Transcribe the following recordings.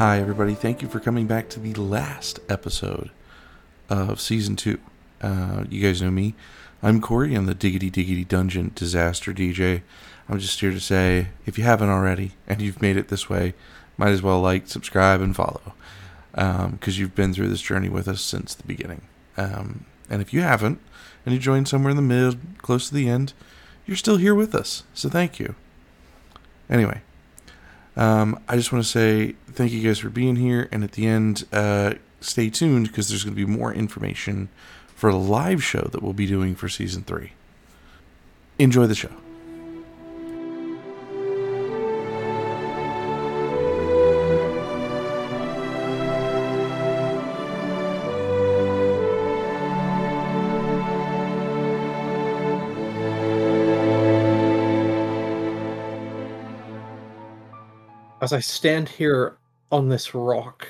Hi, everybody. Thank you for coming back to the last episode of season two. Uh, you guys know me. I'm Corey. I'm the Diggity Diggity Dungeon Disaster DJ. I'm just here to say if you haven't already and you've made it this way, might as well like, subscribe, and follow because um, you've been through this journey with us since the beginning. Um, and if you haven't and you joined somewhere in the mid, close to the end, you're still here with us. So thank you. Anyway, um, I just want to say thank you guys for being here. And at the end, uh, stay tuned because there's going to be more information for a live show that we'll be doing for season three. Enjoy the show. As I stand here on this rock,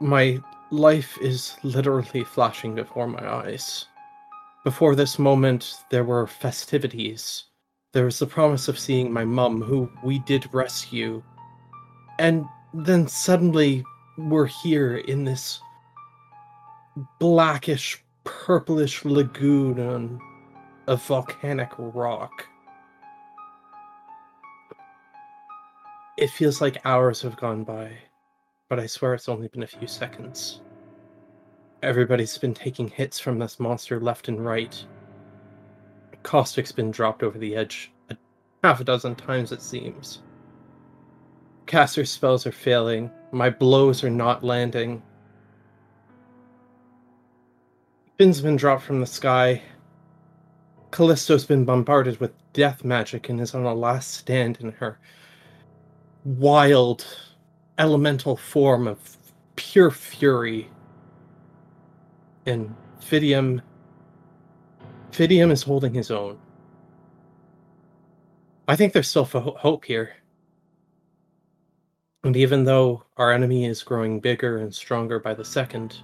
my life is literally flashing before my eyes. Before this moment, there were festivities. There was the promise of seeing my mum, who we did rescue. And then suddenly, we're here in this blackish, purplish lagoon on a volcanic rock. It feels like hours have gone by, but I swear it's only been a few seconds. Everybody's been taking hits from this monster left and right. Caustic's been dropped over the edge a half a dozen times, it seems. Caster spells are failing. My blows are not landing. Finn's been dropped from the sky. Callisto's been bombarded with death magic and is on a last stand in her wild elemental form of pure fury. And Fidium Fidium is holding his own. I think there's still hope here. And even though our enemy is growing bigger and stronger by the second,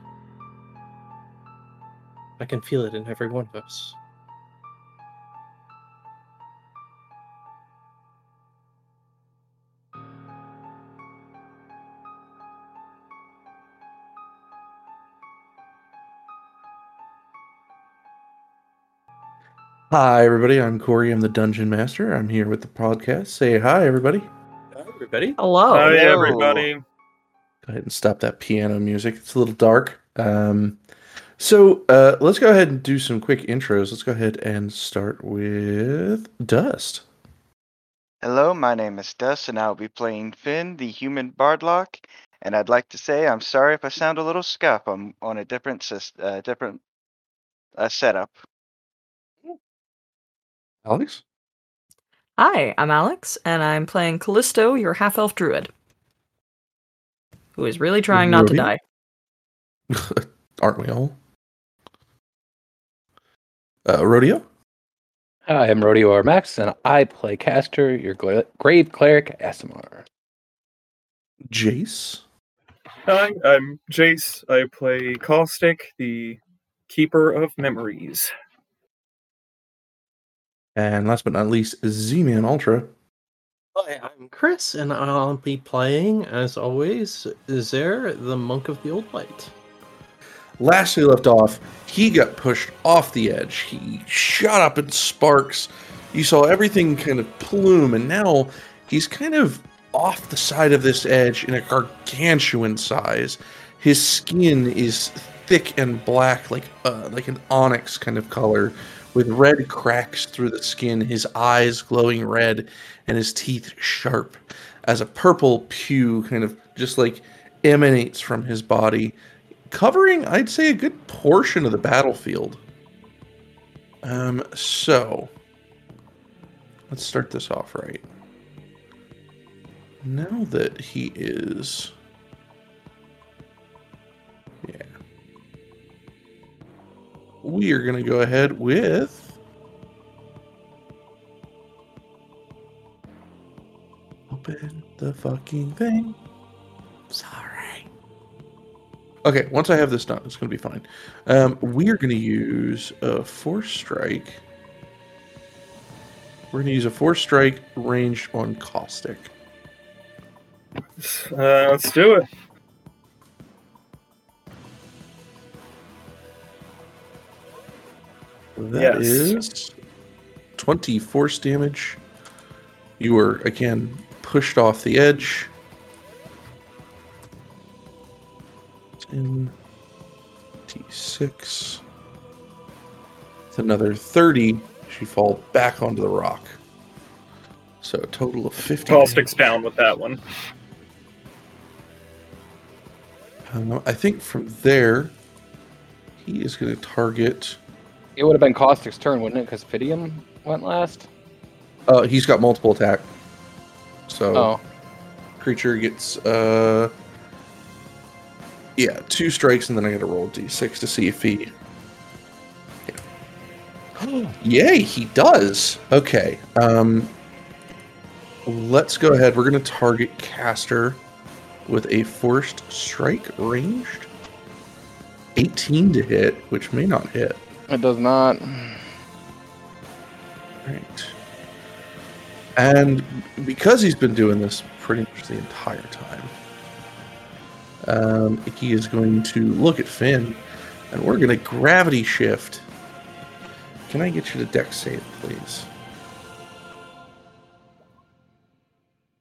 I can feel it in every one of us. Hi, everybody. I'm Corey. I'm the Dungeon Master. I'm here with the podcast. Say hi, everybody. Hi, everybody. Hello. Hi, Hello. everybody. Go ahead and stop that piano music. It's a little dark. Um, so uh, let's go ahead and do some quick intros. Let's go ahead and start with Dust. Hello, my name is Dust, and I'll be playing Finn, the human Bardlock. And I'd like to say I'm sorry if I sound a little scuff. I'm on a different uh, different uh, setup. Alex? Hi, I'm Alex, and I'm playing Callisto, your half elf druid. Who is really trying not to Ruby? die. Aren't we all? Uh, Rodeo? Hi, I'm Rodeo R Max, and I play Caster, your gla- grave cleric Aasimar. Jace? Hi, I'm Jace. I play Caustic, the Keeper of Memories. And last but not least, Z-Man Ultra. Hi, I'm Chris, and I'll be playing, as always, Zer, the Monk of the Old Light. Last we left off, he got pushed off the edge. He shot up in sparks. You saw everything kind of plume, and now he's kind of off the side of this edge in a gargantuan size. His skin is thick and black, like uh, like an onyx kind of color, with red cracks through the skin. His eyes glowing red, and his teeth sharp, as a purple pew kind of just like emanates from his body covering, I'd say, a good portion of the battlefield. Um, so let's start this off right. Now that he is, yeah, we are gonna go ahead with. Open the fucking thing. Sorry. Okay, once I have this done, it's going to be fine. Um, we are going to use a force strike. We're going to use a force strike ranged on caustic. Uh, let's do it. That Yes. is 20 force damage. You were, again, pushed off the edge. 10, d6. With another 30, she falls back onto the rock. So a total of 50. Caustic's damage. down with that one. Um, I think from there, he is going to target. It would have been Caustic's turn, wouldn't it? Because Fidium went last. Uh, he's got multiple attack. So Oh, creature gets uh yeah two strikes and then i gotta roll D six to see if he yay he does okay um let's go ahead we're gonna target caster with a forced strike ranged 18 to hit which may not hit it does not. Right. And because he's been doing this pretty much the entire time, um, he is going to look at Finn, and we're going to gravity shift. Can I get you to dex save, please?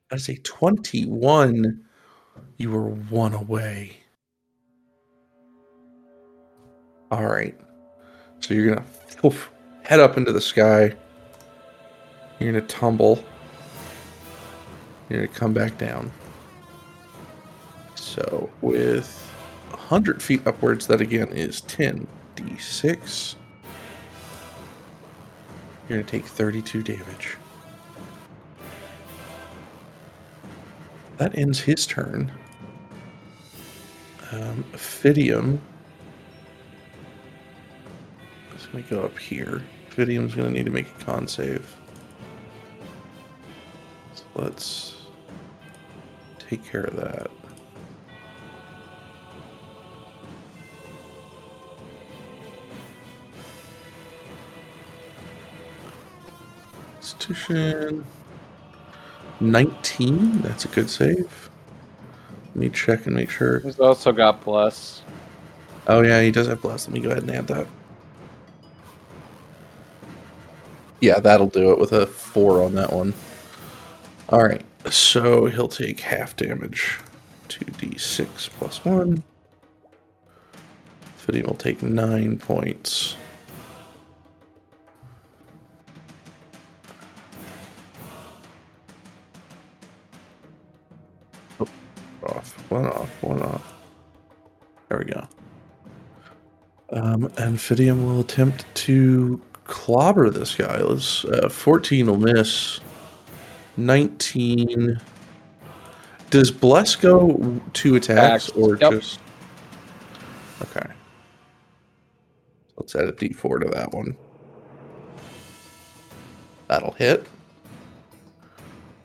That's say 21. You were one away. All right. So you're going to head up into the sky. You're to tumble. You're to come back down. So with 100 feet upwards, that again is 10d6. You're to take 32 damage. That ends his turn. Um, Ophidium. Let me go up here. Fidium's going to need to make a con save. So let's take care of that. Constitution 19. That's a good save. Let me check and make sure. He's also got bless. Oh yeah, he does have bless. Let me go ahead and add that. Yeah, that'll do it with a four on that one. All right, so he'll take half damage. Two d six plus one. Fitting will take nine points. Oh, off, one off, one off. There we go. Um, Amphidium will attempt to clobber this guy. Let's uh, 14 will miss. 19. Does Bless go two attacks or yep. just? Okay. Let's add a D4 to that one. That'll hit.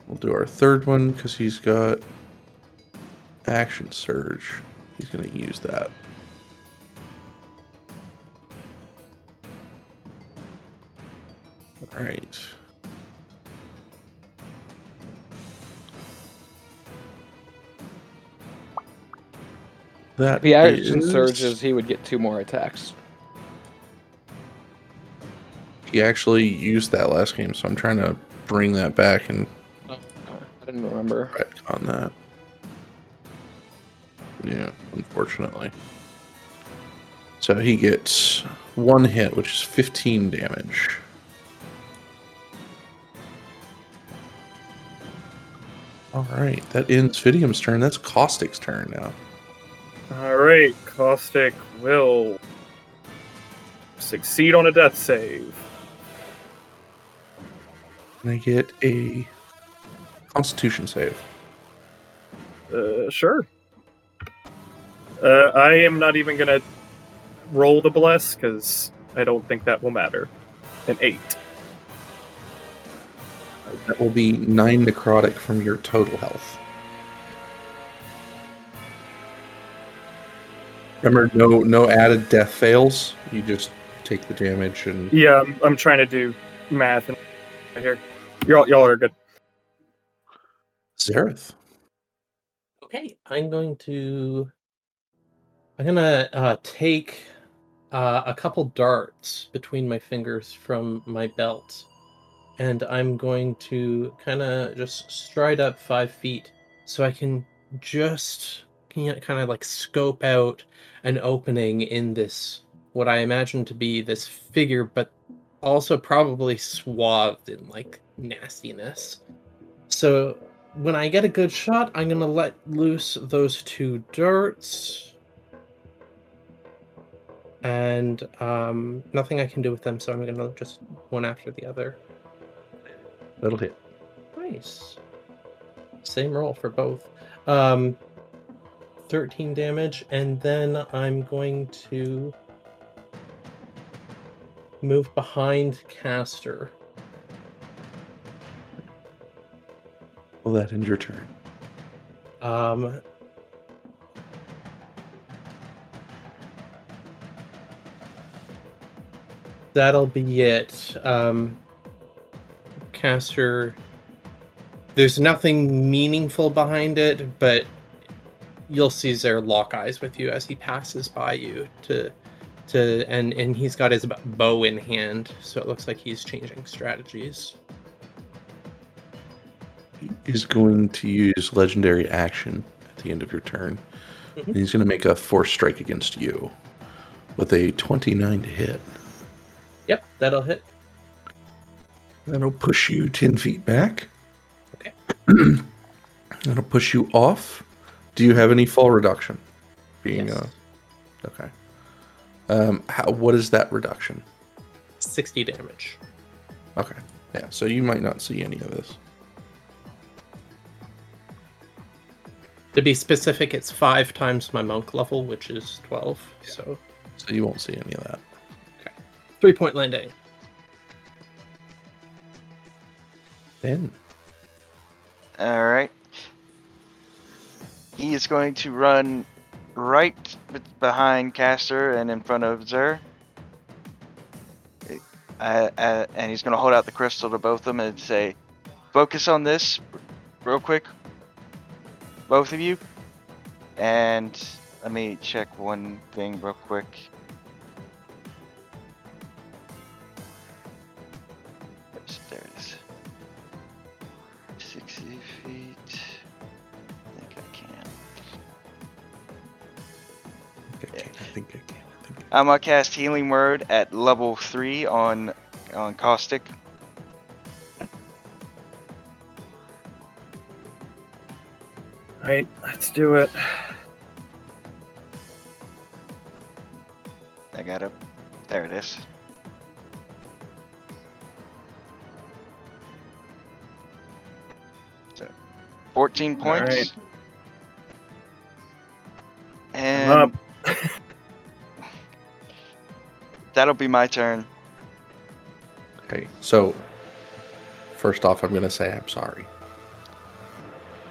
We'll do our third one because he's got action surge. He's going to use that. Right. That If he action is- surges, he would get two more attacks. He actually used that last game, so I'm trying to bring that back and oh, I didn't remember. right on that. Yeah, unfortunately. So he gets one hit, which is 15 damage. All right, that ends Fidium's turn. That's Caustic's turn now. All right, Caustic will succeed on a death save. Can I get a Constitution save? Uh, sure. Uh, I am not even gonna roll the bless because I don't think that will matter. An eight. That will be nine necrotic from your total health. Remember, no no added death fails. You just take the damage and Yeah, I'm, I'm trying to do math and here. Y'all, y'all are good. Zareth. Okay, I'm going to. I'm gonna uh, take uh, a couple darts between my fingers from my belt, and I'm going to kind of just stride up five feet so I can just kind of like scope out an opening in this what I imagine to be this figure, but also probably swathed in like nastiness. So when I get a good shot, I'm gonna let loose those two darts. And um, nothing I can do with them, so I'm gonna just one after the other. That'll hit. Nice. Same roll for both. Um, 13 damage, and then I'm going to move behind Caster. Will that end your turn? Um, that'll be it. Um, Caster, there's nothing meaningful behind it, but you'll see Zer lock eyes with you as he passes by you to to and and he's got his bow in hand, so it looks like he's changing strategies. He is going to use legendary action at the end of your turn. Mhm. And he's going to make a force strike against you with a 29 to hit. Yep, that'll hit. That'll push you 10 feet back. Okay. That'll push you off. Do you have any fall reduction? Being Yes. uh okay. Um, how, what is that reduction? 60 damage. Okay. Yeah, so you might not see any of this. To be specific, it's five times my monk level, which is 12. So So you won't see any of that. Okay. three point landing. Then All right. He is going to run right behind Caster and in front of Zer. And he's going to hold out the crystal to both of them and say, "Focus on this, real quick, both of you." And let me check one thing real quick. 60 feet. I think I can. I think I can. I think I can. I think I'm gonna cast Healing Word at level three on on Caustic. Alright, let's do it. 14 points. Alright. And Up. that'll be my turn. Okay, so first off, I'm going to say I'm sorry.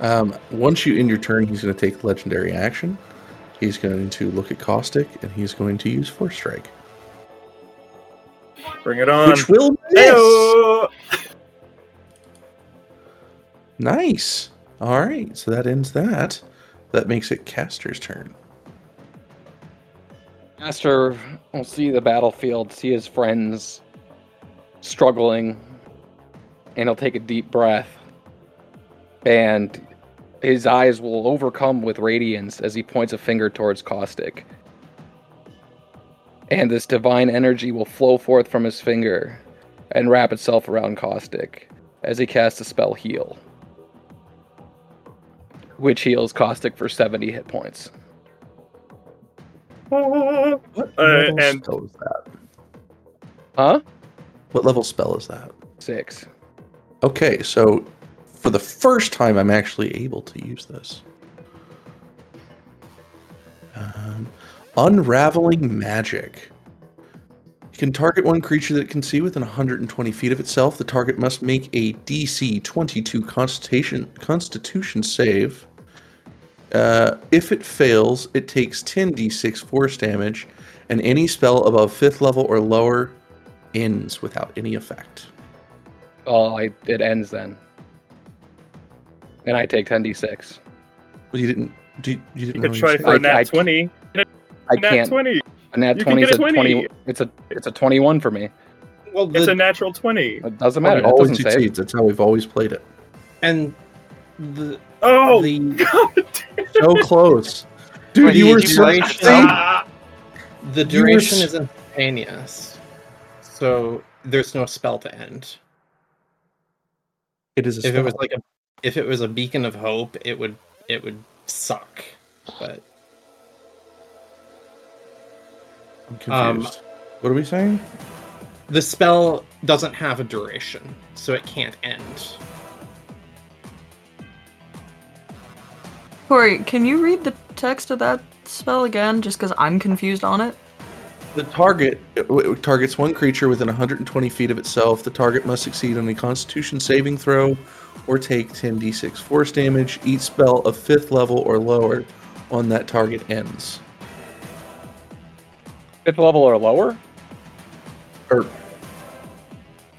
Um, once you end your turn, he's going to take legendary action. He's going to look at Caustic, and he's going to use Force Strike, Bring it on. which will miss. Heyo! Nice. All right, so that ends that. That makes it Caster's turn. Caster will see the battlefield, see his friends struggling, and he'll take a deep breath. And his eyes will overcome with radiance as he points a finger towards Caustic. And this divine energy will flow forth from his finger and wrap itself around Caustic as he casts the spell Heal, which heals Caustic for 70 hit points. Uh, What level and- spell is that? Huh? What level spell is that? Six. Okay, so for the first time, I'm actually able to use this. Um, unraveling magic. You can target one creature that it can see within 120 feet of itself. The target must make a DC 22 Constitution Constitution save. Uh, if it fails, it takes 10d6 force damage, and any spell above fifth level or lower ends without any effect. Oh, I, it ends then. And I take 10d6. Well, you didn't. Do you, you You didn't could try say- for I- a nat I- 20. I nat can't. 20. A nat You can twenty is get a a 20. twenty. It's a it's a twenty-one for me. Well, It's a natural 20. It doesn't matter. It always doesn't save. succeeds. That's how we've always played it. and the Oh! the God. So close, dude. Wait, you were you so play duration- the You were duration is instantaneous, so there's no spell to end. It is a If it was like a if it was a beacon of hope, it would it would suck. But I'm um, confused. what are we saying? the spell doesn't have a duration, so it can't end. Corey, can you read the text of that spell again? Just because I'm confused on it. The target it targets one creature within 120 feet of itself. The target must succeed on a Constitution saving throw, or take 10d6 force damage. Each spell of fifth level or lower on that target ends. Fifth level or lower. Or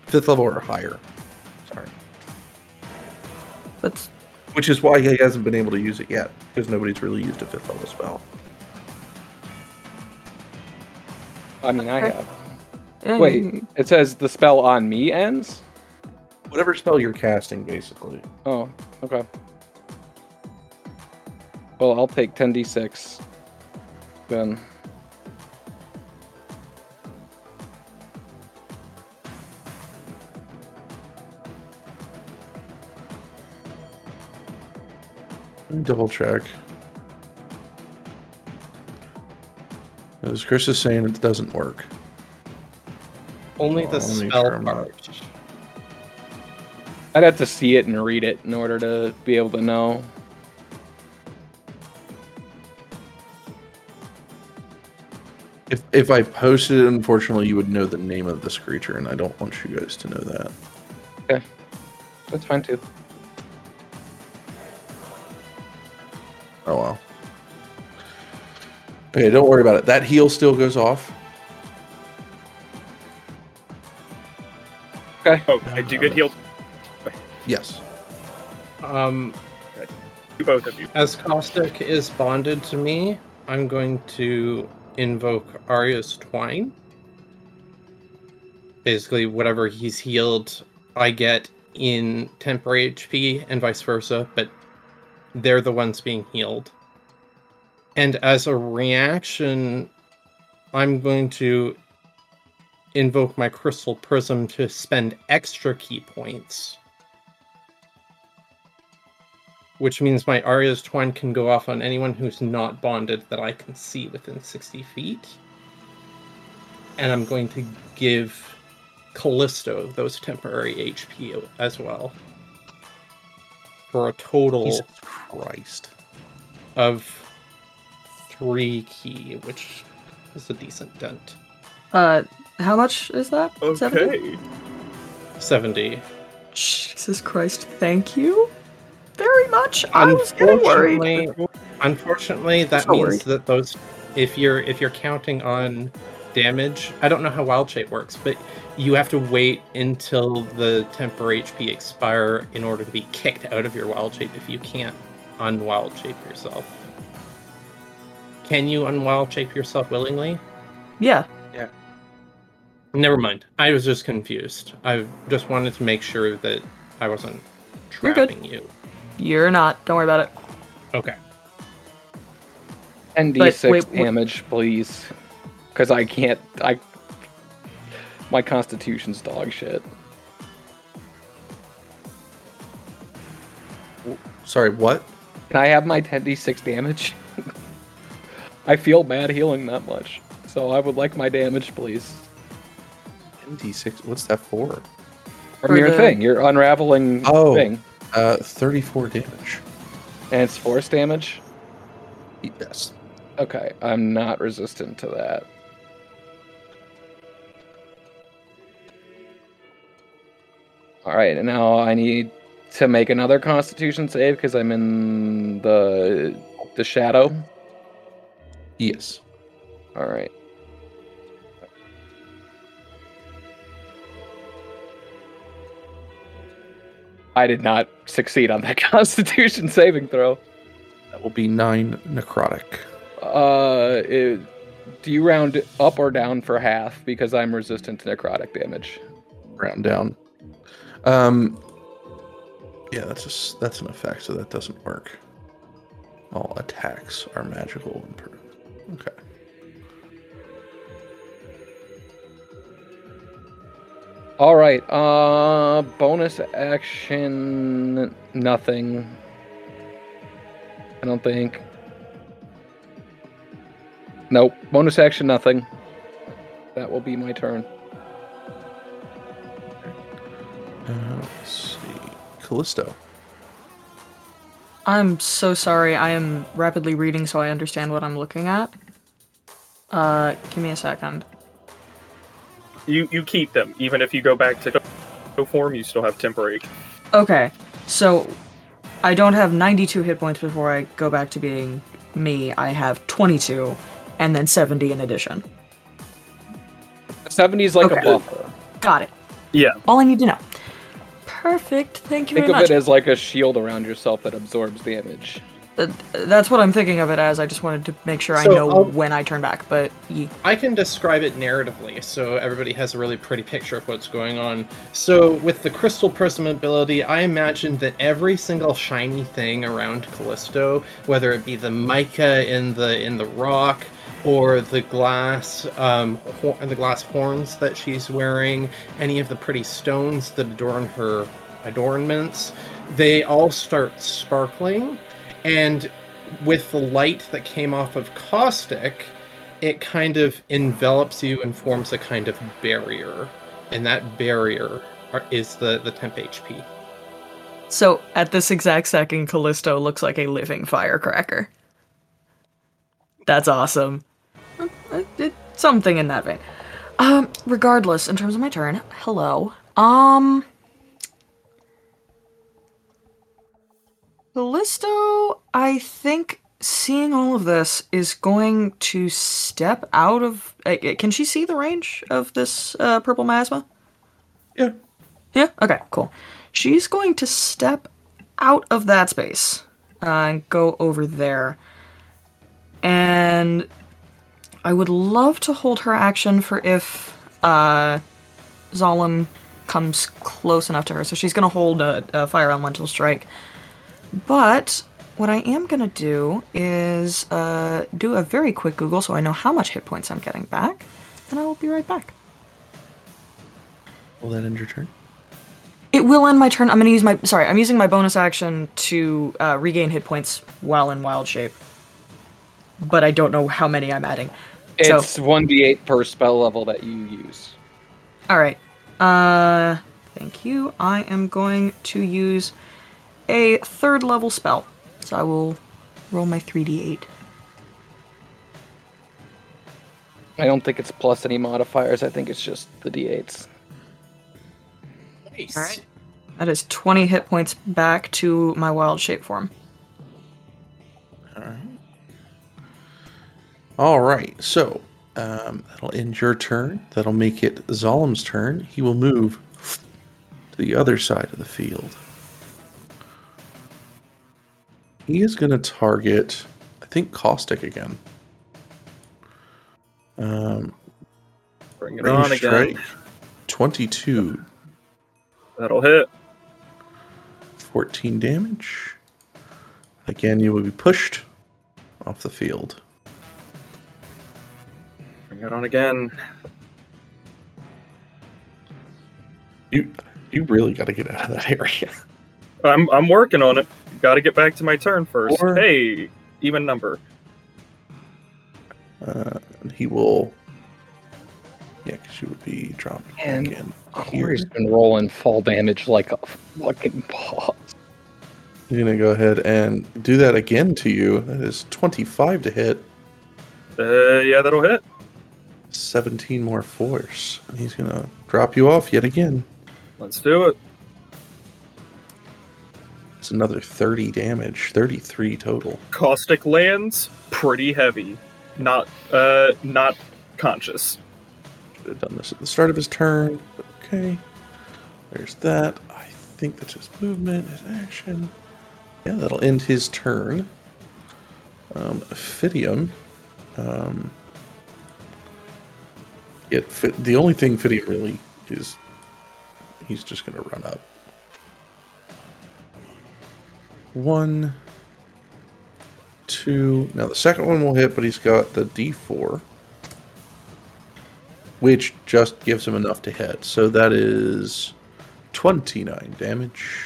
fifth level or higher. Sorry. That's Which is why he hasn't been able to use it yet, because nobody's really used a fifth level spell. I mean, I have. yeah, Wait, it says the spell on me ends. Whatever spell you're casting, basically. Oh, okay. Well, I'll take 10d6. Then. Double check. As Chris is saying, it doesn't work. Only Oh, the let me spell try my- part. I'd have to see it and read it in order to be able to know. If if I posted it, unfortunately, you would know the name of this creature, and I don't want you guys to know that. Okay. That's fine too. Oh well. Okay, don't worry about it. That heal still goes off. Okay. Oh, I do get healed. Yes. Um, Both of you. as Caustic is bonded to me, I'm going to invoke Arya's Twine. Basically, whatever he's healed, I get in temporary HP and vice versa, but they're the ones being healed. And as a reaction, I'm going to invoke my Crystal Prism to spend extra ki points. Which means my Arya's Twine can go off on anyone who's not bonded that I can see within 60 feet. And I'm going to give Callisto those temporary HP as well. For a total Jesus Christ. of three ki, which is a decent dent. uh, how much is that? 70? Okay. 70. Jesus Christ! Thank you very much. I was getting worried. Unfortunately, unfortunately, that So means worried. that those, if you're if you're counting on damage, I don't know how wild shape works, but you have to wait until the temporary HP expire in order to be kicked out of your wild shape if you can't unwild shape yourself. Can you unwild shape yourself willingly? Yeah. Yeah. Never mind. I was just confused. I just wanted to make sure that I wasn't You're good. you. You're not. Don't worry about it. Okay. 10d6 wait, what- damage, please. Because I can't. I. My constitution's dog shit. Sorry, what? Can I have my 10d6 damage? I feel bad healing that much. So I would like my damage, please. ND6. What's that for? From For your the- thing, your unraveling Oh. thing. Uh, 34 damage. And it's force damage? Yes. Okay, I'm not resistant to that. Alright, and now I need to make another constitution save because I'm in the the shadow. Yes. Alright. I did not succeed on that constitution saving throw. That will be nine necrotic. Uh, it, do you round up or down for half? Because I'm resistant to necrotic damage. Round down. Um. Yeah, that's just that's an effect, so that doesn't work. All attacks are magical and per- Okay. All right. Uh, bonus action, nothing. I don't think. Nope. Bonus action, nothing. That will be my turn. Uh, let's see. Callisto. I'm so sorry. I am rapidly reading so I understand what I'm looking at. Uh, give me a second. You you keep them even if you go back to go form. You still have temporary. Okay, so I don't have 92 hit points before I go back to being me. I have 22, and then 70 in addition. 70 is like Okay. a buffer. Got it. Yeah. All I need to know. Perfect. Thank you Think very of much. it as like a shield around yourself that absorbs damage. Uh, That's what I'm thinking of it as. I just wanted to make sure I know I'll- when I turn back. But ye- I can describe it narratively so everybody has a really pretty picture of what's going on. So, with the crystal prism ability, I imagine that every single shiny thing around Callisto, whether it be the mica in the in the rock or the glass um, hor- the glass horns that she's wearing, any of the pretty stones that adorn her adornments, they all start sparkling, and with the light that came off of Caustic, it kind of envelops you and forms a kind of barrier, and that barrier are, is the the temp HP. so at this exact second, Callisto looks like a living firecracker. That's awesome. Uh, uh, it- something in that vein. Um, regardless, in terms of my turn, hello. Um, Callisto, I think seeing all of this is going to step out of. Uh, can she see the range of this uh, purple miasma? Yeah. Yeah. Okay. Cool. She's going to step out of that space uh, and go over there. And I would love to hold her action for if uh, Zalem comes close enough to her. So she's going to hold a, a fire elemental strike. But what I am going to do is uh, do a very quick Google so I know how much hit points I'm getting back. And I will be right back. Will that end your turn? It will end my turn. I'm gonna use my sorry. I'm using my bonus action to uh, regain hit points while in wild shape, but I don't know how many I'm adding. So- It's 1d8 per spell level that you use. All right. Uh, thank you. I am going to use a third level spell, so I will roll my 3d8. I don't think it's plus any modifiers. I think it's just the d8s. Nice. All right. That is 20 hit points back to my wild shape form. All right. All right. So um, that'll end your turn. That'll make it Zolem's turn. He will move to the other side of the field. He is going to target, I think, Caustic again. Um, Bring it range on again. strike, 22, That'll hit. 14 damage. Again, you will be pushed off the field. Bring it on again. You you really got to get out of that area. I'm I'm working on it. Got to get back to my turn first. Or- Hey, even number. Uh, he will. Yeah, because you would be dropping And again. Corey's been rolling fall damage like a fucking boss. He's gonna go ahead and do that again to you. That is twenty-five to hit, Uh, yeah, that'll hit. Seventeen more force. And he's gonna drop you off yet again. Let's do it. It's another thirty damage, thirty-three total. Caustic lands pretty heavy. Not uh not conscious. Should have done this at the start of his turn. Okay, there's that. I think that's his movement, his action. Yeah, that'll end his turn. Um, Fidium. Um, it, Fi- the only thing Fidium really is, he's just going to run up. One, two. Now the second one will hit, but he's got the D4, which just gives him enough to hit. So that is 29 damage.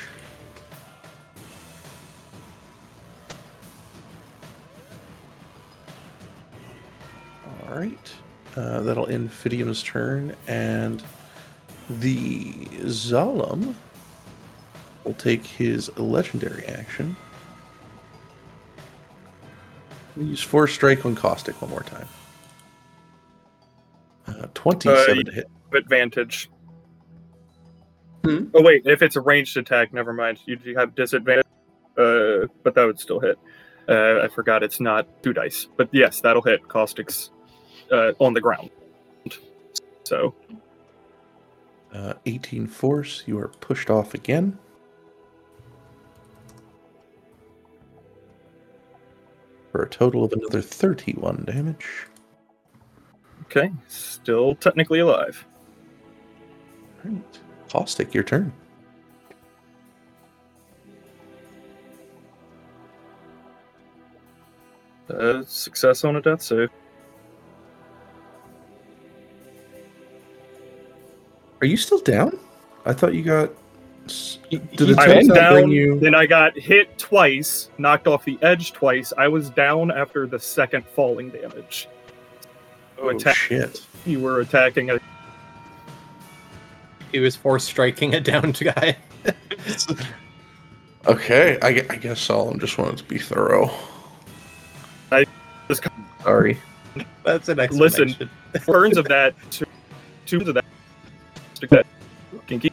All right. Uh, that'll end Fidium's turn, and the Zalem will take his legendary action. We'll use Force Strike on Caustic one more time. Uh, 27 Uh, to hit. Advantage. Hmm? Oh wait, if it's a ranged attack, never mind. You, you have disadvantage, uh, but that would still hit. Uh, I forgot it's not two dice, but yes, that'll hit. Caustic's uh, on the ground. So Uh, 18 Force. You are pushed off again. For a total of another 31 damage. okay, still technically alive. Right. Caustic, your turn. Uh, success on a death save. Are you still down? I thought you got. Did He's the I was down, bring you? then I got hit twice, knocked off the edge twice. I was down after the second falling damage. Oh, attack- shit. You were attacking a He was force striking a downed guy. Okay, I, gue- I guess Solemn just wanted to be thorough. I just- Sorry. That's an explanation. Listen. explanation. turns of that, two, two of that. That. Kinky.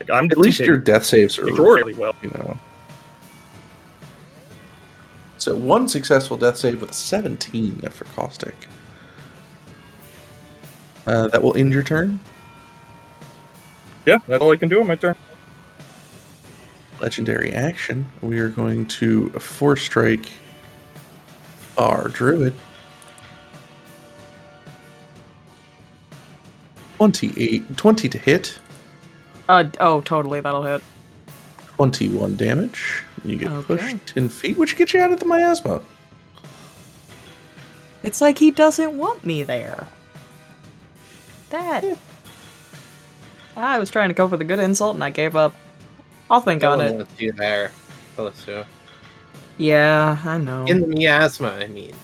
Like, I'm At least your death saves are, extraordinarily well. you know. So one successful death save with a 17 for Caustic. Uh, that will end your turn. Yeah, that's all I can do on my turn. Legendary action. We are going to force strike our druid. 28, 20 to hit, Uh oh, totally, that'll hit. 21 damage. You get Okay. pushed 10 feet, which gets you out of the miasma. It's like he doesn't want me there. That. I was trying to go for the good insult and I gave up. I'll think on it. wants you there, Callisto. Yeah, I know. In the miasma, I mean.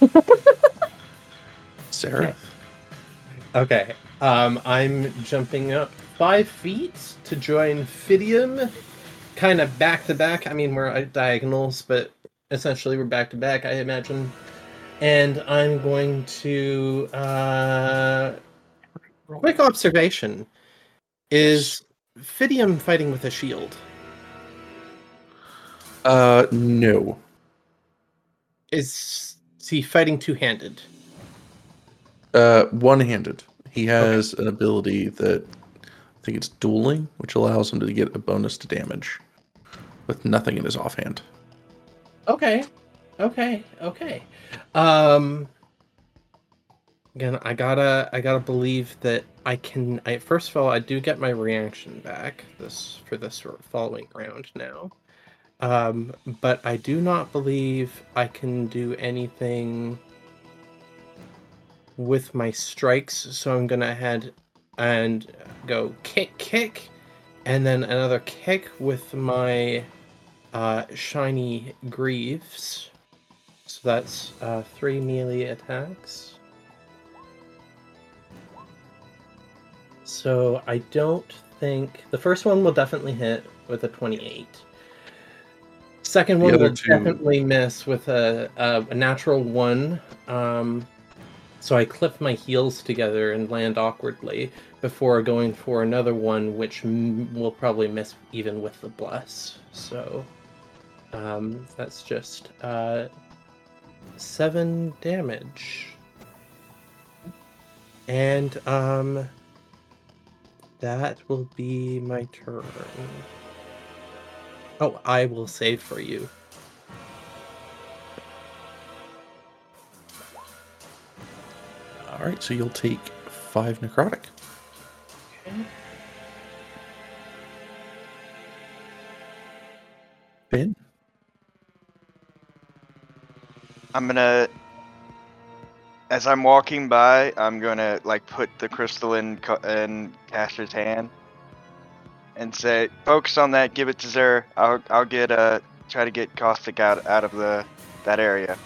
Sarah. Okay. Um, I'm jumping up five feet to join Fidium, kind of back to back. I mean, we're at diagonals, but essentially we're back to back, I imagine. And I'm going to. Uh, quick observation is Fidium fighting with a shield? Uh, no. Is, is he fighting two handed? Uh, one-handed. He has an ability that I think it's dueling, which allows him to get a bonus to damage with nothing in his offhand. Okay. Okay. Okay. Um again, I gotta I gotta believe that I can I first of all I do get my reaction back this for this following round now. Um but I do not believe I can do anything with my strikes, so I'm gonna head and go kick kick and then another kick with my uh, shiny greaves. So that's uh, three melee attacks. So I don't think the first one will definitely hit with a 28. Second one will two- definitely miss with a, a, a natural one. Um, so I clip my heels together and land awkwardly before going for another one, which m- will probably miss even with the bless. So um, that's just uh, seven damage. And um, that will be my turn. Oh, I will save for you. All right, so you'll take five necrotic. Ben, I'm gonna, as I'm walking by, I'm gonna like put the crystal in in Caster's hand, and say, "Focus on that. Give it to Zer. I'll I'll get uh try to get caustic out out of the that area."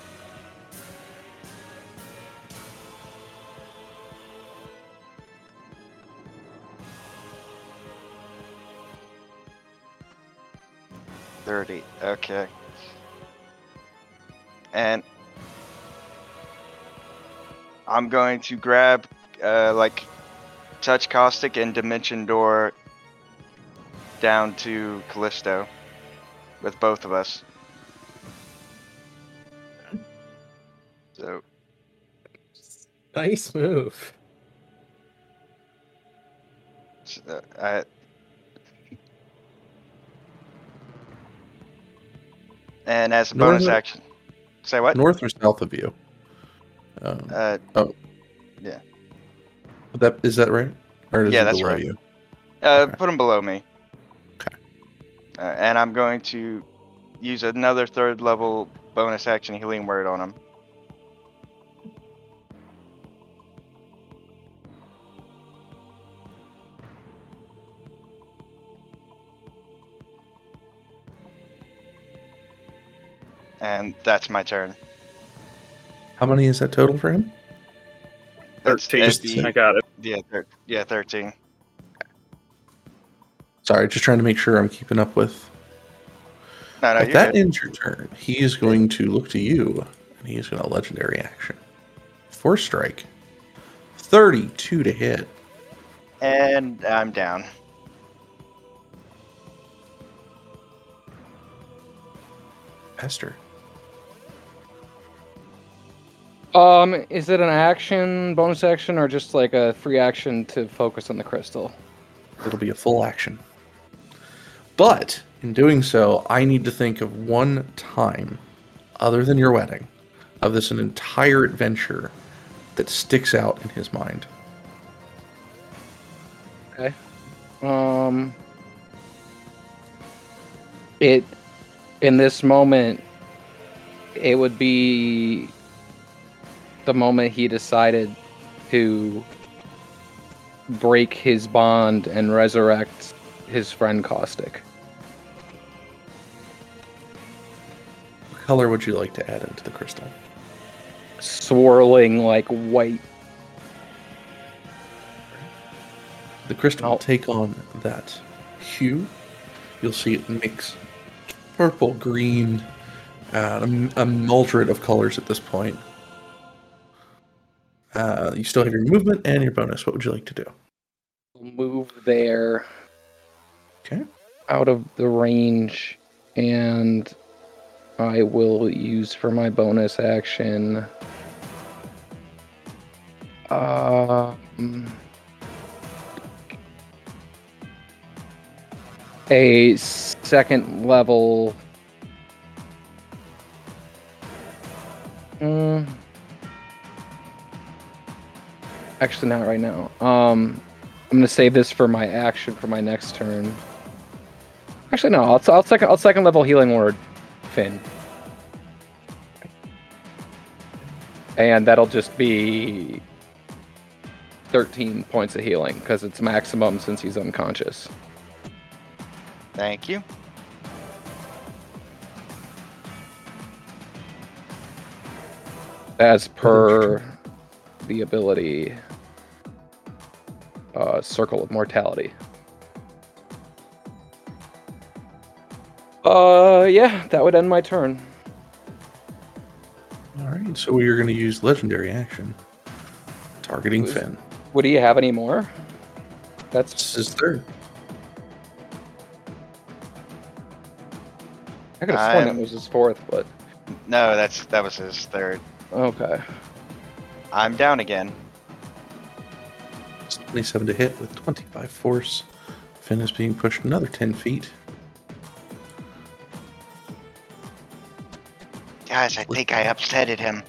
Thirty. Okay. And I'm going to grab, uh, like, touch caustic and dimension door down to Callisto with both of us. So Nice move. s- uh, and as a North bonus action, say what? north or south of you? Um, Uh, that is that right? Or is Yeah, it that's below right. you? Uh, Okay. put them below me. Okay. Uh, and I'm going to use another third level bonus action healing word on him. And that's my turn. How many is that total for him? That's- Thirteen. that's the- I got it. yeah, thir- yeah, thirteen. Sorry, just trying to make sure I'm keeping up with. No, no, if that good. ends your turn, he is going to look to you, and he is going to legendary action. Force strike. Thirty-two to hit. And I'm down. Esther. Um, is it an action, bonus action, or just like a free action to focus on the crystal? It'll be a full action. But in doing so, I need to think of one time, other than your wedding, of this an entire adventure that sticks out in his mind. Okay. Um, it in this moment, it would be the moment he decided to break his bond and resurrect his friend Caustic. What color would you like to add into the crystal? Swirling like white. The crystal will take on that hue. You'll see it mix purple, green, uh, a, a mildred of colors at this point. Uh, you still have your movement and your bonus. What would you like to do? Move there. Okay. Out of the range, and I will use for my bonus action. Um, a second level. Mm, actually, not right now. Um, I'm gonna save this for my action for my next turn. Actually, no. I'll, I'll second. I'll second level healing word, Finn. And that'll just be 13 points of healing because it's maximum since he's unconscious. Thank you. As per the ability, uh, Circle of Mortality. Uh, yeah, that would end my turn. All right, so we are going to use legendary action, targeting Who's- Finn. Would he have any more? That's This is third. I could have sworn I'm- that was his fourth, but No, that's that was his third. okay. I'm down again. 27 to hit with 25 force. Finn is being pushed another 10 feet. Guys, I think I upsetted him.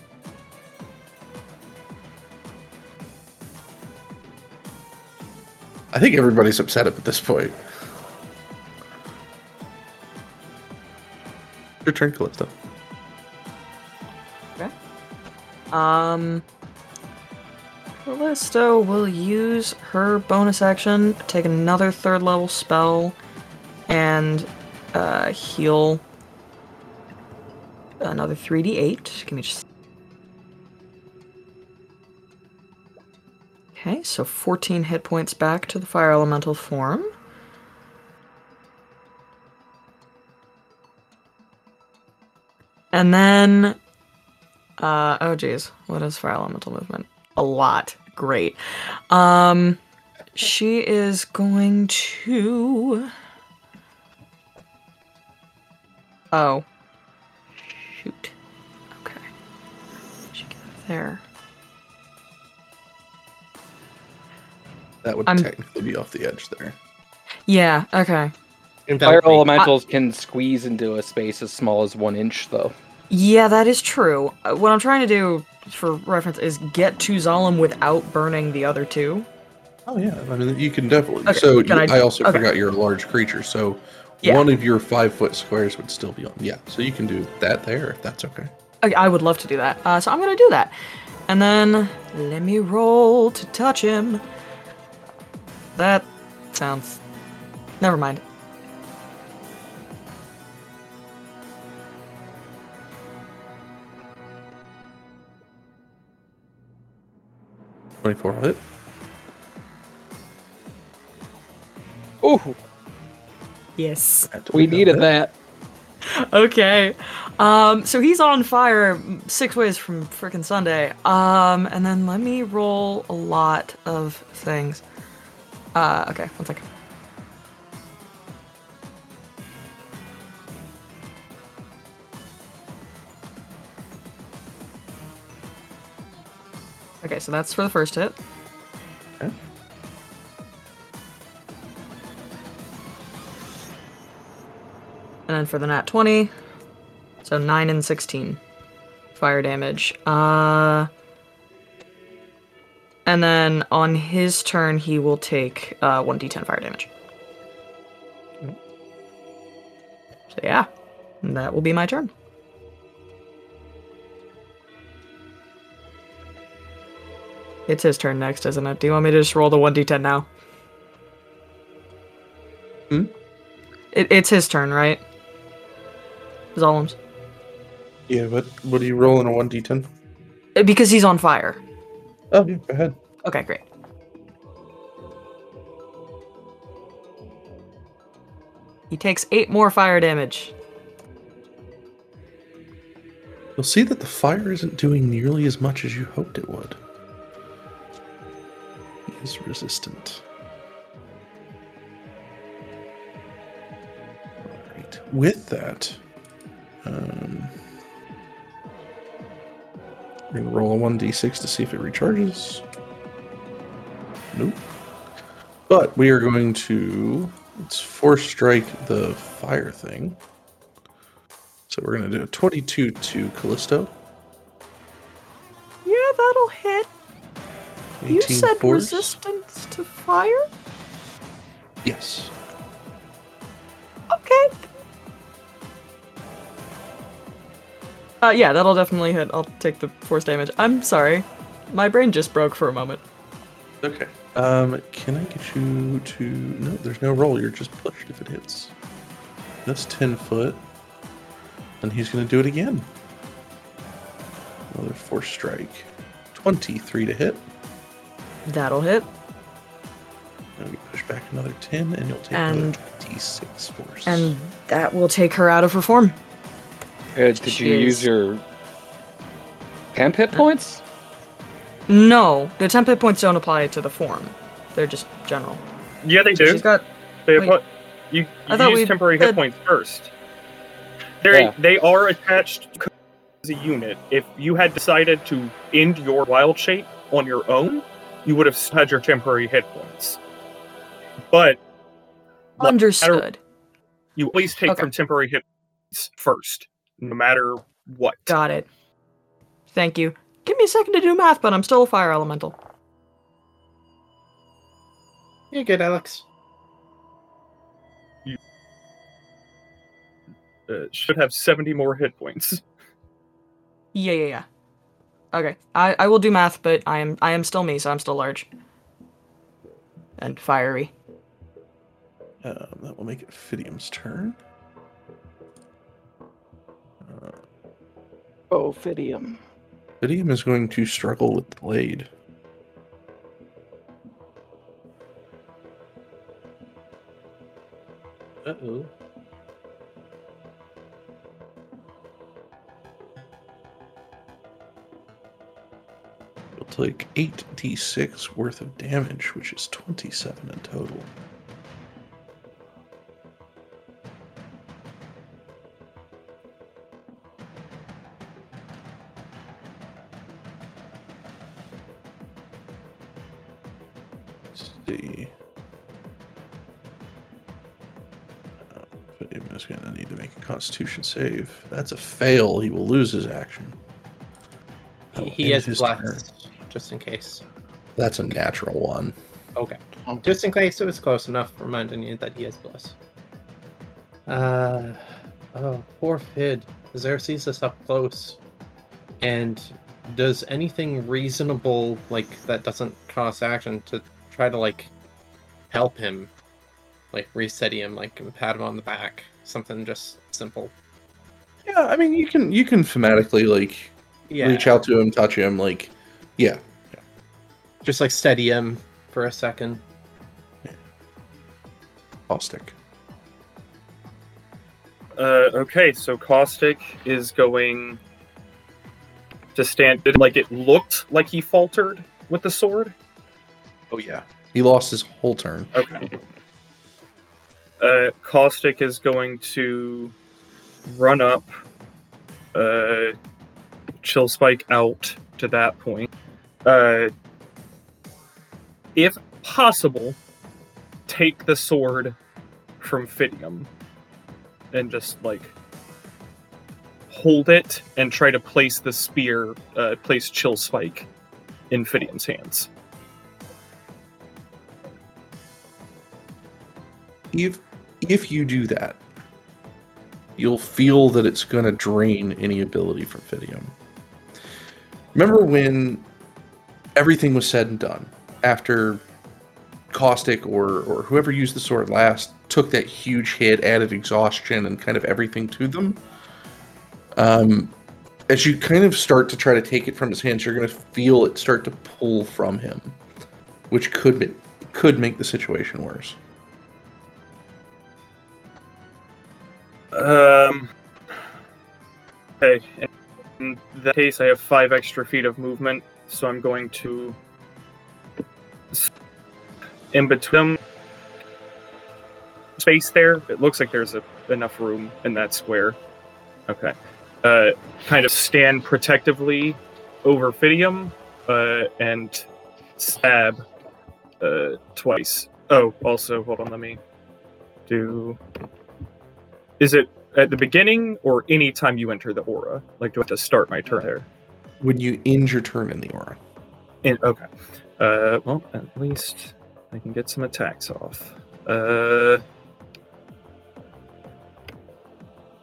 I think everybody's upset at this point. Your turn, Calypso. Okay. Um. Callisto will use her bonus action, take another third level spell, and uh, heal another 3d8. Give me just. Okay, so 14 hit points back to the fire elemental form. And then uh, oh geez, what is fire elemental movement? A lot. Great. Um, she is going to. Oh. Shoot. Okay. She get up there. That would I'm- technically be off the edge there. Yeah. Okay. In Fire fact, we- elementals can squeeze into a space as small as one inch, though. Yeah, that is true. Uh, What I'm trying to do, for reference, is get to Zalem without burning the other two. Oh yeah, I mean you can definitely. Okay, so can I- I, also okay. forgot you're a large creature, so Yeah. one of your five foot squares would still be on. Yeah, so you can do that there if that's okay. Okay, I would love to do that. Uh, so I'm gonna do that. And then let me roll to touch him. That sounds. Never mind. Twenty four hit. Ooh, Yes. we needed that. Okay. Um, so he's on fire six ways from frickin' Sunday. Um, and then let me roll a lot of things. Uh, okay, one second. Okay, so that's for the first hit. Okay. And then for the nat 20, so 9 and 16 fire damage. Uh and then on his turn he will take uh 1d10 fire damage. So yeah, that will be my turn. It's his turn next, isn't it? Do you want me to just roll the 1d10 now? Hmm? It, it's his turn, right? Zolem's. Yeah, but what are you rolling a one d ten? Uh, Because he's on fire. Oh yeah, go ahead. Okay, great. He takes eight more fire damage. You'll see that the fire isn't doing nearly as much as you hoped it would. Is resistant. With that, um, we're gonna roll a 1d6 to see if it recharges. Nope. But we are going to let's force strike the fire thing. So we're gonna do a 22 to Callisto. Yeah, that'll hit. 18 You said resistance to fire? Yes. Okay. Uh, yeah, that'll definitely hit. I'll take the force damage. I'm sorry. My brain just broke for a moment. Okay. Um, can I get you to? No, there's no roll. You're just pushed if it hits. That's ten foot. And he's gonna do it again. Another force strike. Twenty-three to hit. That'll hit. And we push back another ten, and you'll take And- another twenty-six force. And that will take her out of her form. Uh, did you use your temp hit points? No, the temp hit points don't apply to the form. They're just general. Yeah, they So do. she's got. They wait. put you, I thought use we temporary said- hit points first. They Yeah. they are attached as a unit. If you had decided to end your wild shape on your own, you would have had your temporary hit points. But What- Understood. you always take Okay. from temporary hit points first, no matter what. Got it. Thank you. Give me a second to do math, but I'm still a fire elemental. You're good, Alex. Uh, should have 70 more hit points. Yeah, yeah, yeah. Okay, I, I will do math, but I am I am still me, so I'm still large and fiery. Um, that will make it Fidium's turn. Uh, Ophidium. Fidium is going to struggle with the blade. Uh oh. Take 8d6 worth of damage, which is 27 in total. Let's see. Is going to need to make a constitution save. That's a fail. He will lose his action. He, he has blessed, just in case. That's a natural one. Okay. Just in case it was close enough, reminding you that he has bless. Uh, oh, poor Fid. Zer sees us up close. And does anything reasonable, like, that doesn't cost action to try to, like, help him? Like, reset him, like, pat him on the back. Something just simple. Yeah, I mean you can you can thematically like Yeah. reach out to him, touch him, like yeah. Just, like, steady him for a second. Caustic. Uh, okay, so Caustic is going to stand. Like it looked like he faltered with the sword. Oh yeah. He lost his whole turn. Okay. Uh, Caustic is going to run up, uh, chill spike out to that point. Uh, if possible, take the sword from Fidium and just like hold it and try to place the spear, uh, place chill spike in Fidium's hands. If if you do that, you'll feel that it's going to drain any ability from Fidium. Remember when everything was said and done after Caustic or or whoever used the sword last took that huge hit, added exhaustion and kind of everything to them. Um, as you kind of start to try to take it from his hands, you're going to feel it start to pull from him, which could be, could make the situation worse. Um. Okay. In that case, I have five extra feet of movement, so I'm going to. In between space there. It looks like there's a, enough room in that square. Okay. Uh, kind of stand protectively over Fidium, uh, and stab, uh, twice. Oh, also, hold on, let me do. Is it at the beginning or any time you enter the aura? Like, do I have to start my turn there? When you end your turn in the aura. In, okay. Uh, well, at least I can get some attacks off. Uh,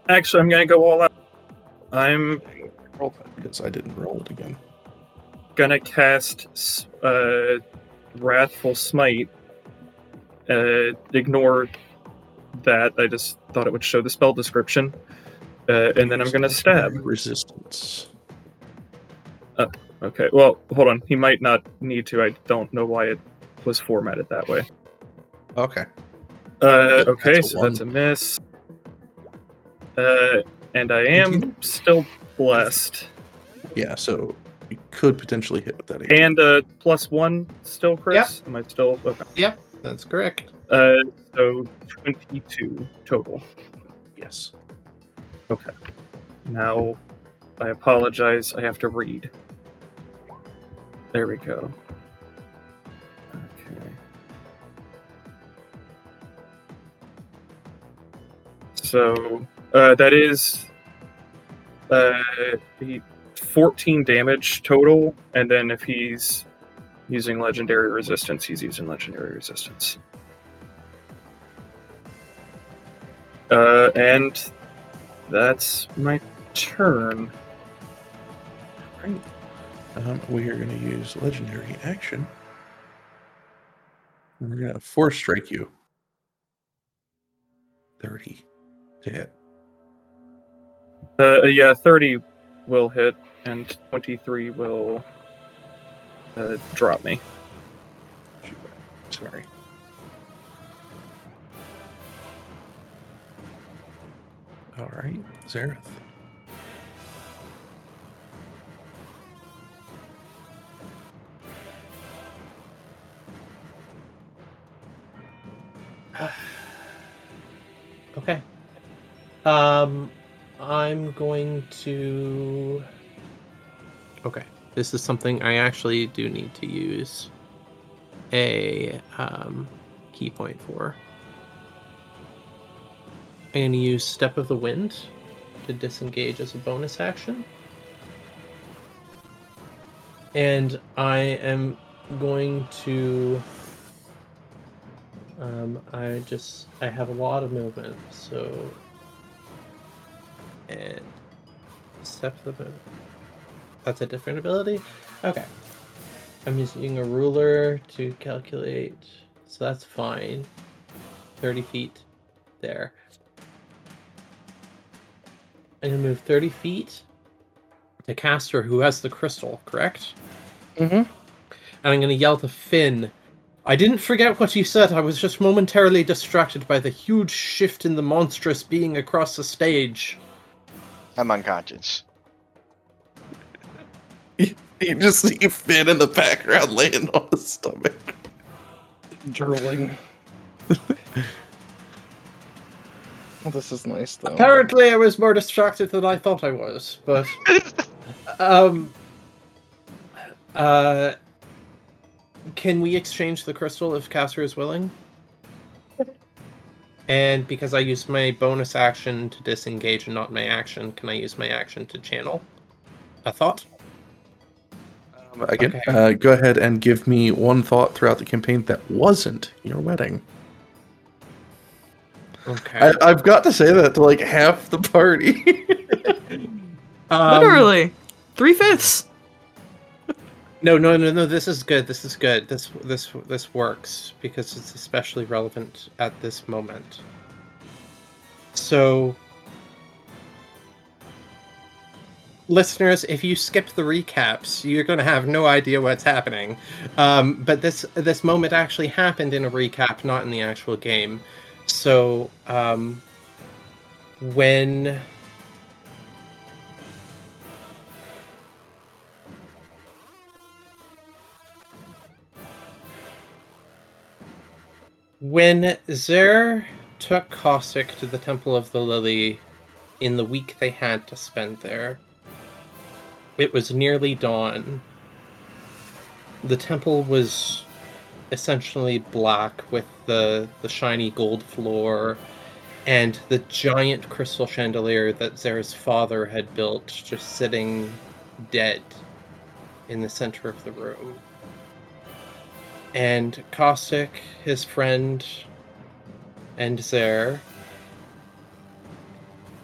actually, I'm gonna go all out. I'm Roll that because I didn't roll it again. gonna cast uh, Wrathful Smite. Uh, ignore that. I just thought it would show the spell description. Uh, and then I'm gonna stab. Resistance. Okay, well, hold on. He might not need to. I don't know why it was formatted that way. Okay. Uh, okay, That's a so that's a miss. Uh, and I am still blessed. Yeah, so you could potentially hit with that again. And uh, plus one still, Chris? Am I still? Okay. That's correct. Uh, so 22 total. yes. Okay. Now, I apologize. I have to read. There we go. Okay. So uh, that is uh, 14 damage total, and then if he's using legendary resistance, he's using legendary resistance. Uh, and that's my turn. Right. Um, we are going to use legendary action. We're going to force strike you. 30 to hit. Uh, yeah, 30 will hit, and 23 will uh, drop me. Sorry. All right, Zareth. Okay. Um, I'm going to. Okay, this is something I actually do need to use a um, ki point for. I'm going to use Step of the Wind to disengage as a bonus action. And I am going to um, I just I have a lot of movement, so and step the that's a different ability. Okay, I'm using a ruler to calculate, so that's fine. Thirty feet there. I'm gonna move thirty feet to Caster, who has the crystal, correct? Mm-hmm. And I'm gonna yell to Finn I didn't forget what you said. I was just momentarily distracted by the huge shift in the monstrous being across the stage. I'm unconscious. You just see Finn in the background laying on his stomach. Drooling. well, this is nice though. Apparently, I was more distracted than I thought I was, but um, uh, can we exchange the crystal if Caster is willing? And because I used my bonus action to disengage and not my action, can I use my action to channel a thought? Um, again, Okay. uh, go ahead and give me one thought throughout the campaign that wasn't your wedding. Okay. I, I've got to say that to like half the party. Um, Literally, three fifths. No, no, no, no. This is good. This is good. This this this works because it's especially relevant at this moment. So, listeners, if you skip the recaps, you're going to have no idea what's happening. Um, but this this moment actually happened in a recap, not in the actual game. So, um, when When Zer took Caustic to the Temple of the Lily in the week they had to spend there, it was nearly dawn. The temple was essentially black with the, the shiny gold floor and the giant crystal chandelier that Zer's father had built just sitting dead in the center of the room and Caustic, his friend, and Zer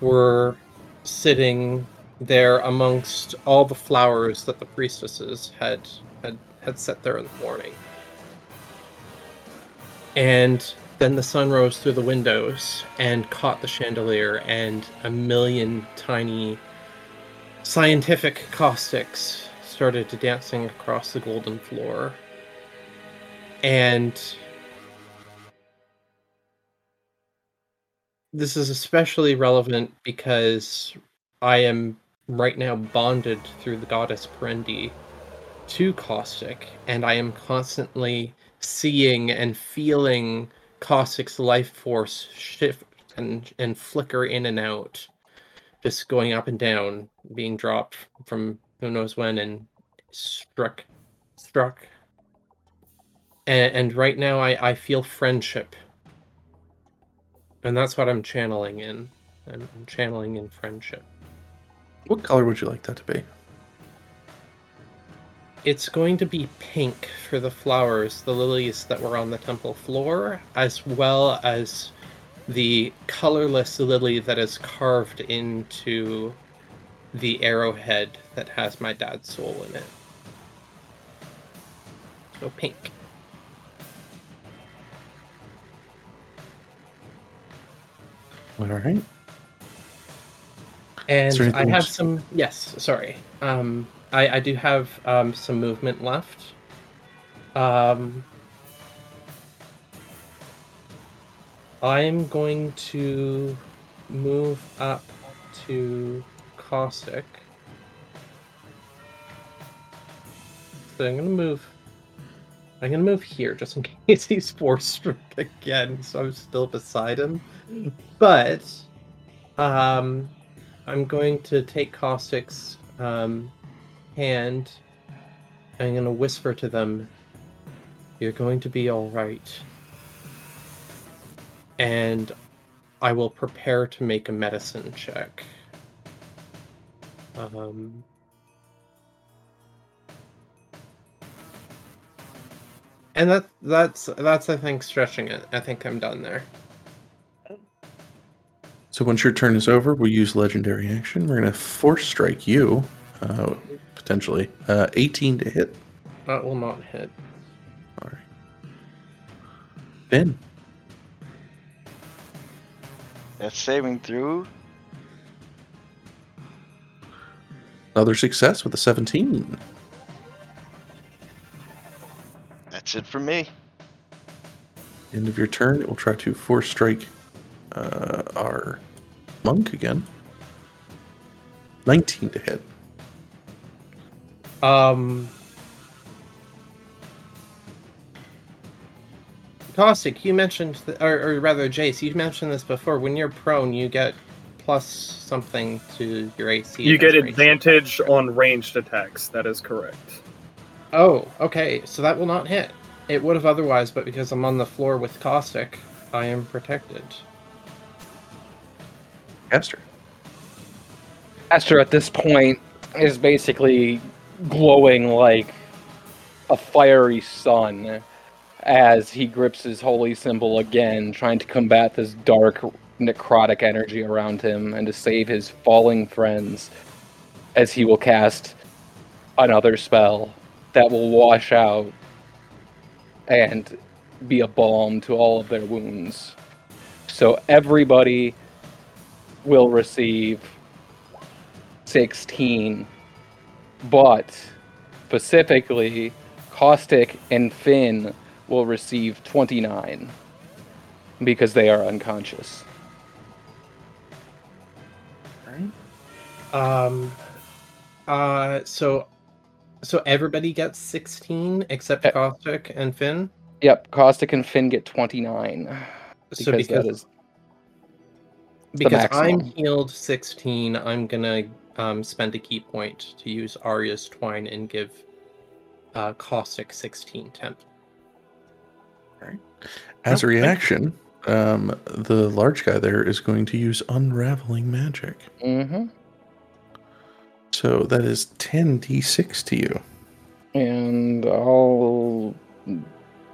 were sitting there amongst all the flowers that the priestesses had had, had set there in the morning. And then the sun rose through the windows and caught the chandelier, and a million tiny scientific caustics started to dancing across the golden floor and this is especially relevant because I am right now bonded through the goddess Perendi to Caustic, and I am constantly seeing and feeling Caustic's life force shift and, and flicker in and out, just going up and down, being dropped from who knows when and struck struck and, and right now I, I feel friendship and that's what i'm channeling in i'm, I'm channeling in friendship what color would you like that to be? it's going to be pink for the flowers, the lilies that were on the temple floor, as well as the colorless lily that is carved into the arrowhead that has my dad's soul in it. So pink. All right. And I have some. Yes, sorry. Um, I I do have um some movement left. Um, I'm going to move up to caustic. So I'm gonna move. I'm gonna move here just in case he's force struck again, so I'm still beside him. But um, I'm going to take Caustic's um, hand. I'm to whisper to them, You're going to be all right. And I will prepare to make a medicine check. Um, and that that's that's I think stretching it. I think I'm done there. So once your turn is over, we'll use legendary action. We're gonna force strike you, uh, potentially. Uh, 18 to hit. That will not hit. All right. Ben, That's saving throw. another success with a 17. That's it for me. End of your turn, it will try to force strike uh, our monk again. 19 to hit. Um, Caustic, you mentioned, th- or, or rather, Jace, you mentioned this before. When you're prone, you get plus something to your AC. You get advantage on ranged attacks. That is correct. Oh, okay. So that will not hit. It would have otherwise, but because I'm on the floor with Caustic, I am protected. Caster. Esther at this point is basically glowing like a fiery sun as he grips his holy symbol again, trying to combat this dark necrotic energy around him and to save his falling friends as he will cast another spell that will wash out and be a balm to all of their wounds. So everybody will receive 16, but specifically, Caustic and Finn will receive 29 because they are unconscious. Um, uh, so, so everybody gets 16 except Eh. Caustic and Finn. Yep, Caustic and Finn get 29 because, So because that is because I'm healed 16, I'm gonna um, spend a ki point to use Arya's Twine and give uh, Caustic 16 temp. As a thank you. reaction, um, the large guy there is going to use unraveling magic. hmm So that is 10d6 to you. And I'll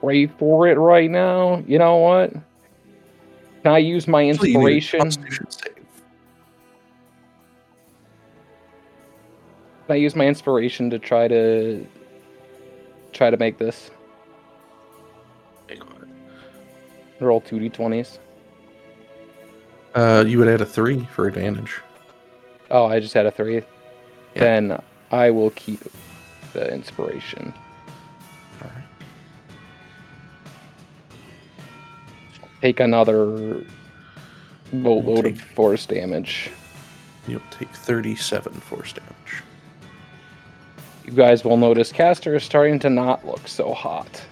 pray for it right now. You know what? Can I use my Actually, you need a inspiration? Can I use my inspiration to try to try to make this roll two d20s? Uh, you would add a three for advantage. Oh, I just had a three. Yeah. Then I will keep the inspiration. All right. Take another boatload Take- of force damage. You'll take 37 force damage. You guys will notice Caster is starting to not look so hot.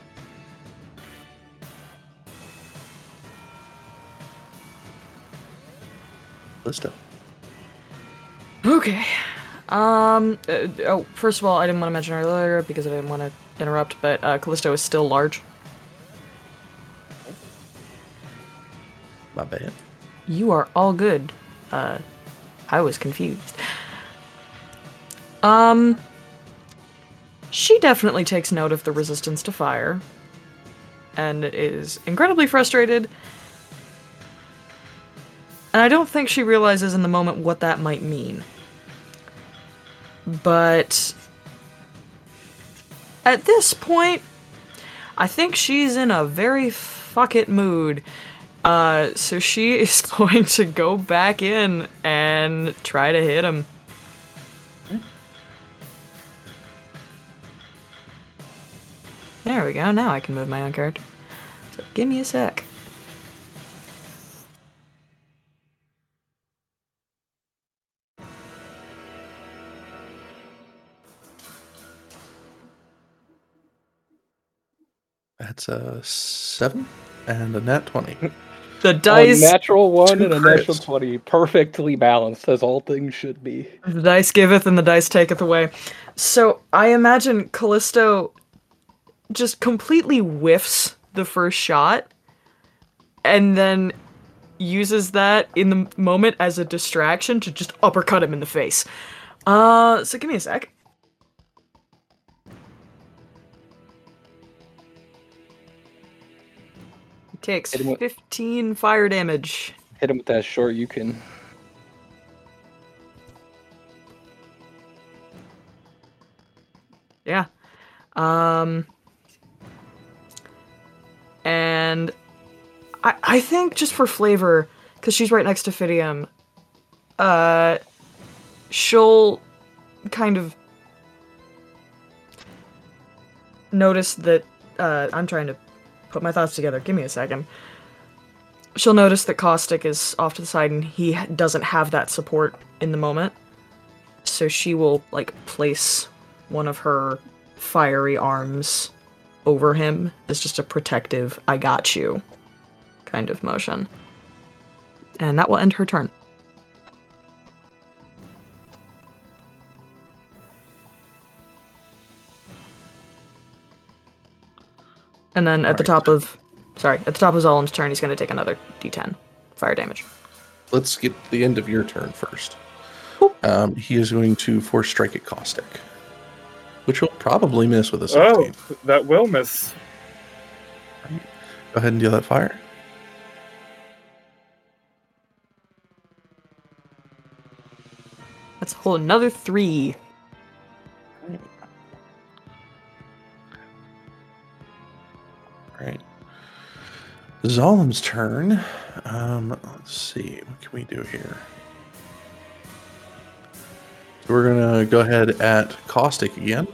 Listo. Okay. Um. uh, oh, first of all, I didn't want to mention earlier because I didn't want to interrupt, but uh, Callisto is still large. My bad. You are all good. Uh, I was confused. Um. She definitely takes note of the resistance to fire and is incredibly frustrated. And I don't think she realizes in the moment what that might mean. But at this point, I think she's in a very fuck it mood. Uh, so she is going to go back in and try to hit him. There we go. Now I can move my own character. So give me a sec. That's a seven and a nat 20. The dice. A dice, natural one and a natural 20. Perfectly balanced, as all things should be. the dice giveth and the dice taketh away. So I imagine Callisto just completely whiffs the first shot and then uses that in the moment as a distraction to just uppercut him in the face. Uh, so give me a sec. He takes Hit with- 15 fire damage. Hit him with that short you can. Yeah. Um and I I think just for flavor, because she's right next to Fidium, uh she'll kind of notice that uh I'm trying to put my thoughts together. Give me a second. She'll notice that Caustic is off to the side and he doesn't have that support in the moment. So she will like place one of her fiery arms over him as just a protective I got you kind of motion. And that will end her turn. And then at the Alright. top of sorry, at the top of Zolom's turn he's gonna take another D ten fire damage. Let's get the end of your turn first. Cool. Um, he is going to force strike at Caustic, which will probably miss with a Oh, that will miss. Go ahead and deal that fire. That's a whole another three. Zolem's turn. Um, let's see. What can we do here? We're gonna go ahead at Caustic again.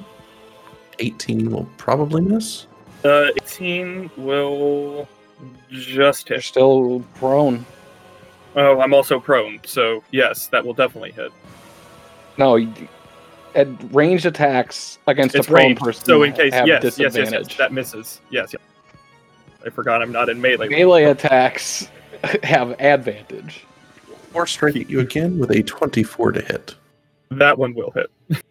18 will probably miss. Uh, 18 will just You're hit. still prone. Oh, I'm also prone, so yes, that will definitely hit. No, at ranged attacks against It's a prone ranged, person, so in case, have yes, yes, yes, yes, that misses. Yes, yes. I forgot I'm not in melee. Melee attacks have advantage. Force strike at you again with a 24 to hit. That one will hit.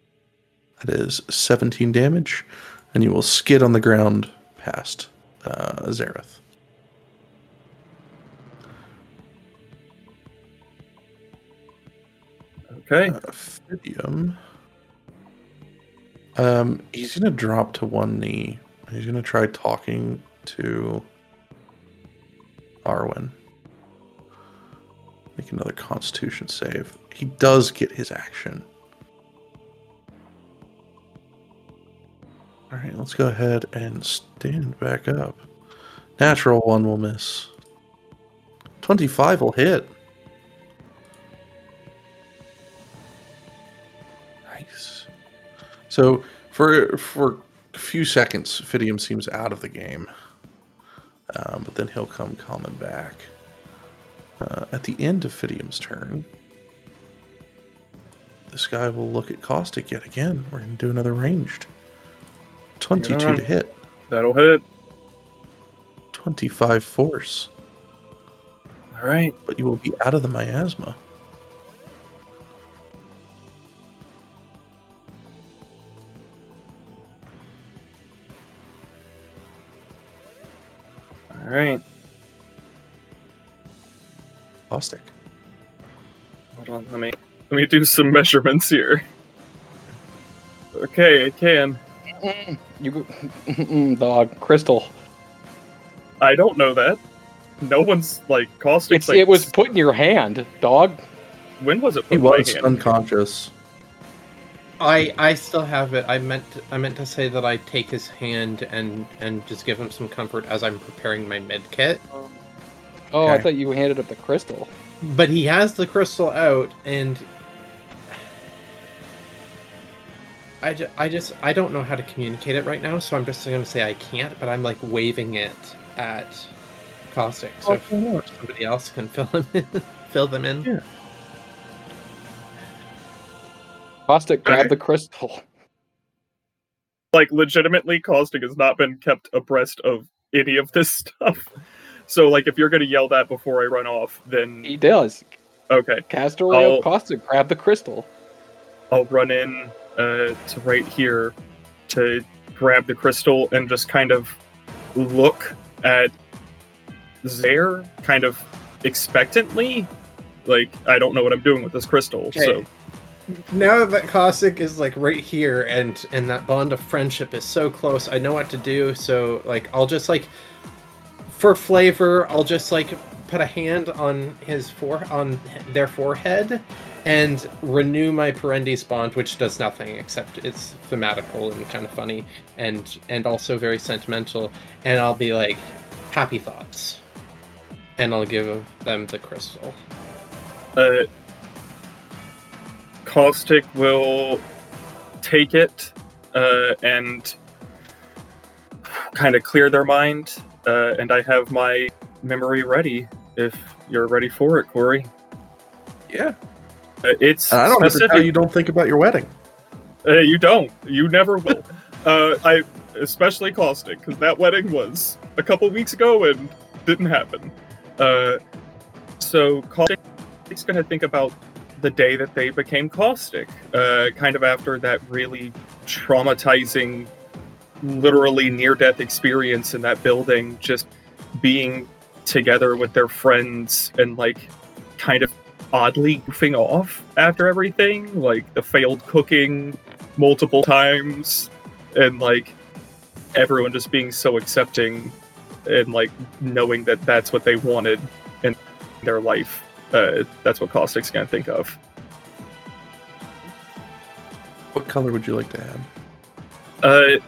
That is 17 damage, and you will skid on the ground past uh, Zareth. Okay. Uh, Fidium. Um, he's gonna drop to one knee. He's gonna try talking to Arwen. Make another Constitution save. He does get his action. All right, let's go ahead and stand back up. Natural one will miss. Twenty-five will hit. Nice. So for for a few seconds, Fidium seems out of the game, um, but then he'll come calming back. Uh, at the end of Fidium's turn, this guy will look at Caustic yet again. We're going to do another ranged. 22 Yeah. to hit, That'll hit. 25 force, All right. but you will be out of the miasma. All right. Caustic. Hold on. Let me let me do some measurements here. Okay, I can. Mm, you mm, dog crystal. I don't know that. No one's like caustic. It's, it was put in your hand, dog. When was it put He in my was hand? unconscious. I I still have it. I meant to, I meant to say that I take his hand and and just give him some comfort as I'm preparing my med kit. Oh, I thought you handed up the crystal. But he has the crystal out, and I, ju- I just I don't know how to communicate it right now, so I'm just going to say I can't. But I'm like waving it at Caustic, so if somebody else can fill him in, fill them in. Yeah. Caustic, grab the crystal. like legitimately caustic has not been kept abreast of any of this stuff so like if you're gonna yell that before i run off then He does. okay Cast a ray of caustic. Grab the crystal. i'll run in uh to right here to grab the crystal and just kind of look at Zaire kind of expectantly like i don't know what i'm doing with this crystal so Okay. Now that Caustic is like right here, and and that bond of friendship is so close, I know what to do. So like I'll just like for flavor, I'll just like put a hand on his fore on their forehead and renew my Perendis bond, which does nothing except it's thematical and kind of funny and and also very sentimental. And I'll be like, happy thoughts, and I'll give them the crystal. uh, Caustic will take it uh, and kind of clear their mind. Uh, and I have my memory ready if you're ready for it, Corey. Yeah. Uh, it's I don't have to specific. tell you don't think about your wedding. Uh, you don't. You never will. uh, I especially caustic because that wedding was a couple weeks ago and didn't happen. Uh, so is going to think about the day that they became caustic, uh, kind of after that really traumatizing, literally near-death experience in that building, just being together with their friends and like kind of oddly goofing off after everything, like the failed cooking multiple times, and like everyone just being so accepting and like knowing that that's what they wanted in their life. Uh, that's what Caustic's gonna think of. What color would you like to add? Uh,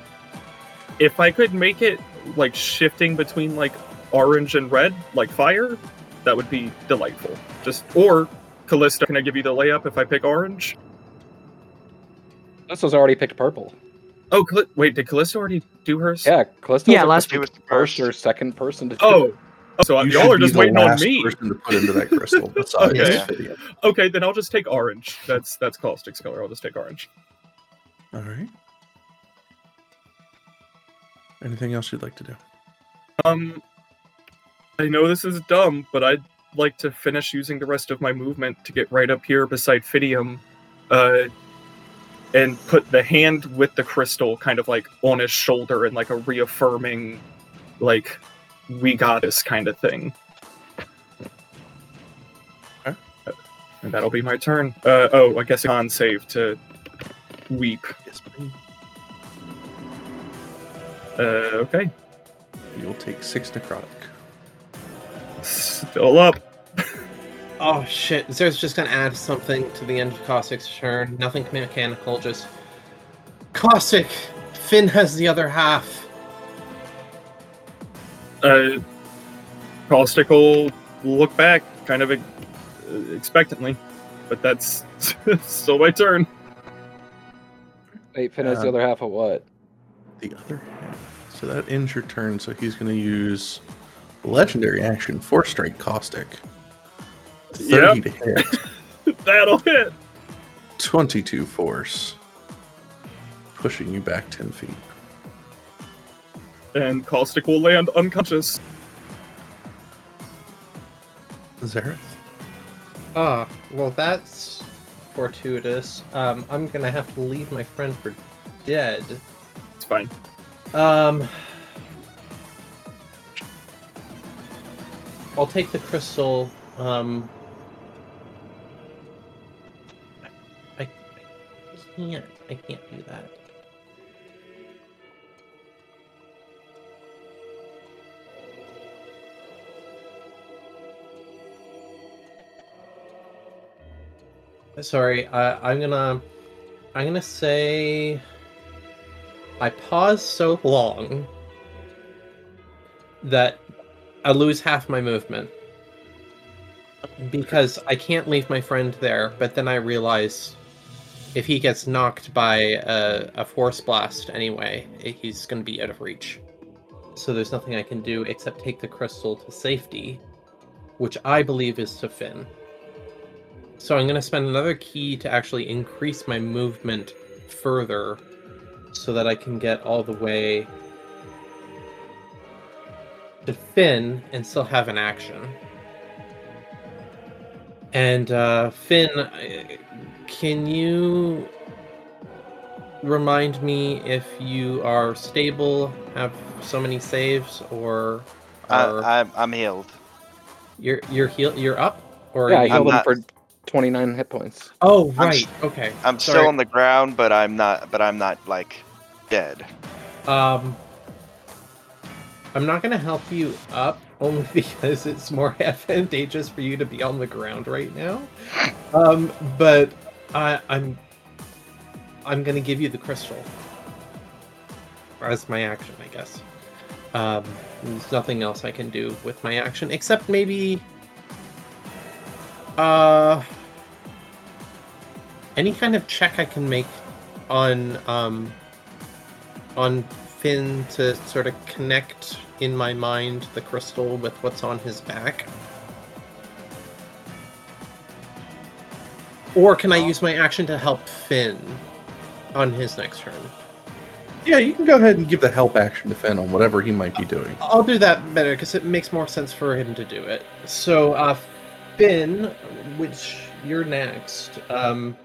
if I could make it like shifting between like orange and red, like fire, that would be delightful. Just or Callisto, can I give you the layup if I pick orange? This was already picked purple. Oh, Calli- wait, did Callisto already do hers? Yeah, Callisto. Yeah, last He was the first first. or second person to. Oh, it. So You y'all should are be just the waiting on me. person to put into that crystal Okay. Fidium. Okay, then I'll just take orange. That's that's caustic's color. I'll just take orange. All right. Anything else you'd like to do? Um, I know this is dumb, but I'd like to finish using the rest of my movement to get right up here beside Fidium, uh, and put the hand with the crystal kind of like on his shoulder and like a reaffirming, like, we got this kind of thing. Okay. And that'll be my turn. Uh, oh, I guess a con save to weep. Yes, please. Uh, okay. You'll take six necrotic. Still up. Oh shit! Zer's just gonna add something to the end of Caustic's turn. Nothing mechanical, just Caustic. Finn has the other half. Uh, Caustic will look back kind of uh, expectantly, but that's still my turn. Wait, finish the Uh, other half of what? The other half. So that ends your turn. So he's going to use legendary action, Force Strike Caustic. 30 to hit, That'll hit. 22 force, pushing you back 10 feet. And Caustic will land unconscious. Zareth? Ah, well that's fortuitous. Um, I'm gonna have to leave my friend for dead. It's fine. Um, I'll take the crystal. Um, I, I can't. I can't do that. Sorry, I, I'm gonna. I'm gonna say. I pause so long that I lose half my movement because I can't leave my friend there. But then I realize if he gets knocked by a, a force blast anyway, he's going to be out of reach. So there's nothing I can do except take the crystal to safety, which I believe is to Finn. So I'm going to spend another ki to actually increase my movement further so that I can get all the way to Finn and still have an action. And uh, Finn, can you remind me if you are stable, have so many saves, or are I, I'm I'm healed. you're you're heal you're up? Or Yeah, I you- healed him not- for 29 hit points. Oh I'm right, okay. I'm Sorry. still on the ground, but I'm not. But I'm not like dead. Um, I'm not gonna help you up only because it's more advantageous for you to be on the ground right now. Um, but I, I'm I'm gonna give you the crystal as my action, I guess. Um, there's nothing else I can do with my action except maybe uh any kind of check I can make on um on Finn to sort of connect in my mind the crystal with what's on his back? Or can I use my action to help Finn on his next turn? Yeah, you can go ahead and give the help action to Finn on whatever he might be doing. I'll do that better because it makes more sense for him to do it. So, uh, Finn, which you're next, um,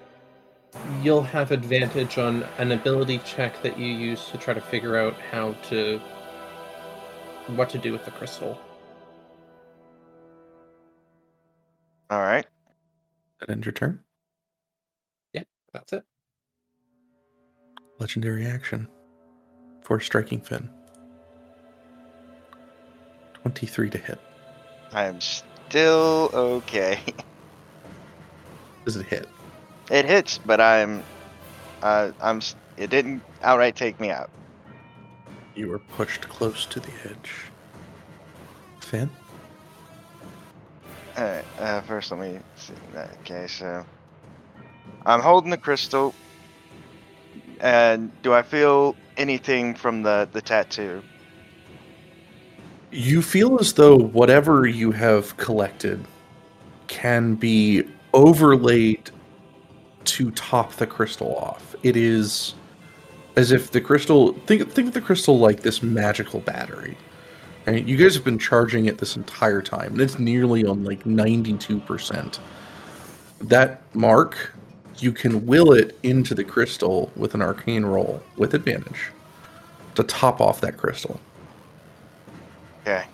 you'll have advantage on an ability check that you use to try to figure out how to what to do with the crystal. All right. That ends your turn. Yeah, that's it. Legendary action for striking Finn. 23 to hit. I am still okay. Does it hit? It hits, but I'm. Uh, I'm. It didn't outright take me out. You were pushed close to the edge. Finn? Alright, uh, first let me see that. Okay, so I'm holding the crystal. And do I feel anything from the the tattoo? You feel as though whatever you have collected can be overlaid to top the crystal off. It is as if the crystal think think of the crystal like this magical battery. Right? You guys have been charging it this entire time, and it's nearly on like 92%. That mark, you can will it into the crystal with an arcane roll with advantage to top off that crystal. Okay.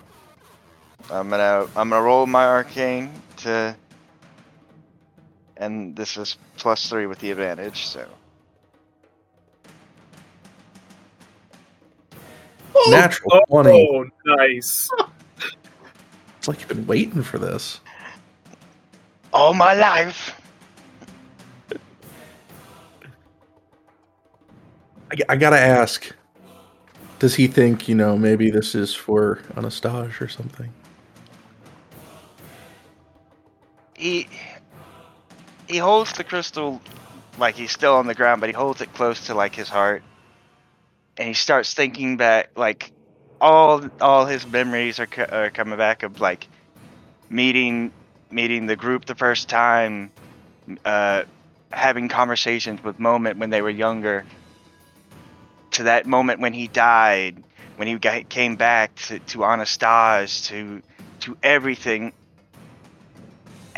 I'm gonna I'm gonna roll my arcane to and this is plus three with the advantage, so oh, Natural 20. Oh, nice. It's like you've been waiting for this. all my life. I gotta ask does he think, you know, maybe this is for Anastasia or something? He he holds the crystal like he's still on the ground, but he holds it close to like his heart. And he starts thinking back like all all his memories are, are coming back of like meeting meeting the group the first time uh having conversations with moment when they were younger to that moment when he died when he got, came back to, to Anastasia to to everything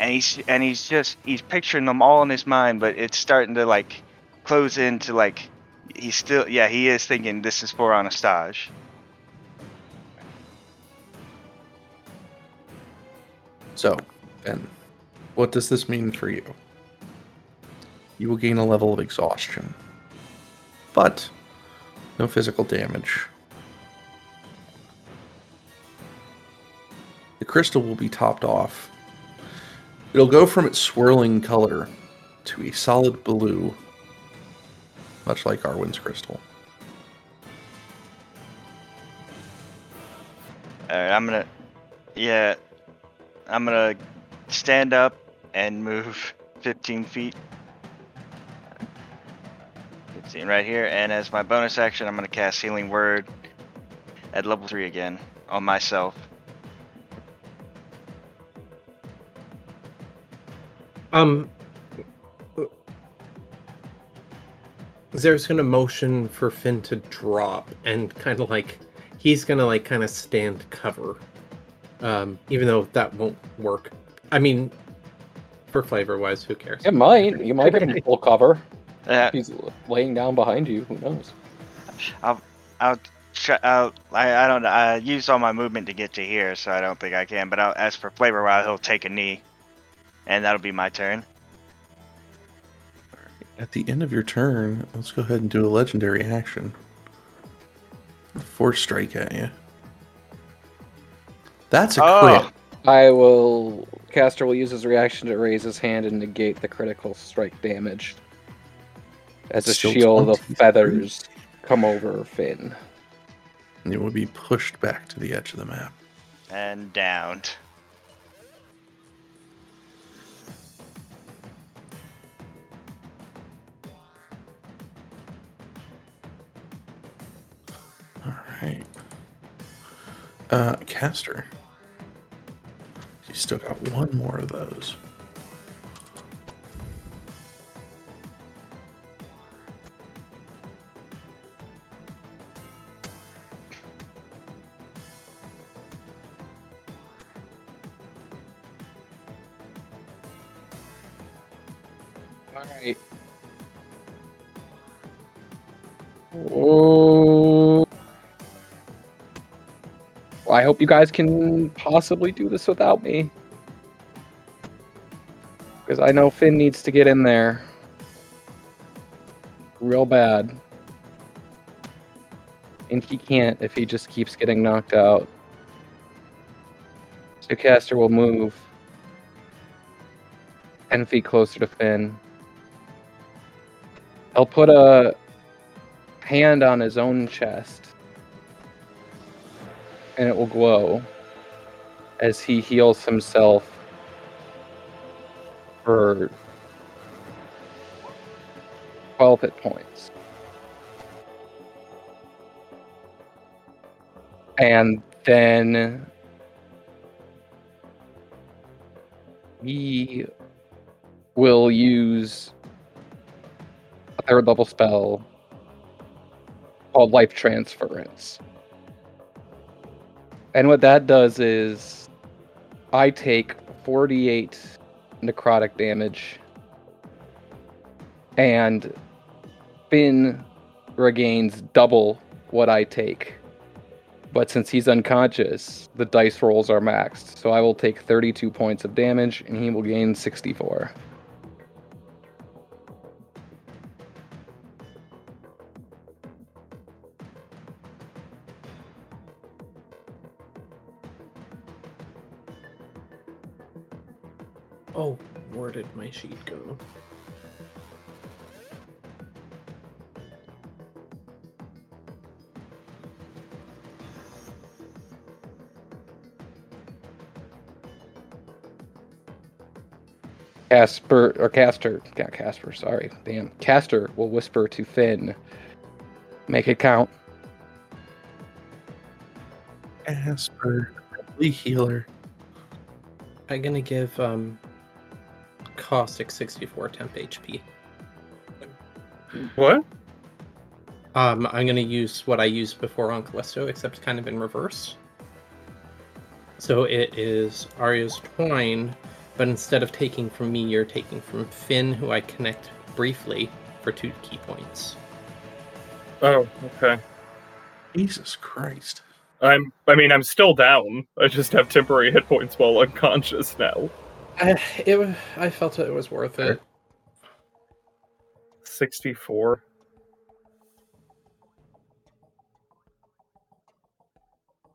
and he's and he's just he's picturing them all in his mind but it's starting to like close into like he's still yeah he is thinking this is for Anastasia So, Ben, what does this mean for you? You will gain a level of exhaustion, but no physical damage. The crystal will be topped off. It'll go from its swirling color to a solid blue, much like Arwen's crystal. Alright, I'm gonna. Yeah. I'm gonna stand up and move 15 feet. 15 right here, and as my bonus action, I'm gonna cast Healing Word at level 3 again on myself. Um, Zare's gonna motion for Finn to drop and kind of like he's gonna like kind of stand cover. Um, even though that won't work. I mean, for flavor wise, who cares? It might. You might get him full cover. Uh, he's laying down behind you. Who knows? I'll, try, I'll, I, I don't know. I use all my movement to get to here, so I don't think I can. But I'll, as for flavor, while he'll take a knee, and that'll be my turn. At the end of your turn, let's go ahead and do a legendary action. Force strike at you. That's a Oh. crit. I will. Caster will use his reaction to raise his hand and negate the critical strike damage. As a Still shield of 23. feathers come over Finn. And it will be pushed back to the edge of the map. And downed. Uh, caster. You still got one more of those. I hope you guys can possibly do this without me. Because I know Finn needs to get in there. Real bad. And he can't if he just keeps getting knocked out. So Caster will move 10 feet closer to Finn. He'll put a hand on his own chest. And it will glow as he heals himself for 12 hit points. And then he will use a third level spell called Life Transference. And what that does is I take 48 necrotic damage and Finn regains double what I take. But since he's unconscious, the dice rolls are maxed. So I will take 32 points of damage and he will gain 64. Casper or Caster, not Casper, sorry. Damn. Caster will whisper to Finn. Make it count. Asper, the healer. I'm gonna give um caustic 64 temp HP. What? Um, I'm gonna use what I used before on Callisto, except kind of in reverse. So it is Arya's twine, but instead of taking from me, you're taking from Finn, who I connect briefly for two ki points. Oh, okay. Jesus Christ. I'm. I mean, I'm still down. I just have temporary hit points while unconscious now. I, it, I felt it was worth it. Sixty-four.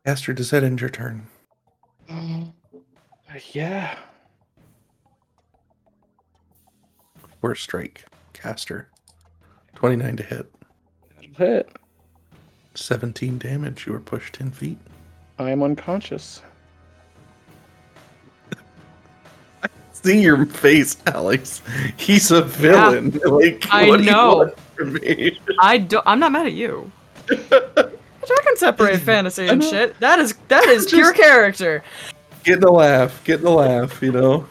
Caster, does that end your turn? Mm. Uh, yeah. or a strike. Caster. 29 to hit. Hit. 17 damage. You were pushed 10 feet. I am unconscious. See your face, Alex. He's a villain. Like, I do know. me? I don't. I'm not mad at you. I can separate fantasy and shit. That is that is pure character. Getting the laugh. Getting the laugh, you know?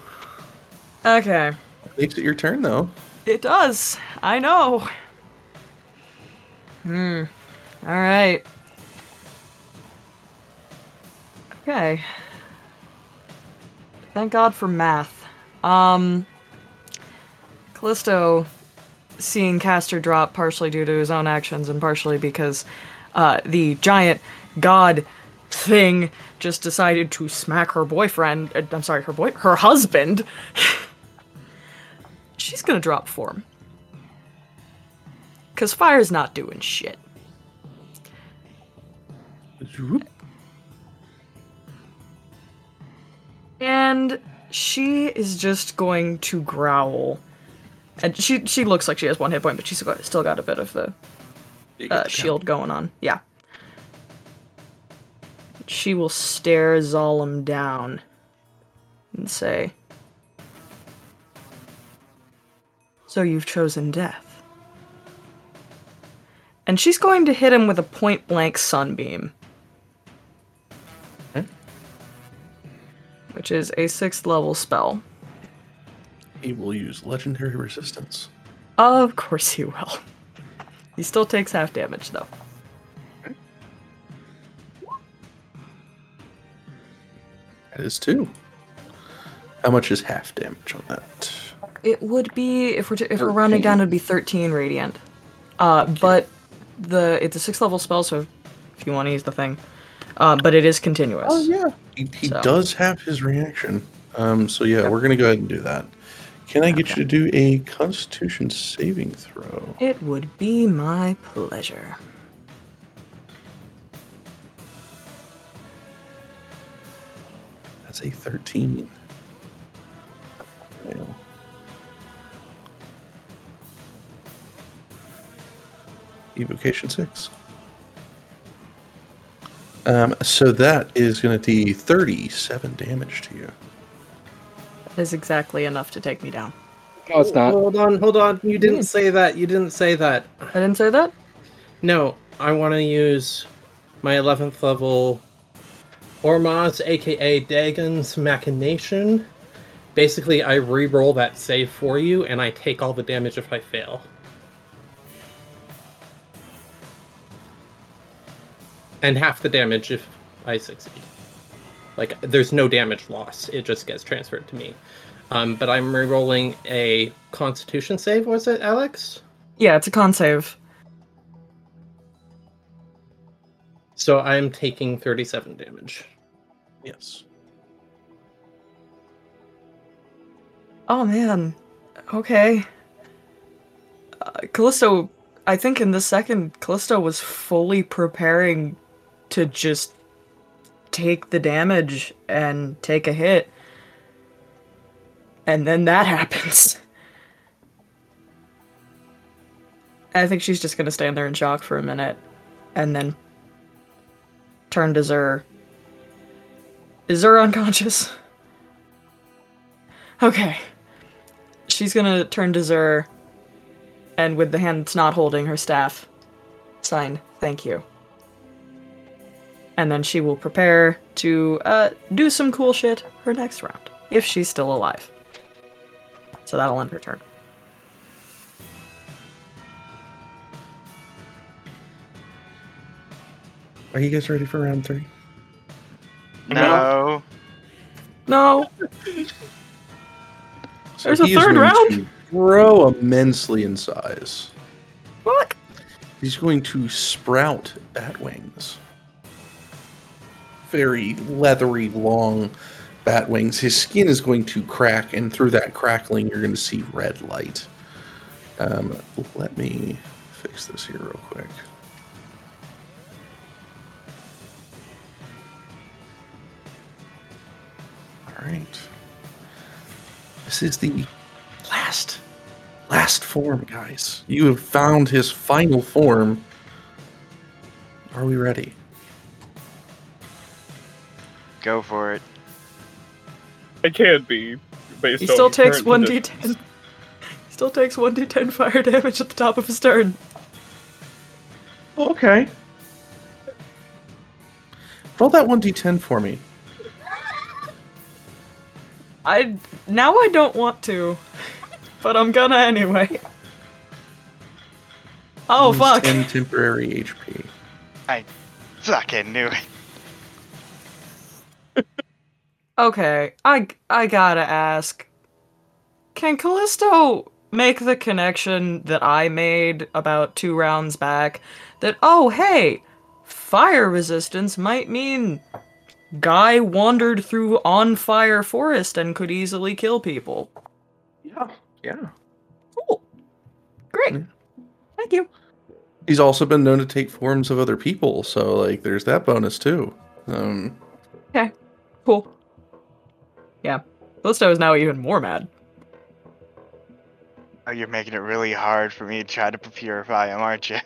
Okay. Makes it your turn, though. It does. I know. Hmm. All right. Okay. Thank God for math. Um. Callisto, seeing Caster drop partially due to his own actions and partially because uh, the giant god thing just decided to smack her boyfriend. uh, I'm sorry, her boy, her husband. She's gonna drop form. Cause fire's not doing shit. And she is just going to growl. And she she looks like she has one hit point, but she's got, still got a bit of the uh, shield going on. Yeah. She will stare Zalem down and say, So you've chosen death. And she's going to hit him with a point blank sunbeam. Which is a sixth level spell. He will use legendary resistance. Of course he will. He still takes half damage though. That is two. How much is half damage on that? It would be if we're if we're rounding down, it'd be thirteen radiant. Uh, but the it's a six level spell, so if you want to use the thing, uh, but it is continuous. Oh yeah, he, he So- does have his reaction. Um, so yeah, we're gonna go ahead and do that. Can I get you to do a Constitution saving throw? It would be my pleasure. That's a thirteen. Fail. Evocation six. Um, so that is going to be thirty-seven damage to you. That is exactly enough to take me down. No, it's not. Hold on, hold on. You didn't say that. You didn't say that. I didn't say that. No, I want to use my 11th level Ormaz, aka Dagon's Machination. Basically, I re-roll that save for you, and I take all the damage if I fail. And half the damage if I succeed. Like, there's no damage loss, it just gets transferred to me. Um, but I'm re-rolling a Constitution save, was it, Alex? Yeah, it's a con save. So I'm taking 37 damage. Yes. Oh man. Okay. Uh, Callisto, I think in the second, Callisto was fully preparing to just take the damage and take a hit. And then that happens. I think she's just gonna stand there in shock for a minute and then turn to Zur. Is Zur unconscious? Okay. She's gonna turn to Zur and with the hand that's not holding her staff, sign thank you. And then she will prepare to uh, do some cool shit her next round, if she's still alive. So that'll end her turn. Are you guys ready for round three? No. No! So There's a he is third going round? to Grow immensely in size. What? He's going to sprout bat wings. Very leathery, long bat wings. His skin is going to crack, and through that crackling, you're going to see red light. Um, let me fix this here real quick. All right. This is the last Last form, guys. You have found his final form. Are we ready? Go for it. I can be based He on still takes one d ten. He still takes one d10 fire damage at the top of his turn. Okay. Roll that 1d10 for me. I now I don't want to, but I'm gonna anyway. Oh fuck! 10 temporary HP. I fucking knew it. Okay, I I gotta ask. Can Callisto make the connection that I made about two rounds back? That oh hey, fire resistance might mean guy wandered through on fire forest and could easily kill people. Yeah. Yeah. Cool. Great. Yeah. Thank you. He's also been known to take forms of other people, so like there's that bonus too. Um Cool. Yeah. Callisto is now even more mad. Oh, you're making it really hard for me to try to purify him, aren't you?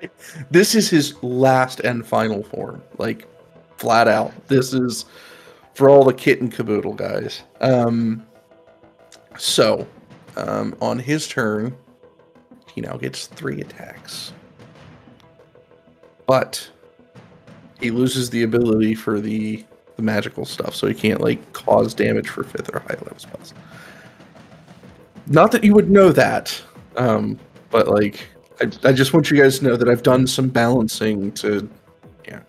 this is his last and final form. Like flat out. This is for all the kit and caboodle guys. Um so um on his turn he now gets three attacks. But he loses the ability for the the magical stuff, so he can't like cause damage for fifth or higher level spells. Not that you would know that, um, but like I, I just want you guys to know that I've done some balancing to, yeah.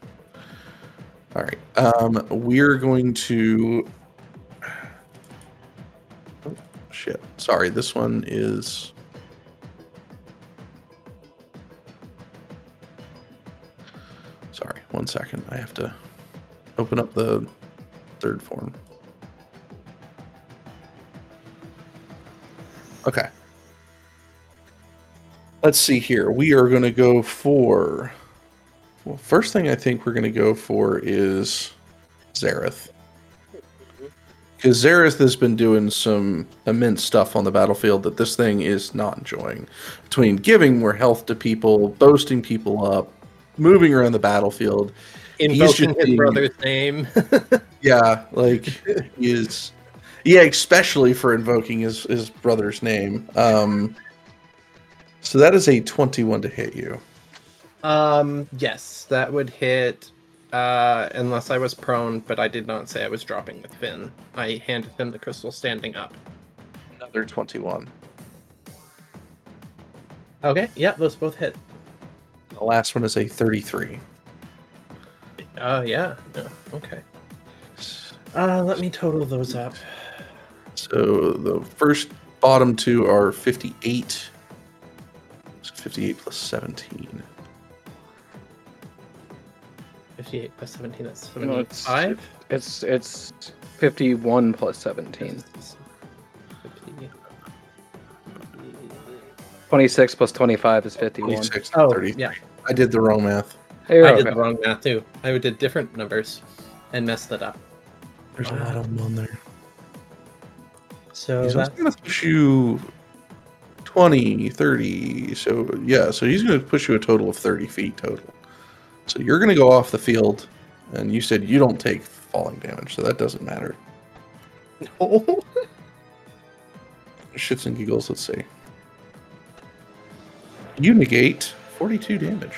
All right, um, we're going to. Oh, shit! Sorry, this one is. Sorry, one second. I have to open up the third form. Okay. Let's see here. We are going to go for. Well, first thing I think we're going to go for is Zareth. Because Zareth has been doing some immense stuff on the battlefield that this thing is not enjoying. Between giving more health to people, boasting people up, moving around the battlefield. Invoking his being- brother's name. Yeah, like he is. Yeah, especially for invoking his his brother's name. Um, so that is a twenty-one to hit you. um, yes, that would hit. Uh, unless I was prone, but I did not say I was dropping with Finn. I handed him the crystal standing up. Another twenty-one. Okay, yeah, those both hit. The last one is a thirty-three. Uh, yeah, no, okay. Uh, let me total those up. So the first bottom two are fifty-eight. So fifty-eight plus seventeen. 58 plus 17, that's No, it's- 75. It's it's 51 plus 17. 26 plus 25 is 51. 26 Oh, 30. yeah, I did the wrong math. Hey, I okay. did the wrong math too. I did different numbers and messed it up. There's a lot of them on there. So He's that, going to push you 20, 30. So, yeah, so he's going to push you a total of 30 feet total. So you're going to go off the field, and you said you don't take falling damage, so that doesn't matter. No. Shits and giggles, let's see. You negate 42 damage.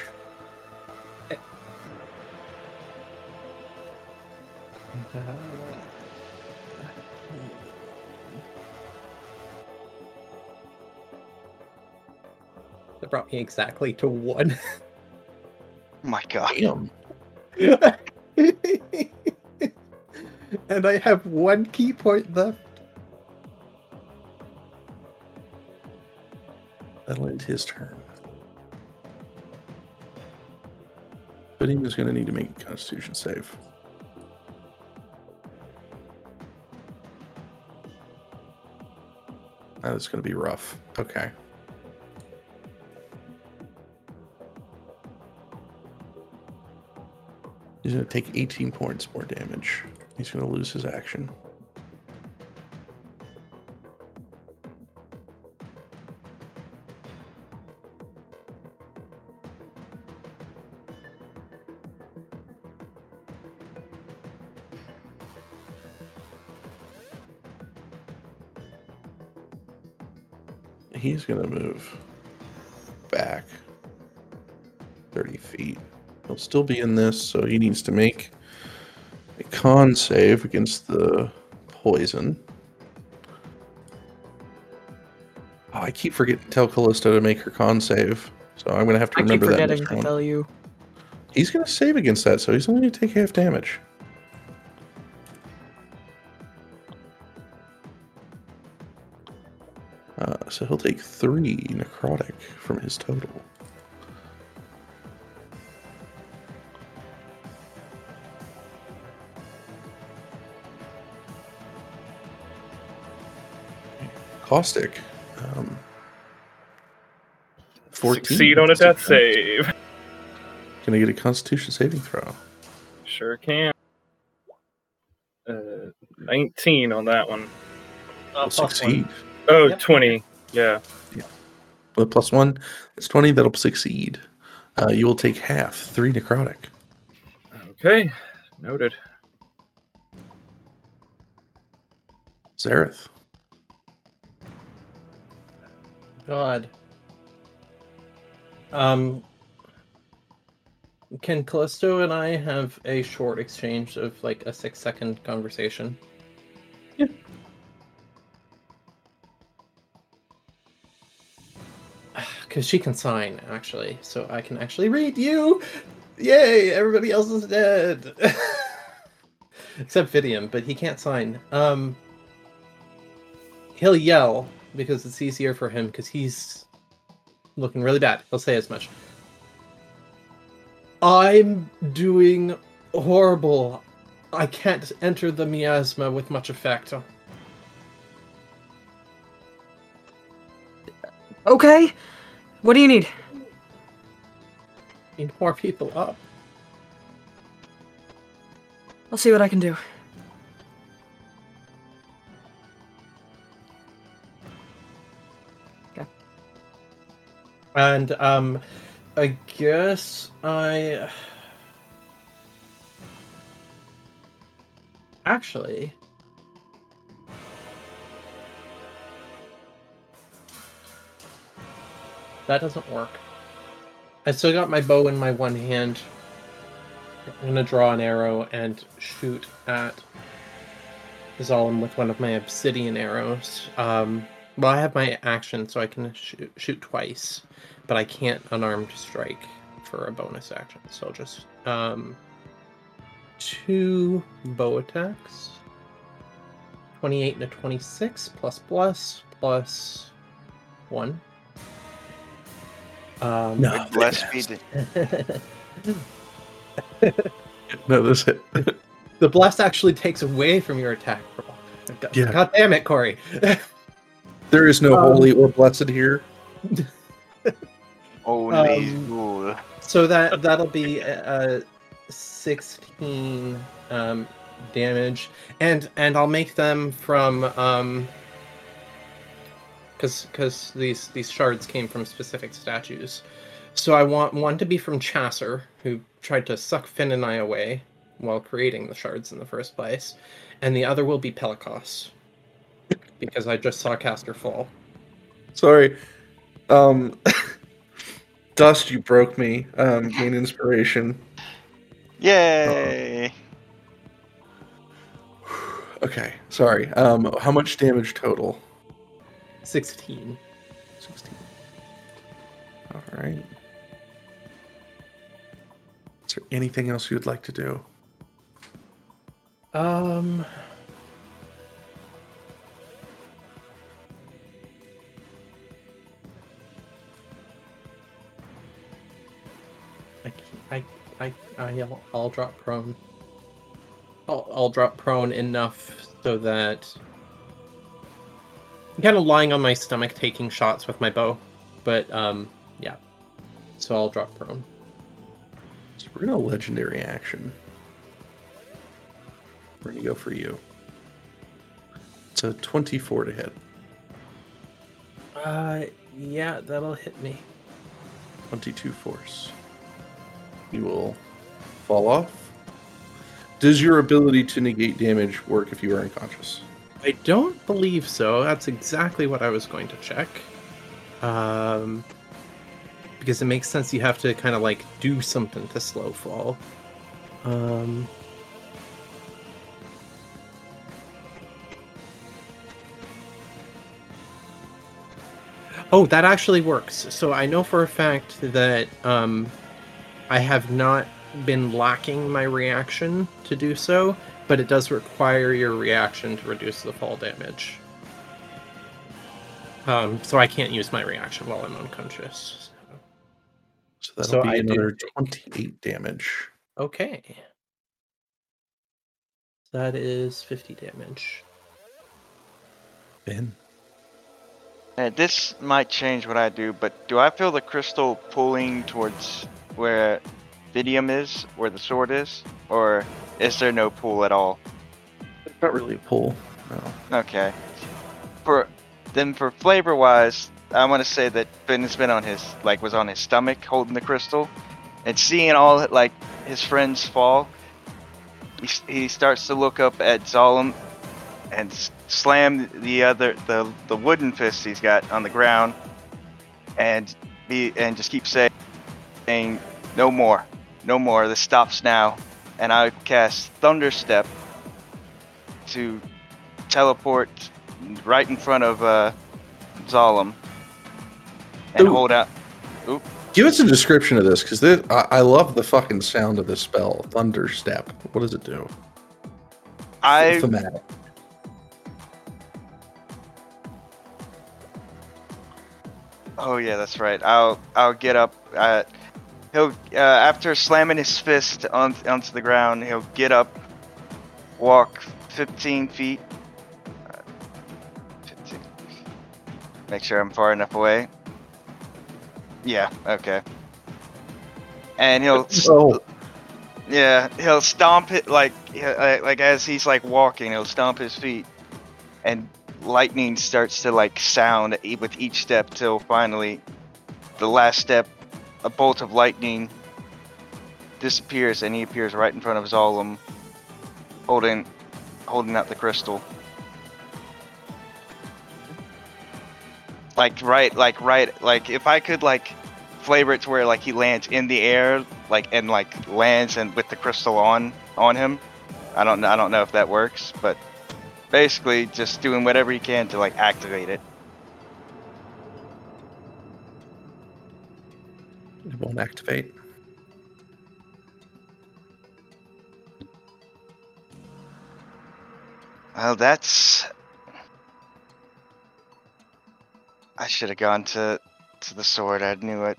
that brought me exactly to one. Oh my god. Damn. and I have one ki point left. That'll end his turn. Pudding is going to need to make a constitution save. That is going to be rough. Okay. He's going to take 18 points more damage. He's going to lose his action. He's gonna move back 30 feet. He'll still be in this, so he needs to make a con save against the poison. Oh, I keep forgetting to tell Callisto to make her con save, so I'm gonna have to remember I keep remember that. forgetting to tell you. He's gonna save against that, so he's only gonna take half damage. Uh, so he'll take three necrotic from his total. Caustic. Um, 14. Succeed on a death save. Can I get a Constitution saving throw? Sure can. Uh, 19 on that one. Uh, Will plus one. succeed. Oh, Yep. 20. Yeah. With plus one, it's 20. That'll succeed. Uh, you will take half, three necrotic. Okay. Noted. Zareth. God. Um, can Callisto and I have a short exchange of like a six second conversation? Because she can sign, actually, so I can actually read you. Yay! Everybody else is dead, except Fidium, but he can't sign. Um, he'll yell because it's easier for him because he's looking really bad. He'll say as much. I'm doing horrible. I can't enter the miasma with much effect. Okay. What do you need? Need more people up. I'll see what I can do. Okay. And um I guess I actually that doesn't work. I still got my bow in my one hand. I'm gonna draw an arrow and shoot at Zalem with one of my obsidian arrows. Um, well, I have my action, so I can shoot, shoot twice, but I can't unarmed strike for a bonus action. So I'll just um, two bow attacks. 28 and a 26 plus plus plus one. Um, No. Less speed. No, this hit. The blast actually takes away from your attack roll. God, Yeah. God damn it, Corey. There is no Um, holy or blessed here. Only Um, so that that'll be uh, 16 um, damage, and and I'll make them from um, because because these these shards came from specific statues. So I want one to be from Chasser, who tried to suck Finn and I away while creating the shards in the first place, and the other will be Pelikos, because I just saw Caster fall. Sorry. Um, Dust, you broke me. Um, gain inspiration. Yay! Okay, sorry. Um, how much damage total? 16. 16. All right. Is there anything else you'd like to do? Um. I, I, I, I'll, I'll drop prone. I'll, I'll drop prone enough so that I'm kind of lying on my stomach taking shots with my bow, but um, yeah. So I'll drop prone. So we're gonna legendary action. We're gonna go for you. It's a 24 to hit. Uh, yeah, that'll hit me. 22 force. You will fall off. Does your ability to negate damage work if you are unconscious? I don't believe so. That's exactly what I was going to check. Um, because it makes sense you have to kind of like do something to slow fall. Um, oh, that actually works. So I know for a fact that um, I have not been lacking my reaction to do so, but it does require your reaction to reduce the fall damage. Um, so I can't use my reaction while I'm unconscious. So that'll So be I another take- 28 damage. Okay. That is 50 damage. Ben. Uh, this might change what I do, but do I feel the crystal pulling towards where Fidium is, where the sword is? Or is there no pool at all? It's not really a pool. No. Okay. For then for flavor wise, I want to say that has been on his like was on his stomach holding the crystal, and seeing all like his friends fall. He, he starts to look up at Zalem and slam the other the the wooden fist he's got on the ground, and be and just keep saying, saying no more, no more. This stops now, and I cast Thunder Step to teleport right in front of uh, Zalem and Ooh. hold out. Give us a description of this, because I, I love the fucking sound of this spell. Thunder Step. What does it do? I Thematic. oh yeah, that's right. I'll I'll get up. Uh, he'll uh, after slamming his fist on onto the ground, he'll get up, walk 15 feet. Uh, 15. Make sure I'm far enough away. Yeah. Okay. And he'll Oh, Yeah, he'll stomp it like uh, like as he's like walking, he'll stomp his feet, and lightning starts to like sound with each step till finally, the last step, a bolt of lightning disappears and he appears right in front of Zalem, holding holding out the crystal. Like right, like right, like if I could like flavor it to where like he lands in the air, like and like lands and with the crystal on on him. I don't know. I don't know if that works, but basically just doing whatever he can to like activate it. It won't activate. Well, that's. I should have gone to to the sword. I knew it.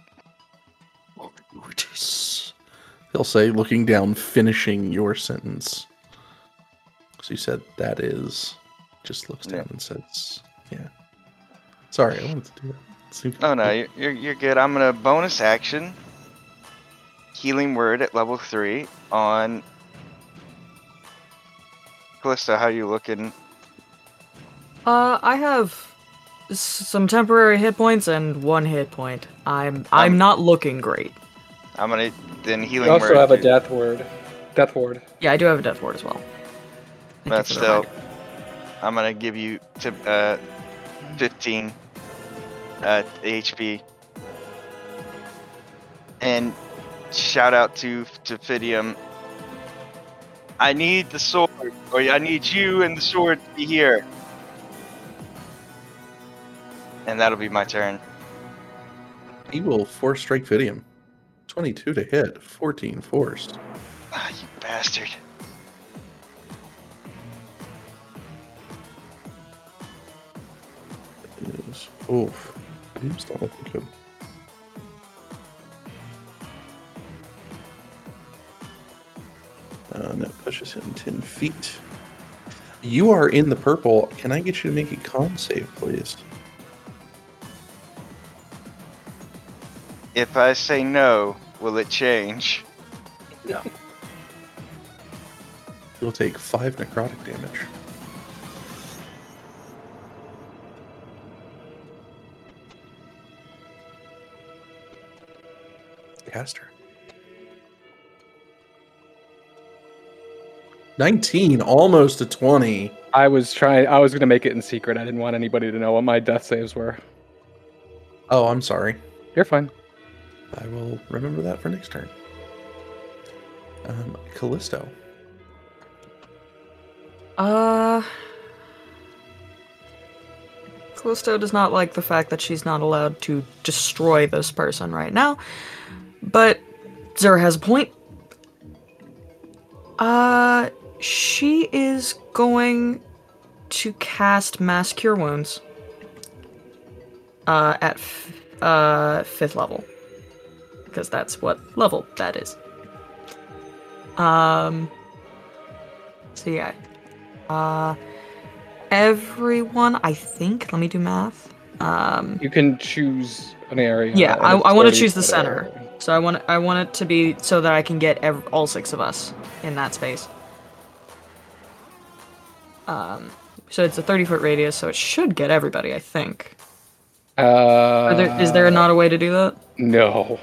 He'll say, looking down, finishing your sentence. Because you said that is. Just looks Yeah. down and says, yeah. Sorry, I wanted to do that. See- Oh no, you're you're, you're good. I'm gonna bonus action. Healing word at level three on. Callisto, how you looking? Uh, I have s- some temporary hit points and one hit point. I'm I'm Um, not looking great. I'm gonna then healing word. You also word. have a to- death word. Death ward. Yeah, I do have a death ward as well. Thank you But for the still, reminder. I'm gonna give you to uh 15 uh HP. And shout out to to Fidium. I need the sword, or I need you and the sword to be here. And that'll be my turn. He will force strike Fidium. 22 to hit, 14 forced. Ah, you bastard. Oof. Looking good. Uh, and that pushes him 10 feet. You are in the purple. Can I get you to make a con save, please? If I say no, will it change? No. You'll take 5 necrotic damage. Caster. 19, almost a 20. I was trying. I was gonna make it in secret. I didn't want anybody to know what my death saves were. Oh, I'm sorry. You're fine. I will remember that for next turn. Um, Callisto. Uh. Callisto does not like the fact that she's not allowed to destroy this person right now. But Zara has a point. Uh, she is going to cast Mass Cure Wounds. Uh, at f- uh fifth level, because that's what level that is. Um. So yeah, uh, everyone, I think. Let me do math. Um, You can choose an area. Yeah, I- I wanna choose the center. So I want I want it to be so that I can get ev- all six of us in that space. Um, so it's a thirty foot radius, so it should get everybody. I think. Uh, there, is there not a way to do that? No.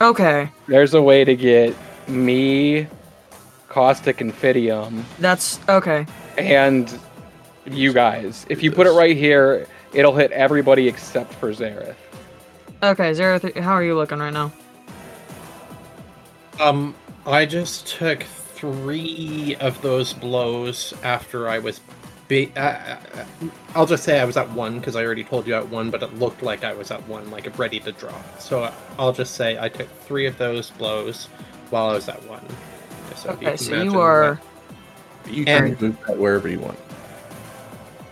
Okay, There's a way to get me, Caustic and Fidium, that's okay. and you guys. If you put it right here, it'll hit everybody except for Zareth. Okay, Zara, th- how are you looking right now? Um, I just took three of those blows after I was. Be- uh, uh, I'll just say I was at one because I already told you at one, but it looked like I was at one, like ready to drop. So I'll just say I took three of those blows while I was at one. So Okay, can so you are. You can And- move that wherever you want.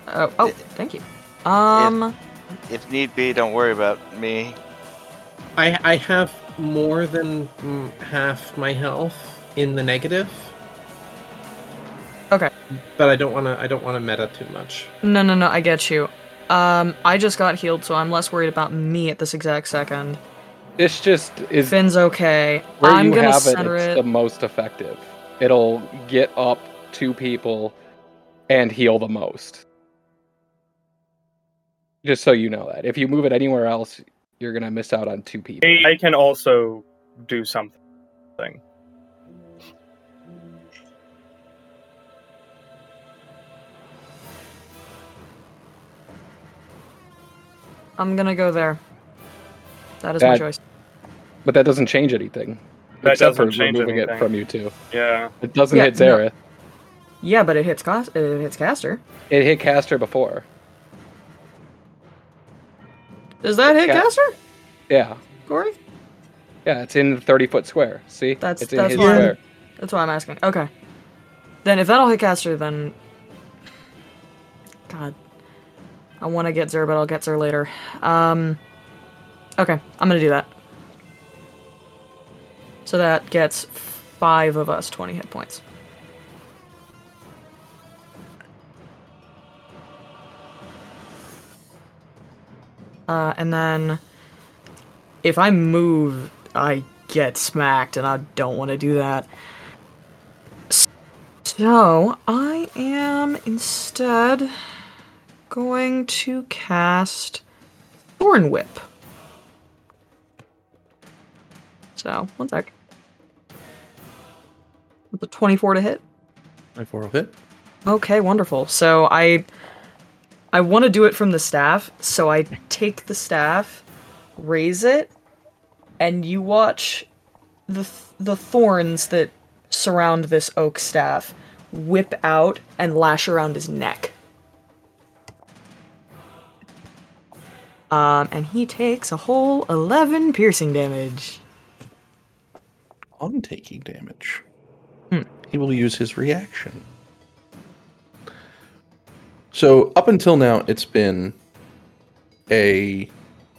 Oh, oh, thank you. Um, If need be, don't worry about me. I I have more than half my health in the negative. Okay. But I don't want to. I don't want to meta too much. no, no, no, I get you. Um, I just got healed, so I'm less worried about me at this exact second. This just is Finn's okay. where I'm you gonna have it. It's it. the most effective. It'll get up two people and heal the most. Just so you know that. If you move it anywhere else, you're gonna miss out on two people. I I can also do something. I'm gonna go there. That is my choice. But that doesn't change anything. That except for doesn't change removing it anything. from you too. Yeah. It doesn't Yeah, hit no. Yeah, but it hits cost. It hits caster. It hit Caster before. Does that hit Ca- caster, Yeah. Corey? Yeah, it's in the 30 foot square. See? That's- it's in that's his why I'm- square. That's why I'm asking. Okay. Then if that'll hit caster, then. God. I want to get Zer, but I'll get Zer later. Um. Okay, I'm gonna do that. So that gets five of us 20 hit points. Uh, and then if I move, I get smacked, and I don't want to do that. So I am instead going to cast Thorn Whip. So one sec. With a 24 to hit. My four will hit. Okay, wonderful. So I I want to do it from the staff, so I take the staff, raise it, and you watch the th- the thorns that surround this oak staff whip out and lash around his neck. Um, and he takes a whole 11 piercing damage. On taking damage, Hmm. he will use his reaction. So up until now, it's been a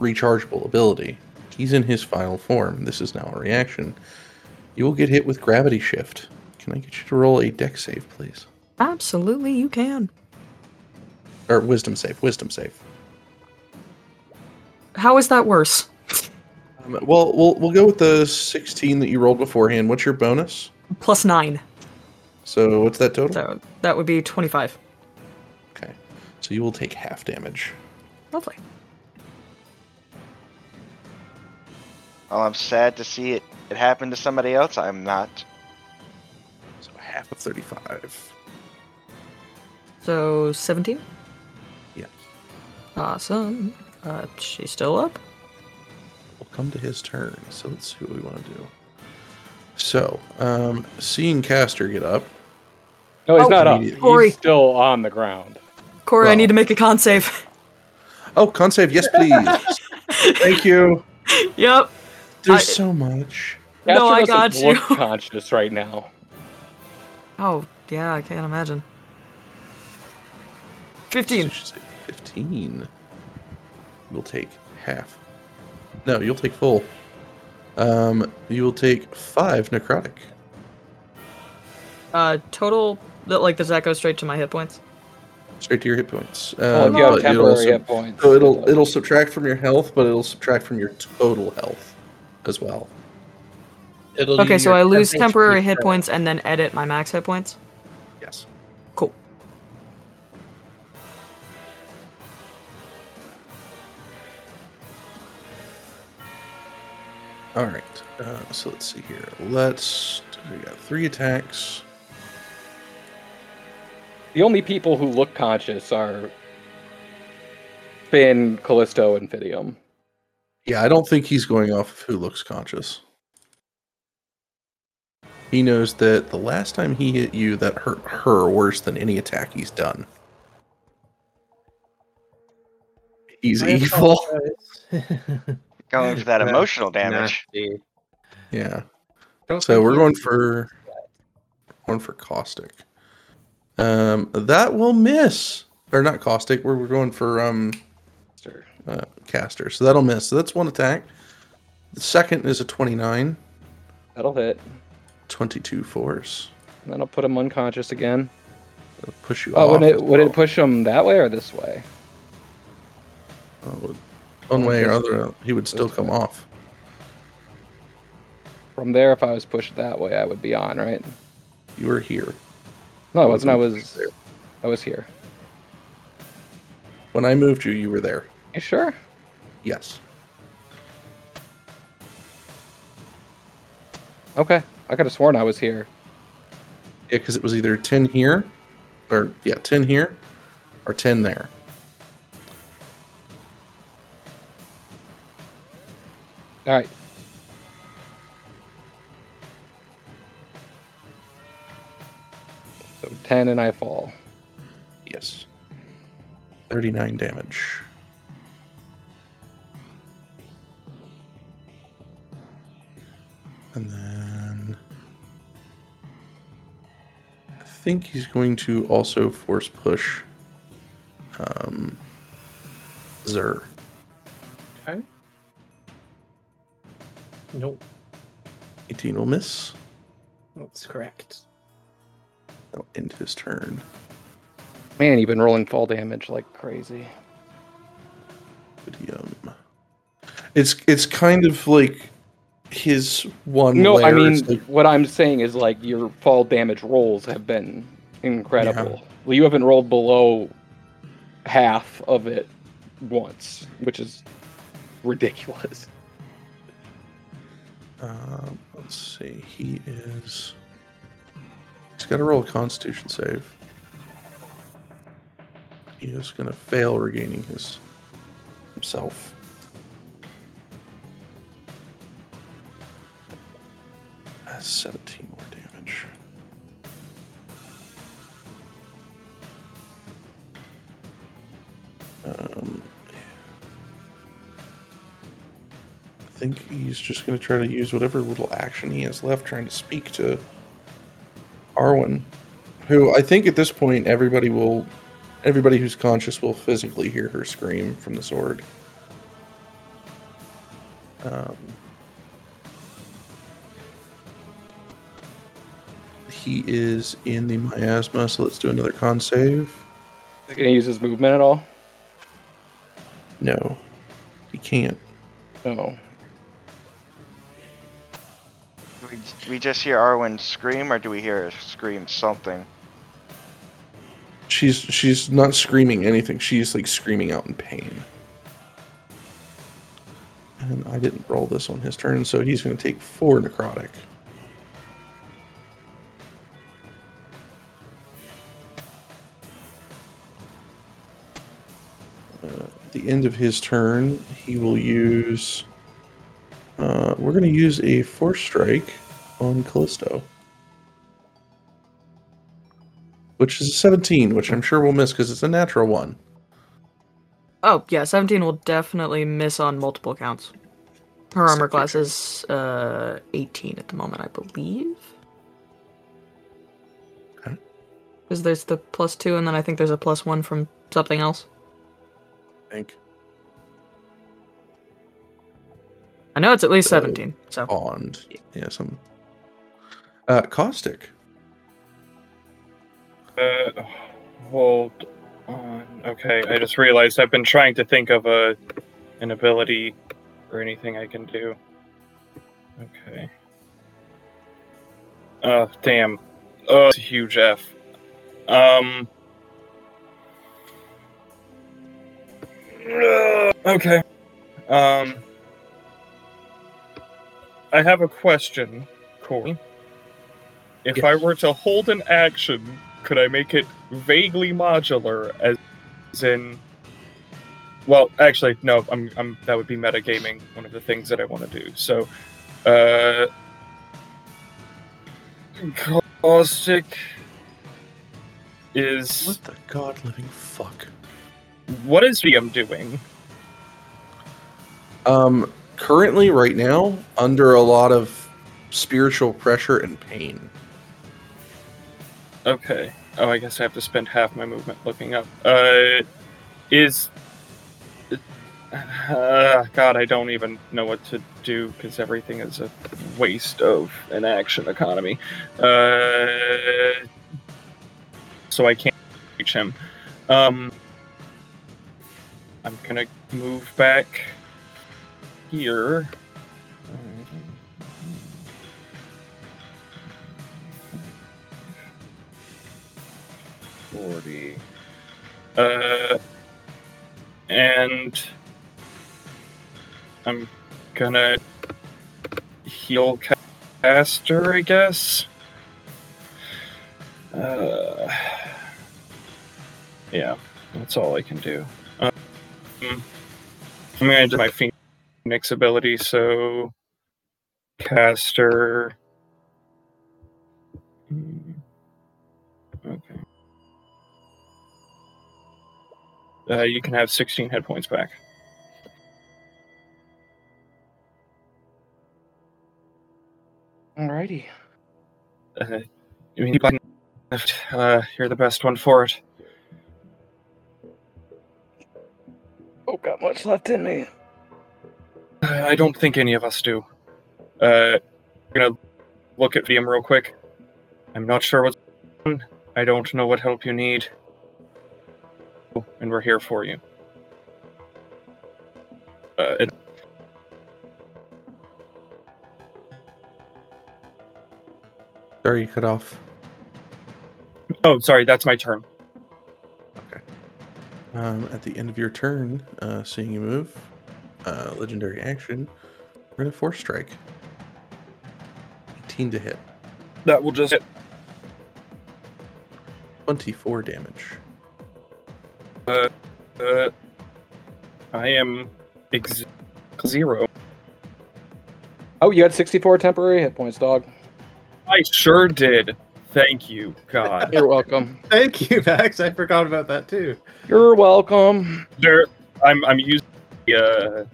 rechargeable ability. He's in his final form. This is now a reaction. You will get hit with gravity shift. Can I get you to roll a dex save, please? Absolutely, you can. Or wisdom save. Wisdom save. How is that worse? Um, well, we'll we'll go with the 16 that you rolled beforehand. What's your bonus? Plus 9. So what's that total? So that would be 25. Okay. So you will take half damage. Lovely. Well, I'm sad to see it, it happen to somebody else. I'm not. So half of 35. So 17? Yeah. Awesome. Uh, she's still up? We'll come to his turn. So let's see what we want to do. So, um, seeing Caster get up, No, he's Oh, not up. immediate- Corey. He's still on the ground. Corey, I need to make a con save. oh, con save, yes, please. Thank you. yep. There's I- so much. No, I got doesn't look you. conscious right now. Oh, yeah, I can't imagine. 15. you should say 15. You'll take half. No, you'll take full. Um, you will take five necrotic. Uh, total, that like, does that go straight to my hit points? Straight to your hit points. Oh, Um, if you have it'll temporary also- hit points. So it'll it'll subtract from your health, but it'll subtract from your total health as well. It'll Okay, so I lose 10 temporary hit points and then edit my max hit points? Yes. Cool. All right. Uh, so let's see here. Let's. We got three attacks. The only people who look conscious are Finn, Callisto, and Fidium. Yeah, I don't think he's going off of who looks conscious. He knows that the last time he hit you, that hurt her worse than any attack he's done. He's I evil. Going for that Nah, emotional damage. Nasty. Yeah. Don't So we're going for going for caustic. Um, that will miss, or not caustic. We're, we're going for um uh, caster. So that'll miss. So that's one attack. The second is a 29, That'll hit. 22 force. And then I'll put him unconscious again. It'll push you Oh, off. would it as would it push him that way or this way? Uh, one way or other, he would still come way. off. From there, if I was pushed that way, I would be on, right? You were here. No, I wasn't. I was. I was here. When I moved you, you were there. You sure? Yes. Okay. I could have sworn I was here. Yeah, because it was either 10 here, or yeah, 10 here, or 10 there. All right. So ten and I fall. Yes. 39 damage. And then. I think he's going to also force push um, Zer. Okay. Nope, 18 will miss. that's correct. That'll end his turn. Man, you've been rolling fall damage like crazy. Idiom. It's it's kind of like his one. No, I mean like- what I'm saying is like your fall damage rolls have been incredible. Well, you haven't rolled below half of it once, which is ridiculous. Um, let's see. He is. He's got to roll a Constitution save. He is going to fail regaining his himself. That's 17 more damage. Um, I think he's just going to try to use whatever little action he has left trying to speak to Arwen, who I think at this point everybody will, everybody who's conscious will physically hear her scream from the sword. Um, he is in the miasma, so let's do another con save. Is he gonna use his movement at all? No, he can't. No. We, we just hear Arwen scream, or do we hear her scream something? She's she's not screaming anything. She's like screaming out in pain. And I didn't roll this on his turn, so he's going to take four necrotic. Uh, at the end of his turn, he will use Uh, we're going to use a force strike on Callisto. Which is a 17, which I'm sure we'll miss because it's a natural one. Oh, yeah, 17 will definitely miss on multiple counts. Her armor class is uh 18 at the moment, I believe. Okay. Because there's the plus two, and then I think there's a plus one from something else. I think. I know it's at least So- 17. So Bond. Yeah, some. Uh, Caustic. Uh, hold on. Okay, I just realized I've been trying to think of a an ability or anything I can do. Okay. Oh, damn. Oh, it's a huge F. Um. uh, Okay. Um. I have a question, Corey. If I were to hold an action, could I make it vaguely modular as, as in well, actually, no, I'm, I'm that would be metagaming, one of the things that I want to do. So uh caustic is What the god living fuck? what is VM doing? Um, currently, right now, under a lot of spiritual pressure and pain. Okay. Oh, I guess I have to spend half my movement looking up. Uh, is. Uh, God, I don't even know what to do because everything is a waste of an action economy. Uh, so I can't reach him. Um, I'm gonna move back here. Forty. Uh, and I'm gonna heal caster, I guess. Uh, yeah, that's all I can do. Um, I'm gonna do my phoenix ability, so caster. Hmm, Uh, you can have 16 hit points back. Alrighty. Uh, I mean, uh, you're the best one for it. Oh, got much left in me. Uh, I don't think any of us do. Uh, I'm gonna look at VM real quick. I'm not sure what's on. I don't know what help you need. And we're here for you. Uh, Sorry, you cut off. oh, sorry, that's my turn. Okay. Um, at the end of your turn, uh, seeing you move, uh, legendary action, we're gonna force strike. 18 to hit, That will just hit. 24 damage. Uh, I am ex- zero. Oh, you had 64 temporary hit points, dog. I sure did. Thank you, God. You're welcome. Thank you, Max. I forgot about that too. You're welcome. there I'm I'm using the uh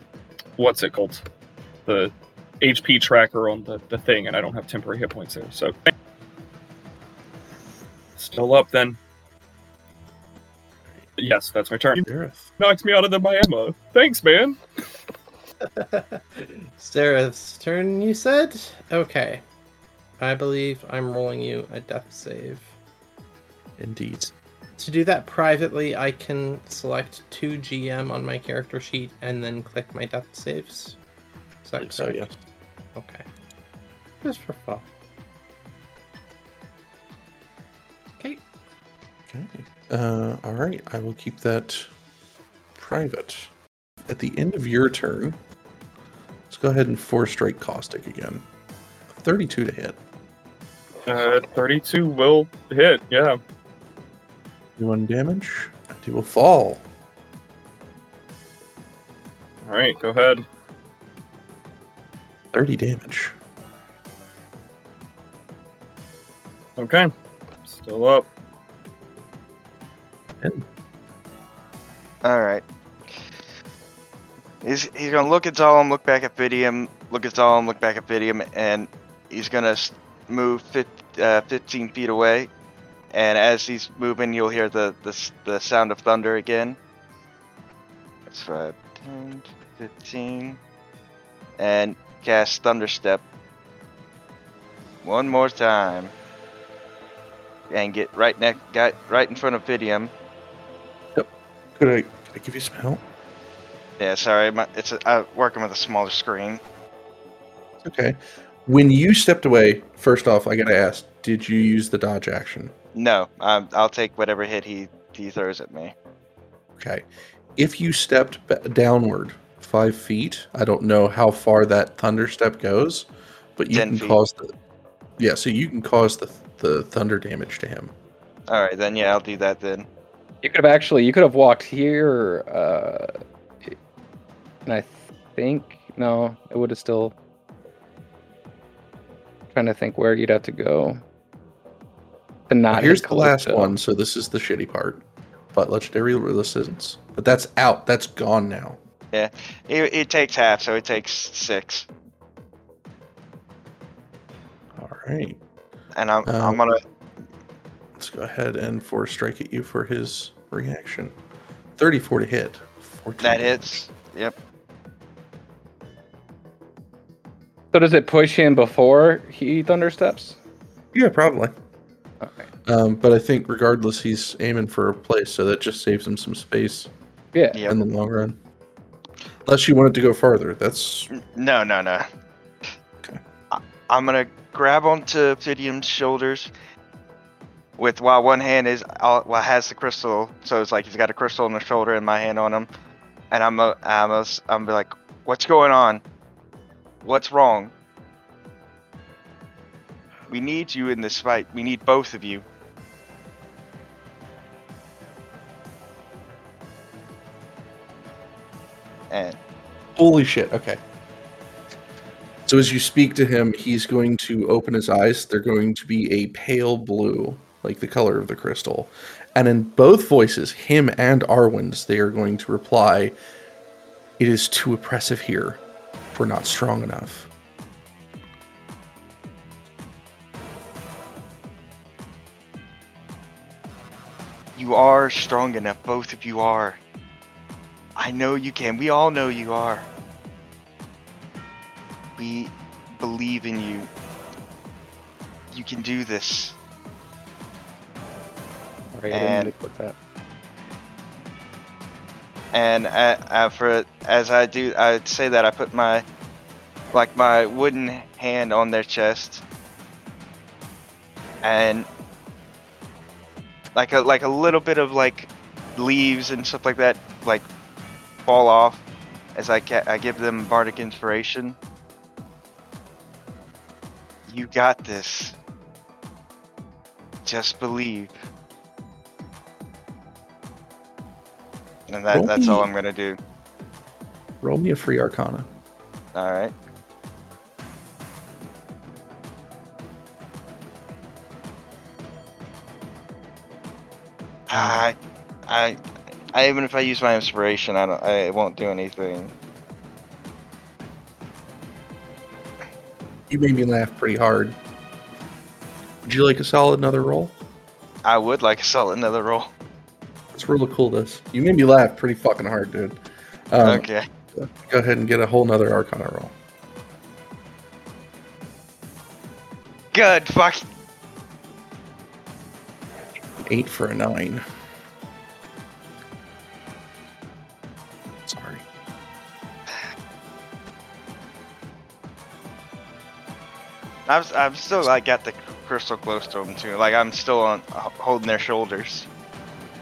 what's it called? The HP tracker on the, the thing and I don't have temporary hit points there, so still up then. Yes, that's my turn. Gareth. Knocked me out of the miasma. Thanks, man. Sarah's turn, you said? Okay. I believe I'm rolling you a death save. Indeed. To do that privately, I can select 2 GM on my character sheet and then click my death saves. Is that So, correct? yeah. Okay. Just for fun. Okay. Okay. Uh, all right. I will keep that private. At the end of your turn, let's go ahead and force strike caustic again. 32 to hit. Uh 32 will hit, yeah. One damage. And he will fall. Alright, go ahead. 30 damage. Okay. Still up. All right. He's he's gonna look at Zalem, look back at Fidium, look at Zalem, look back at Fidium, and he's gonna move fif- uh, 15 feet away. And as he's moving, you'll hear the the, the sound of thunder again. That's 5, 10, 15, and cast Thunder Step one more time, and get right next, right in front of Fidium. Could I, could I give you some help? Yeah, sorry, my, it's a, I'm working with a smaller screen. Okay. When you stepped away, first off, I gotta ask, did you use the dodge action? No, um, I'll take whatever hit he he throws at me. Okay. If you stepped ba- downward five feet, I don't know how far that thunder step goes, but you 10 can feet. cause the. Yeah, so you can cause the the thunder damage to him. All right, then yeah, I'll do that then. You could have actually, you could have walked here, uh, and I think no, it would have still. Trying to think where you'd have to go. To not hit Here's the last Calypso. one, so this is the shitty part. But legendary resistance. But that's out. That's gone now. Yeah, it, it takes half, so it takes six, All right. and I'm I'm Um, gonna Let's go ahead and force strike at you for his reaction. 34 to hit. that damage. hits. Yep. So does it push him before he thundersteps? Yeah, probably. Okay. Um, but I think regardless, he's aiming for a place, so that just saves him some space Yeah. Yep. in the long run. Unless you wanted to go farther, that's No, no, no. Okay. I, I'm gonna grab onto Fidium's shoulders. With while one hand is well has the crystal, so it's like he's got a crystal on the shoulder and my hand on him, and I'm a, I'm a, I'm like, what's going on? What's wrong? We need you in this fight. We need both of you. And holy shit. Okay. So as you speak to him, he's going to open his eyes. They're going to be a pale blue, like the color of the crystal. And in both voices, him and Arwen's, they are going to reply, It is too oppressive here. We're not strong enough. You are strong enough, both of you are. I know you can. We all know you are. We believe in you. You can do this. Right, I And- mean to click that. And uh, uh, for as I do, I'd say that I put my like my wooden hand on their chest, and like a like a little bit of like leaves and stuff like that like fall off as I ca- I give them bardic inspiration. You got this. Just believe. And that, Roll that's all I'm gonna do. Roll me a free arcana. All right. Ah, I, I, I even if I use my inspiration, I don't. I it won't do anything. You made me laugh pretty hard. Would you like a solid another roll? I would like a solid another roll. Roll a cool this. You made me laugh pretty fucking hard, dude. Um, okay. Go ahead and get a whole nother arcana roll. Good. Fuck. Eight for a nine. Sorry. I'm. I'm still like got the crystal close to them too. Like I'm still on holding their shoulders,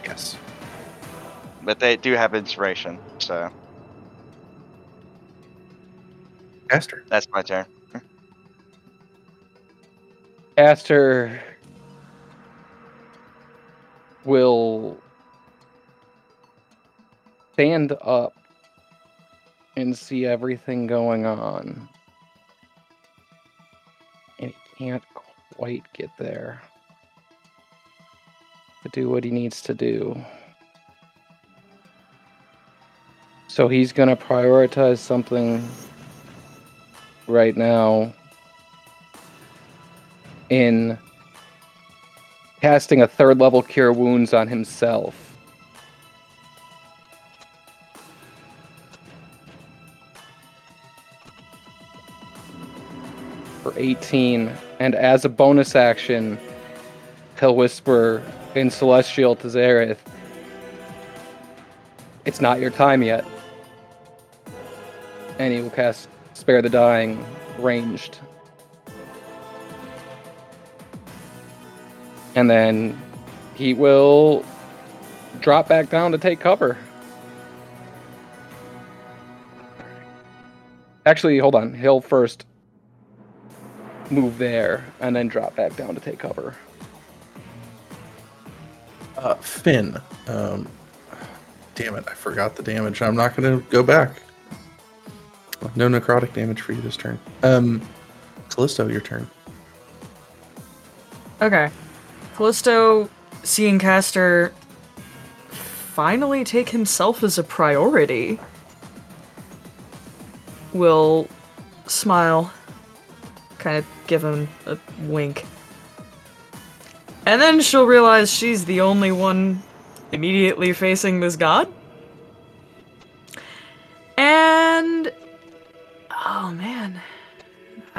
Yes. But they do have inspiration. So Aster. that's my turn. Aster will stand up and see everything going on. And he can't quite get there to do what he needs to do. So he's going to prioritize something right now in casting a third level cure wounds on himself. For 18, and as a bonus action, he'll whisper in Celestial to Zareth, It's not your time yet. And he will cast Spare the Dying ranged. And then he will drop back down to take cover. Actually, hold on. He'll first move there and then drop back down to take cover. Uh, Finn. Um, damn it, I forgot the damage. I'm not going to go back. No necrotic damage for you this turn. Um, Callisto, your turn. Okay. Callisto, seeing Caster finally take himself as a priority, will smile, kind of give him a wink. And then she'll realize she's the only one immediately facing this god.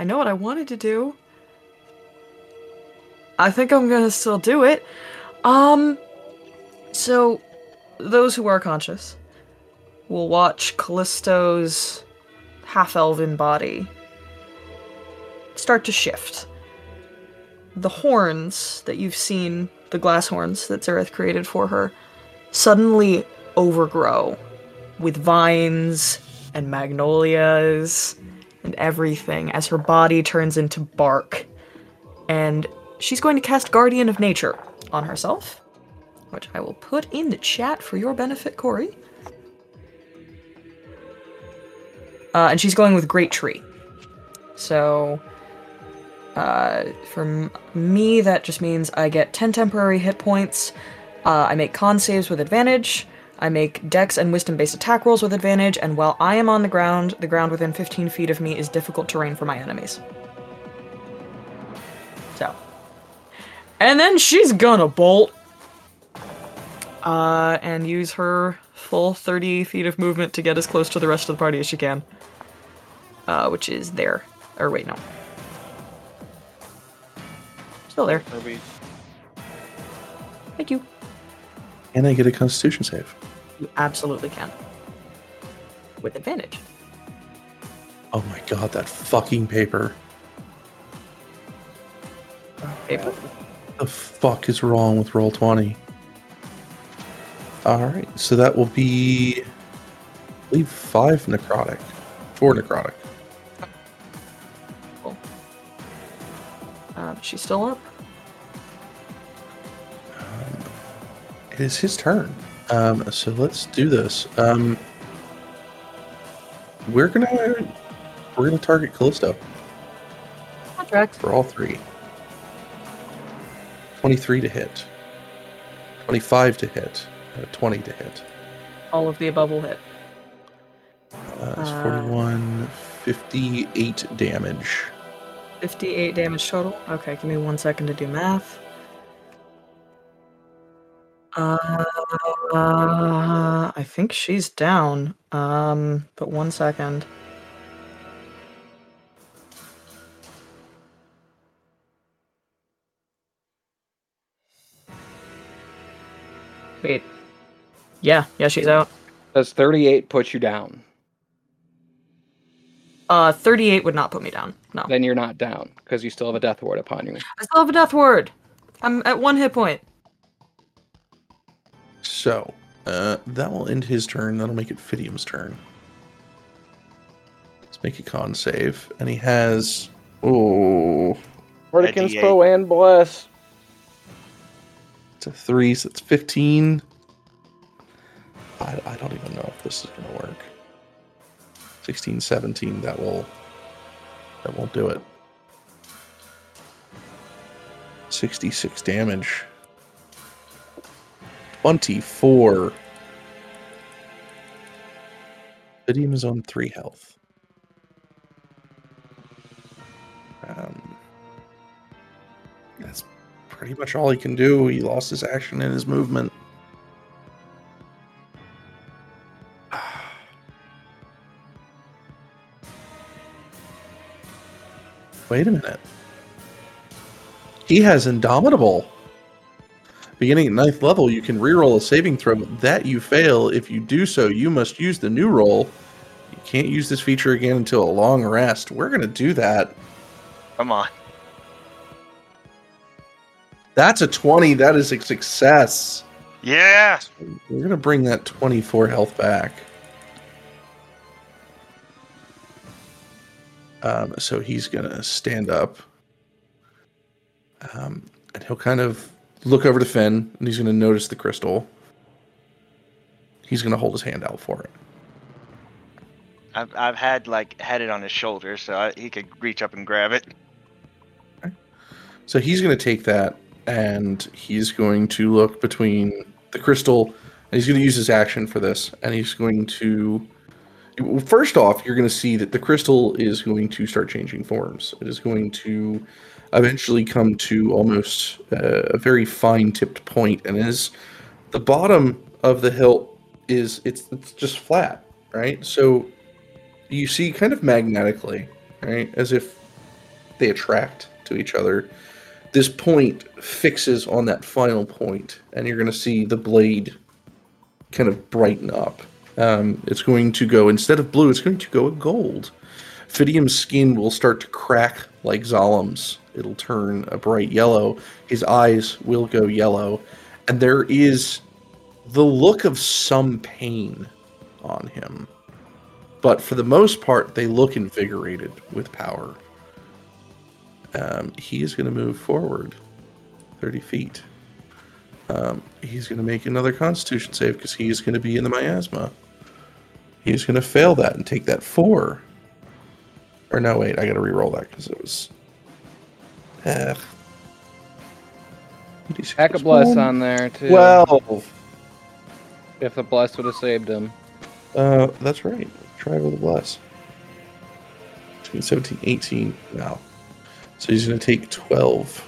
I know what I wanted to do. I think I'm gonna still do it. Um. So, those who are conscious will watch Callisto's half elven body start to shift. The horns that you've seen, the glass horns that Zareth created for her, suddenly overgrow with vines and magnolias and everything as her body turns into bark. And she's going to cast Guardian of Nature on herself, which I will put in the chat for your benefit, Corey. Uh, and she's going with Great Tree. So, uh, for m- me, that just means I get 10 temporary hit points. Uh, I make con saves with advantage. I make dex and wisdom based attack rolls with advantage. And while I am on the ground, the ground within 15 feet of me is difficult terrain for my enemies. So. And then she's gonna bolt. Uh, and use her full 30 feet of movement to get as close to the rest of the party as she can. Uh, which is there. Or wait, no. Still there. Thank you. And I get a Constitution save. You absolutely can. With advantage. Oh my god, that fucking paper. Paper. The fuck is wrong with roll 20? Alright, so that will be I believe five necrotic. Four necrotic. Uh, she's still up. It is his turn. Um, so let's do this. Um, we're gonna we're gonna target Callisto Contract. for all three. Twenty-three to hit. Twenty-five to hit. Uh, Twenty to hit. All of the above will hit. Uh, it's Uh, 41, 58 damage. 58 damage total. Okay, give me one second to do math. Uh, I think she's down. Um, but one second. Wait. Yeah, yeah, she's out. Does 38 put you down? Uh, 38 would not put me down. No. Then you're not down because you still have a death ward upon you. I still have a death ward. I'm at one hit point. So, uh, that will end his turn. That'll make it Fidium's turn. Let's make a con save. And he has. Oh, Hurricane's D8. Pro and Bless. it's a three, so it's 15. I, I don't even know if this is going to work. 16, 17, that will. That won't do it. 66 damage. 24. Fidium is on 3 health. Um, that's pretty much all he can do. He lost his action and his movement. Wait a minute. He has Indomitable. Beginning at ninth level, you can reroll a saving throw that you fail. If you do so, you must use the new roll. You can't use this feature again until a long rest. We're going to do that. Come on. That's a 20. That is a success. Yeah. We're going to bring that 24 health back. Um, so he's going to stand up. Um, and he'll kind of look over to Finn and he's going to notice the crystal. He's going to hold his hand out for it. I've I've had like had it on his shoulder, so I, he could reach up and grab it. So he's going to take that and he's going to look between the crystal and he's going to use his action for this and he's going to first off you're going to see that the crystal is going to start changing forms it is going to eventually come to almost uh, a very fine tipped point and as the bottom of the hilt is it's it's just flat right so you see kind of magnetically right as if they attract to each other this point fixes on that final point, and you're going to see the blade kind of brighten up. Um, it's going to go instead of blue, it's going to go gold. Fidium's skin will start to crack like Zalem's. It'll turn a bright yellow. His eyes will go yellow, and there is the look of some pain on him. But for the most part, they look invigorated with power. Um, he is going to move forward 30 feet. Um, he's going to make another constitution save because he is going to be in the miasma. He's going to fail that and take that four. Or no, wait, I got to re-roll that because it was. Uh, Heck a bless on there too. Well, if the bless would have saved him. uh, that's right. Try with a bless. Between 17 18 now. So he's to take 12.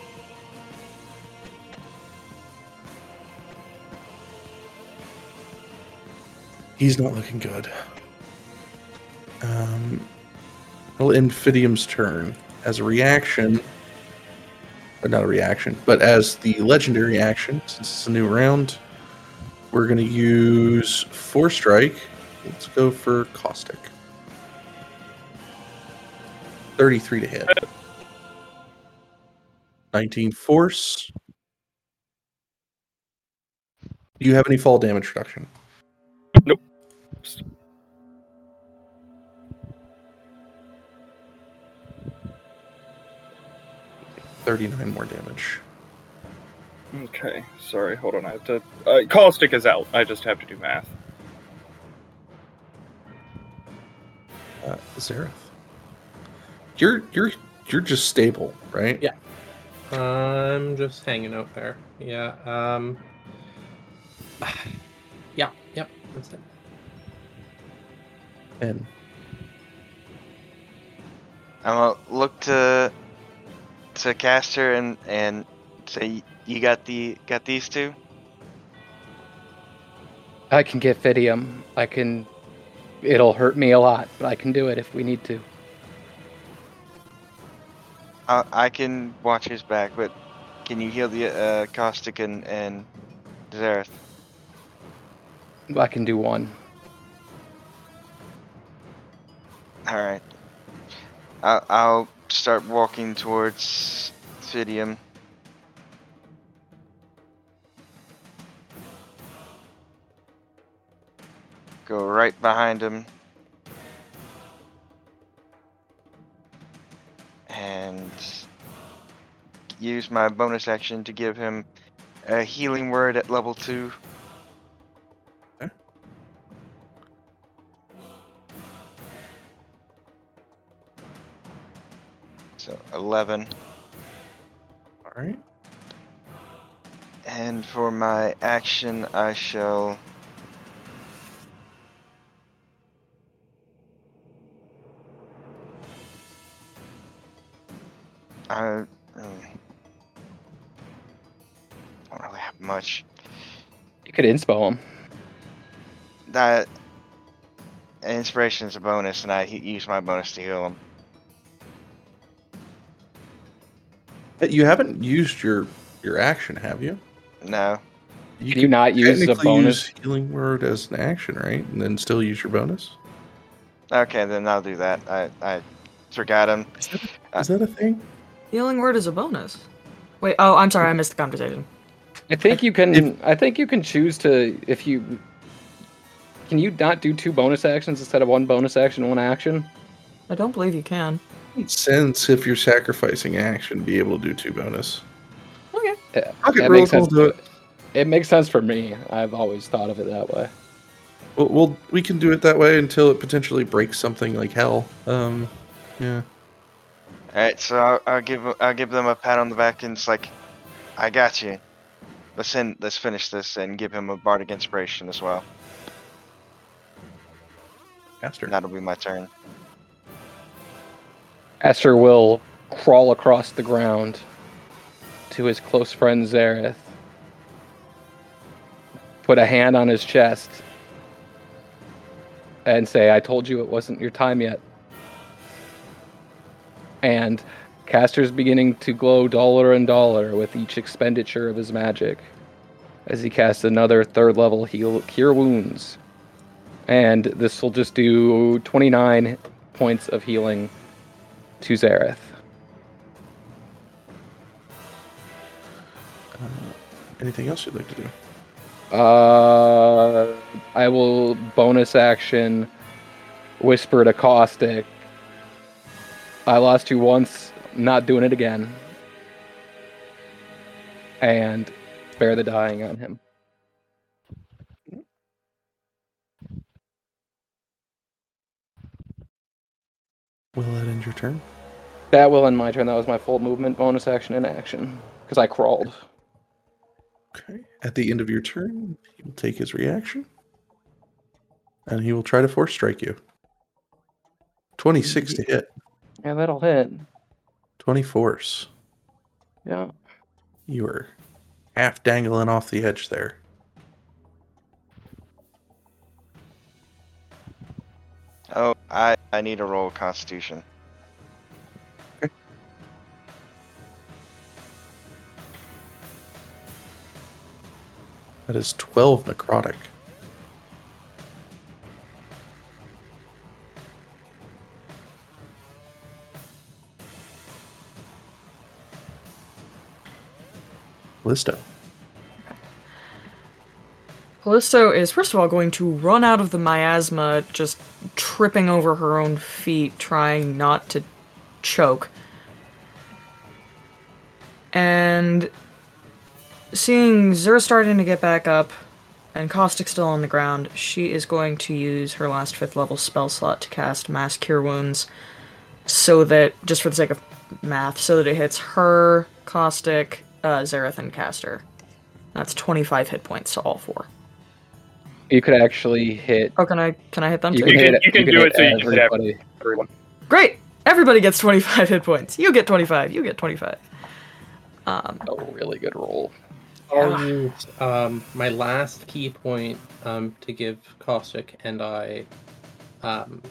He's not looking good. Um, Fidium's turn. As a reaction, or not a reaction, but as the legendary action, since it's a new round, we're going to use Force Strike. Let's go for Caustic. 33 to hit. 19 force. Do you have any fall damage reduction? 39 more damage. Okay, sorry, hold on. I have to. Uh, caustic is out. I just have to do math. Uh, Zareth. You're you're you're just stable, right? Yeah. I'm just hanging out there. Yeah. Um. Yeah. Yep. That's it. And I'm gonna look to to Caster and and say you got the got these two. I can get Fidium. I can. It'll hurt me a lot, but I can do it if we need to. I, I can watch his back, but can you heal the uh, caustic and and Zareth? I can do one. All right. I'll, I'll start walking towards Fidium. Go right behind him. And use my bonus action to give him a healing word at level 2. 11. all right. And for my action, I shall. I mm, don't really have much. You could inspo him. That inspiration is a bonus, and I use my bonus to heal him. You haven't used your your action, have you? No, Can you not use a technically bonus? use healing word as an action, right? And then still use your bonus. okay, then I'll do that. I I forgot him. Is that, uh, is that a thing? Healing word is a bonus. Wait, oh, I'm sorry, I missed the conversation. I think you can. If- I think you can choose to if you. Can you not do two bonus actions instead of one bonus action, one action? I don't believe you can. Makes sense if you're sacrificing action, to be able to do two bonus. Okay. Yeah, Pocket that makes sense. we'll do it. It makes sense for me. I've always thought of it that way. We'll, we'll we can do it that way until it potentially breaks something like hell. Um, yeah. All right, so I'll, I'll give I'll give them a pat on the back, and it's like, I got you. Let's end, let's finish this and give him a bardic inspiration as well. Caster. That'll be my turn. Esther will crawl across the ground to his close friend Zareth, put a hand on his chest, and say, I told you it wasn't your time yet. And Caster's beginning to glow duller and duller with each expenditure of his magic as he casts another third level heal cure wounds. And this will just do 29 points of healing to Zareth. Anything else you'd like to do? Uh, I will bonus action whisper to Caustic. I lost you once, not doing it again. And spare the dying on him. Will that end your turn? That will end my turn. That was my full movement bonus action in action because I crawled. Okay. At the end of your turn, he will take his reaction, and he will try to force strike you. Twenty-six to hit. Yeah, that'll hit. Twenty force. Yeah. You were half dangling off the edge there. Oh, I I need a roll of Constitution. That is twelve necrotic. Listo. Callisto is, first of all, going to run out of the miasma, just tripping over her own feet, trying not to choke. And seeing Zur starting to get back up and Caustic still on the ground, she is going to use her last fifth level spell slot to cast Mass Cure Wounds so that, just for the sake of math, so that it hits her, Caustic, uh, Zareth, and Caster. That's 25 hit points to all four. You could actually hit. Oh, can I can I hit them You too? can You can- hit. you can could do it so you can hit everybody. Everyone. Great. Everybody gets 25 hit points. You get 25. You get 25. Um, A really good roll. And um, my last ki point um, to give Caustic and I um,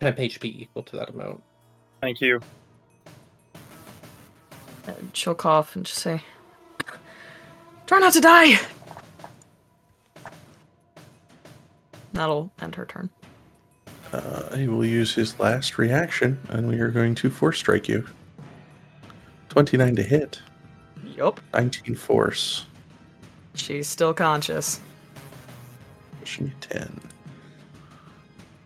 temp HP equal to that amount. Thank you. and she'll cough and just say, "Try not to die." That'll end her turn. Uh, he will use his last reaction, and we are going to force strike you. 29 to hit, Yup. 19 force, She's still conscious. pushing you 10.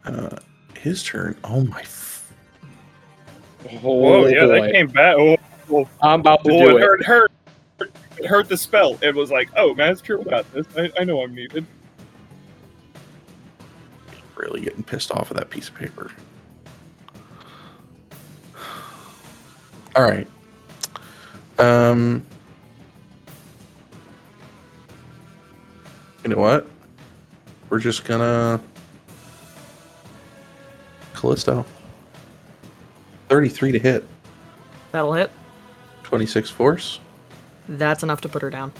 Uh, his turn. Oh my. F- Whoa, yeah, boy. that came back. Oh, I'm about to oh do it it. hurt, hurt. It hurt the spell. It was like, oh, man, it's true this. I, I know I'm needed. really getting pissed off with that piece of paper. All right. Um, You know what? We're just gonna Callisto. Thirty-three to hit. That'll hit. Twenty-six force. That's enough to put her down.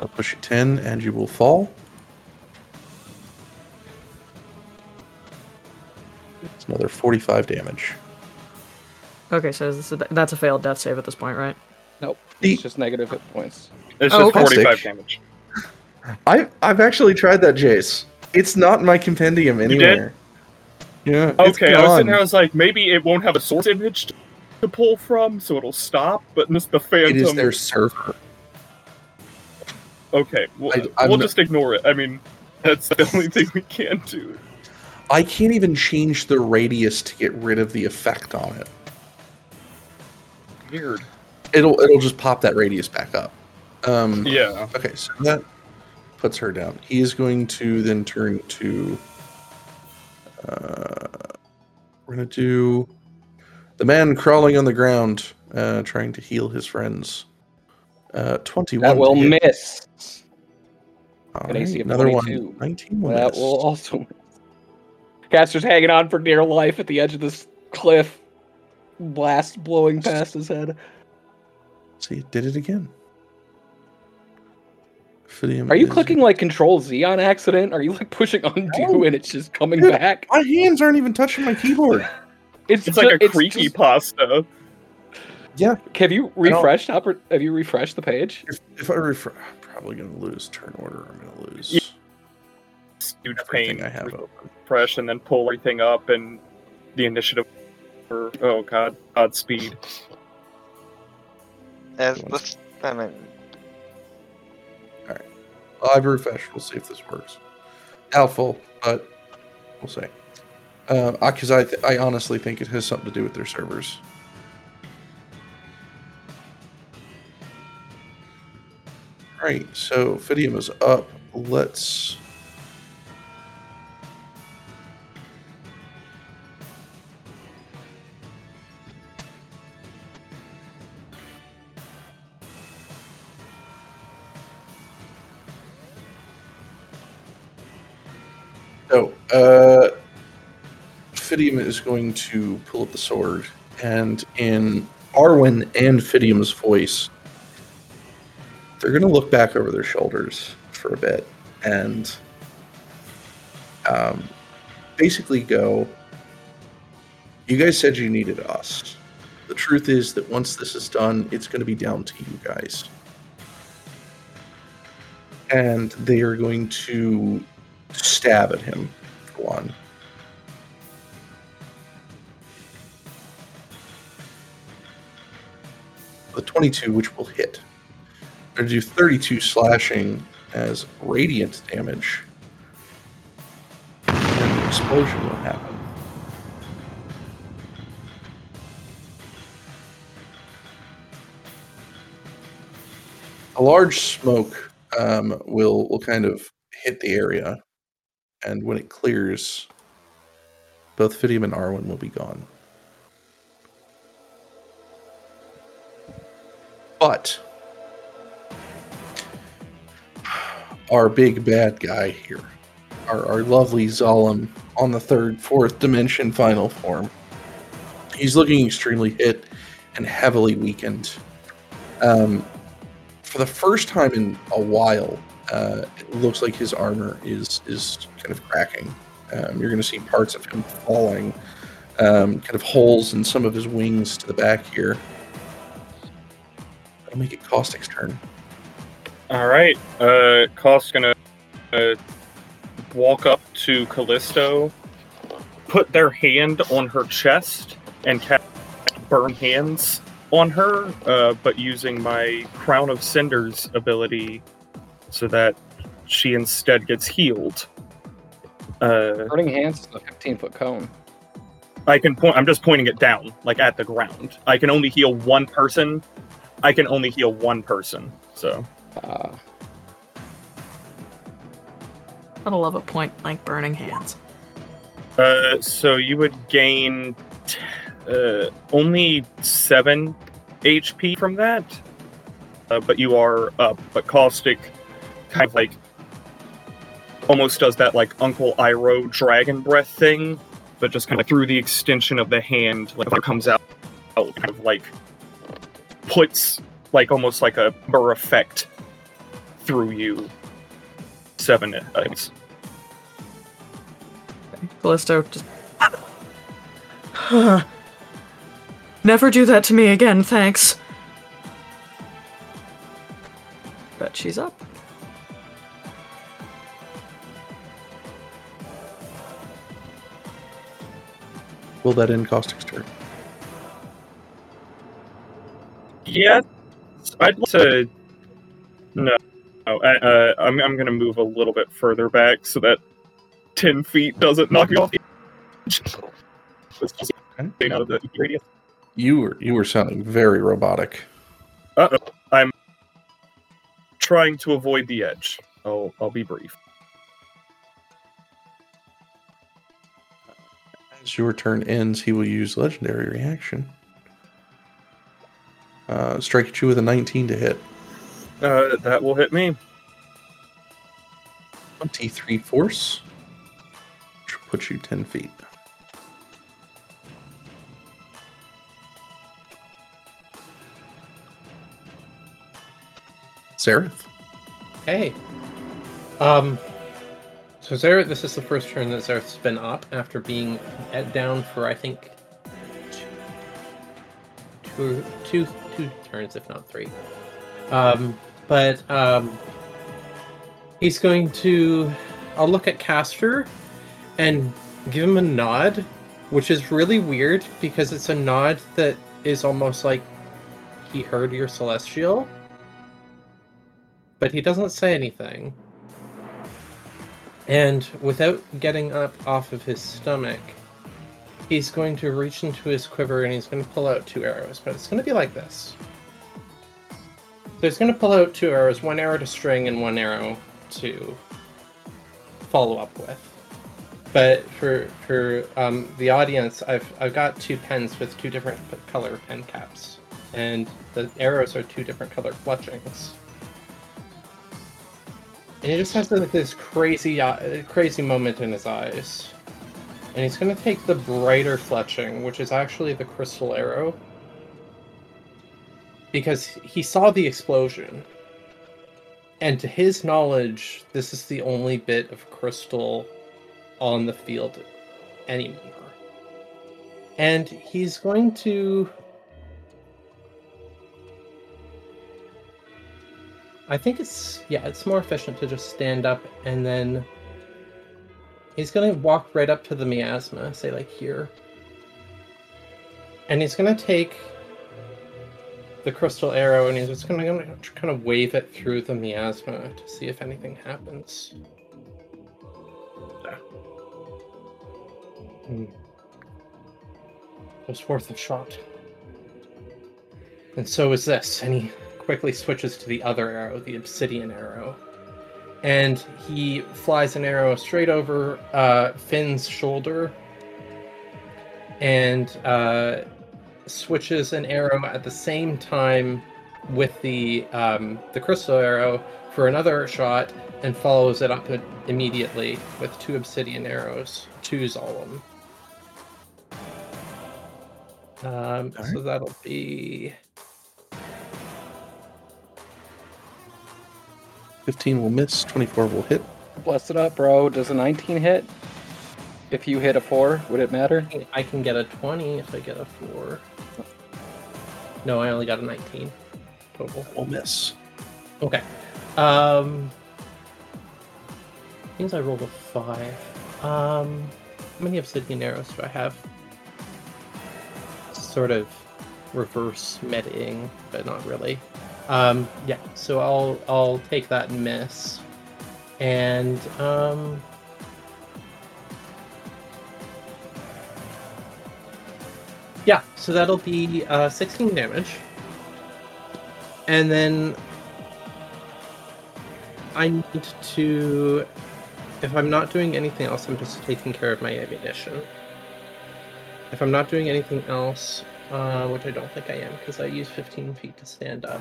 I'll push you ten, and you will fall. It's another forty-five damage. Okay, so this is- that's a failed death save at this point, right? Nope. It's just negative hit points. It's Oh, just okay. 45 damage. I I've actually tried that, Jace. It's not in my compendium did? anywhere. Yeah. it's Okay, I was sitting there, I was like, maybe it won't have a source image to- to pull from, so it'll stop, but this the Phantom. It is their server. Okay, we'll, I- we'll just ignore it. I mean, that's the only thing we can do. I can't even change the radius to get rid of the effect on it. Weird. It'll it'll just pop that radius back up. Um, Yeah. Okay, so that puts her down. He is going to then turn to. Uh, we're gonna do the man crawling on the ground, uh, trying to heal his friends. Uh, Twenty-one. That will hit. miss. All an AC of another 22. one. Nineteen. Will That miss. will also miss. Caster's hanging on for dear life at the edge of this cliff. Blast blowing past his head. See, it did it again. Fidium Are you clicking like Control Z on accident? Are you like pushing undo No. and it's just coming Dude, back? My hands aren't even touching my keyboard. It's, It's like ju- a creepy just- pasta. yeah, Have you don't- refreshed? Have you refreshed the page? if, if I refresh, I'm probably gonna lose turn order. I'm gonna lose Yeah. Huge pain. I have open. Refresh and then pull everything up and the initiative. For, oh god, Godspeed. As the, I mean, I've refreshed. We'll see if this works. Doubtful, but we'll see. Because I, th- I honestly think it has something to do with their servers. Right, so Fidium is up. Let's. So, uh, Fidium is going to pull up the sword, and in Arwen and Fidium's voice, they're going to look back over their shoulders for a bit and um, basically go, You guys said you needed us. The truth is that once this is done, it's going to be down to you guys. And they are going to stab at him for one. The 22, which will hit. To do 32 slashing as radiant damage. And the explosion will happen. A large smoke um, will will kind of hit the area, and when it clears, both Fidium and Arwen will be gone. But our big bad guy here, our, our lovely Zalem on the third, fourth dimension final form, he's looking extremely hit and heavily weakened. Um, for the first time in a while, uh, it looks like his armor is is kind of cracking. Um, you're going to see parts of him falling, um, kind of holes in some of his wings to the back here. That'll make it Caustic's turn. All right. Uh, Kost's gonna uh, walk up to Callisto, put their hand on her chest, and cast burn hands on her, uh, but using my Crown of Cinders ability, so that she instead gets healed. Uh, Burning hands is a 15 foot cone. I can point. I'm just pointing it down, like at the ground. I can only heal one person. I can only heal one person. So Uh, Gotta love a point blank burning hands. Uh, so you would gain t- uh, only seven HP from that, uh, but you are up. But caustic kind of like almost does that like Uncle Iroh dragon breath thing, but just kind of through the extension of the hand, like comes out, out kind of like puts like almost like a burr effect through you. Seven items. Callisto just. Never do that to me again, thanks. But she's up. Will that end Caustic's turn? Yeah, I'd like to. No, no I, uh, I'm I'm gonna move a little bit further back so that ten feet doesn't knock me off the edge. Let's just stay out of the radius. You were you were sounding very robotic. Uh oh, I'm trying to avoid the edge. I'll I'll be brief. As your turn ends, he will use legendary reaction. Uh, strike at you with a 19 to hit. Uh, that will hit me. 23 force, which will put you 10 feet. Seraph. Hey. Um. So Zareth, this is the first turn that Zareth's been up after being at, down for I think two, two, two turns, if not three. Um, but um, he's going to. I'll look at Caster and give him a nod, which is really weird because it's a nod that is almost like he heard your celestial but he doesn't say anything. And without getting up off of his stomach, he's going to reach into his quiver and he's going to pull out two arrows, but it's going to be like this. So he's going to pull out two arrows, one arrow to string and one arrow to follow up with. But for for um, the audience, I've I've got two pens with two different color pen caps, and the arrows are two different color fletchings. And he just has like this crazy, uh, crazy moment in his eyes. And he's going to take the brighter fletching, which is actually the crystal arrow. Because he saw the explosion. And to his knowledge, this is the only bit of crystal on the field anymore. And he's going to I think it's yeah, it's more efficient to just stand up and then he's gonna walk right up to the miasma, say like here. And he's gonna take the crystal arrow and he's just gonna, gonna kind of wave it through the miasma to see if anything happens. Hmm. It was worth a shot. And so is this. And he quickly switches to the other arrow, the obsidian arrow. And he flies an arrow straight over uh, Finn's shoulder and uh, switches an arrow at the same time with the um, the crystal arrow for another shot and follows it up immediately with two obsidian arrows to Zalem. Um, All So that'll be 15 will miss, 24 will hit. Bless it up, bro. Does a 19 hit? If you hit a four, would it matter? I can get a 20 if I get a 4. No, I only got a 19 total. Will miss. Okay. Um means I rolled a 5. Um how many obsidian arrows do I have? Sort of reverse metaing, but not really. Um yeah, so I'll I'll take that and miss. And um Yeah, so that'll be uh, 16 damage. And then I need to. If I'm not doing anything else, I'm just taking care of my ammunition. If I'm not doing anything else, uh, which I don't think I am, because I use 15 feet to stand up.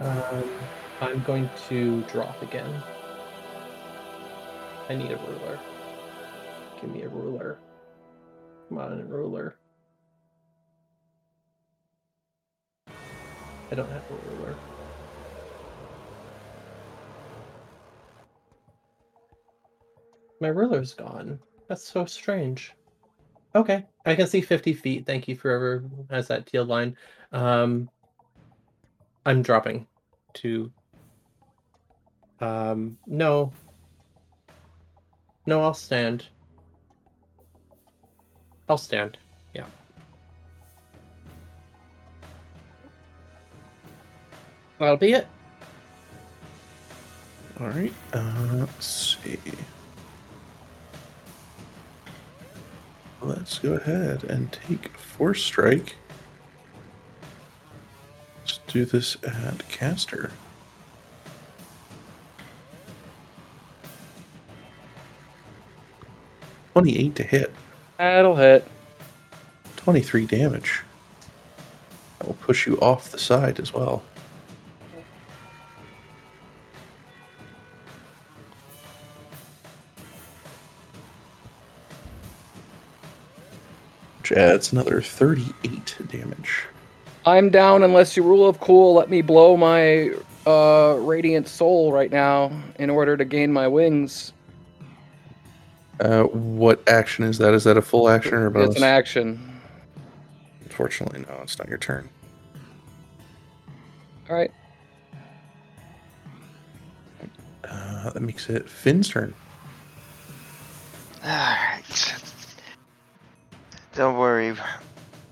Um, I'm going to drop again. I need a ruler. Give me a ruler. Come on, ruler. I don't have a ruler. My ruler's gone. That's so strange. Okay, I can see 50 feet. Thank you Forever has that teal line. Um, I'm dropping to. Um, no. No, I'll stand. I'll stand. Yeah. That'll be it. All right. Uh, let's see. Let's go ahead and take Force Strike. Let's do this at caster. Twenty-eight to hit. That'll hit. 23 damage. That will push you off the side as well. Which adds another 38 damage. I'm down unless you rule of cool let me blow my uh, radiant soul right now in order to gain my wings. Uh, what action is that? Is that a full action or a bonus? It's an action. Unfortunately, no, it's not your turn. All right. Uh, that makes it Finn's turn. Alright. Don't worry.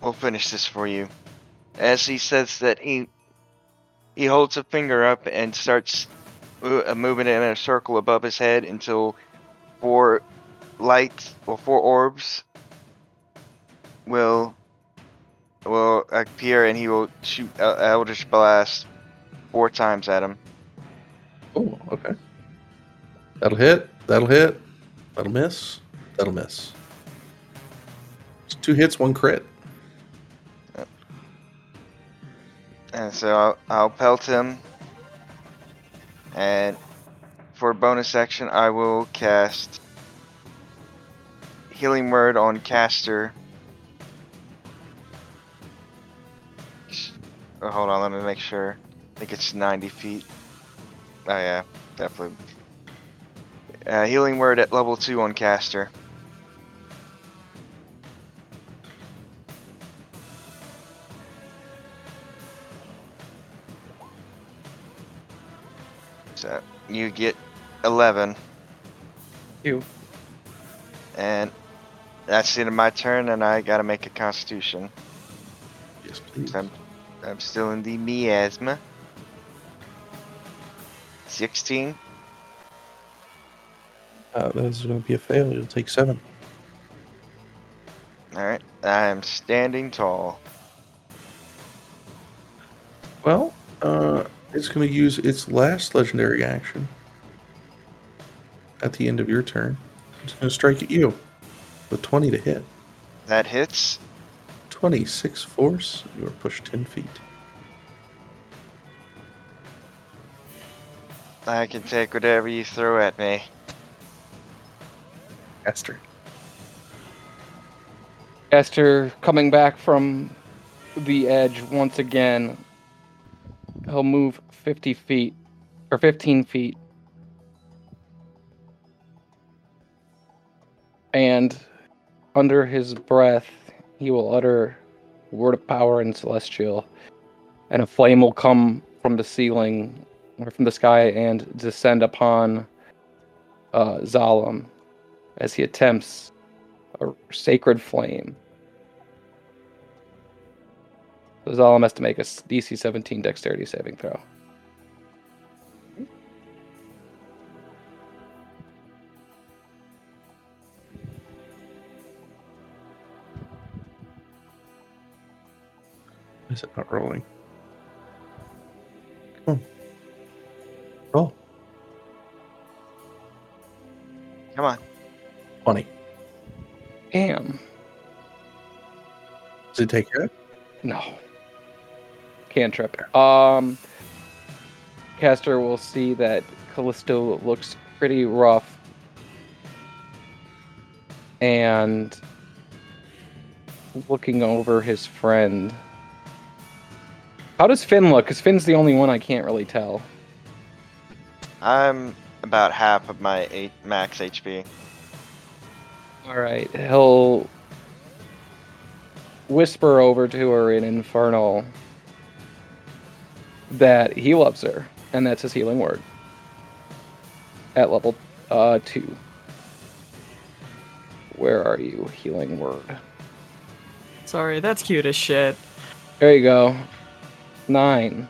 We'll finish this for you. As he says that he he holds a finger up and starts uh, moving it in a circle above his head until four lights or four orbs will will appear and he will shoot Eldritch Blast four times at him. Oh, okay. That'll hit. That'll hit. That'll miss. That'll miss. It's two hits, one crit. And so I'll, I'll pelt him. And for bonus action, I will cast Healing Word on Caster. Oh, hold on, let me make sure. I think it's 90 feet. Oh, yeah, definitely. Uh, healing Word at level 2 on Caster. You get 11. You. And that's the end of my turn, and I gotta make a constitution. Yes, please. I'm, I'm still in the miasma. 16. Uh, that's going to be a fail. You'll take seven. Alright, I am standing tall. Well, uh, it's going to use its last legendary action at the end of your turn. It's going to strike at you with 20 to hit. That hits. 26 force. You are pushed 10 feet. I can take whatever you throw at me. Esther. Esther coming back from the edge once again. He'll move 50 feet or 15 feet. And under his breath, he will utter word of power in celestial, and a flame will come from the ceiling or from the sky and descend upon uh, Zalem as he attempts a sacred flame. So Zalem has to make a DC 17 dexterity saving throw. Why is it not rolling? Come on. Roll. Come on. 20. Damn. Does it take care of it? No. Cantrip. Um. Caster will see that Callisto looks pretty rough. And looking over his friend. How does Finn look? Because Finn's the only one I can't really tell. I'm about half of my eight max HP. All right, he'll whisper over to her in Infernal that he loves her, and that's his healing word at level uh, two. Where are you, healing word? Sorry, that's cute as shit. There you go. Nine.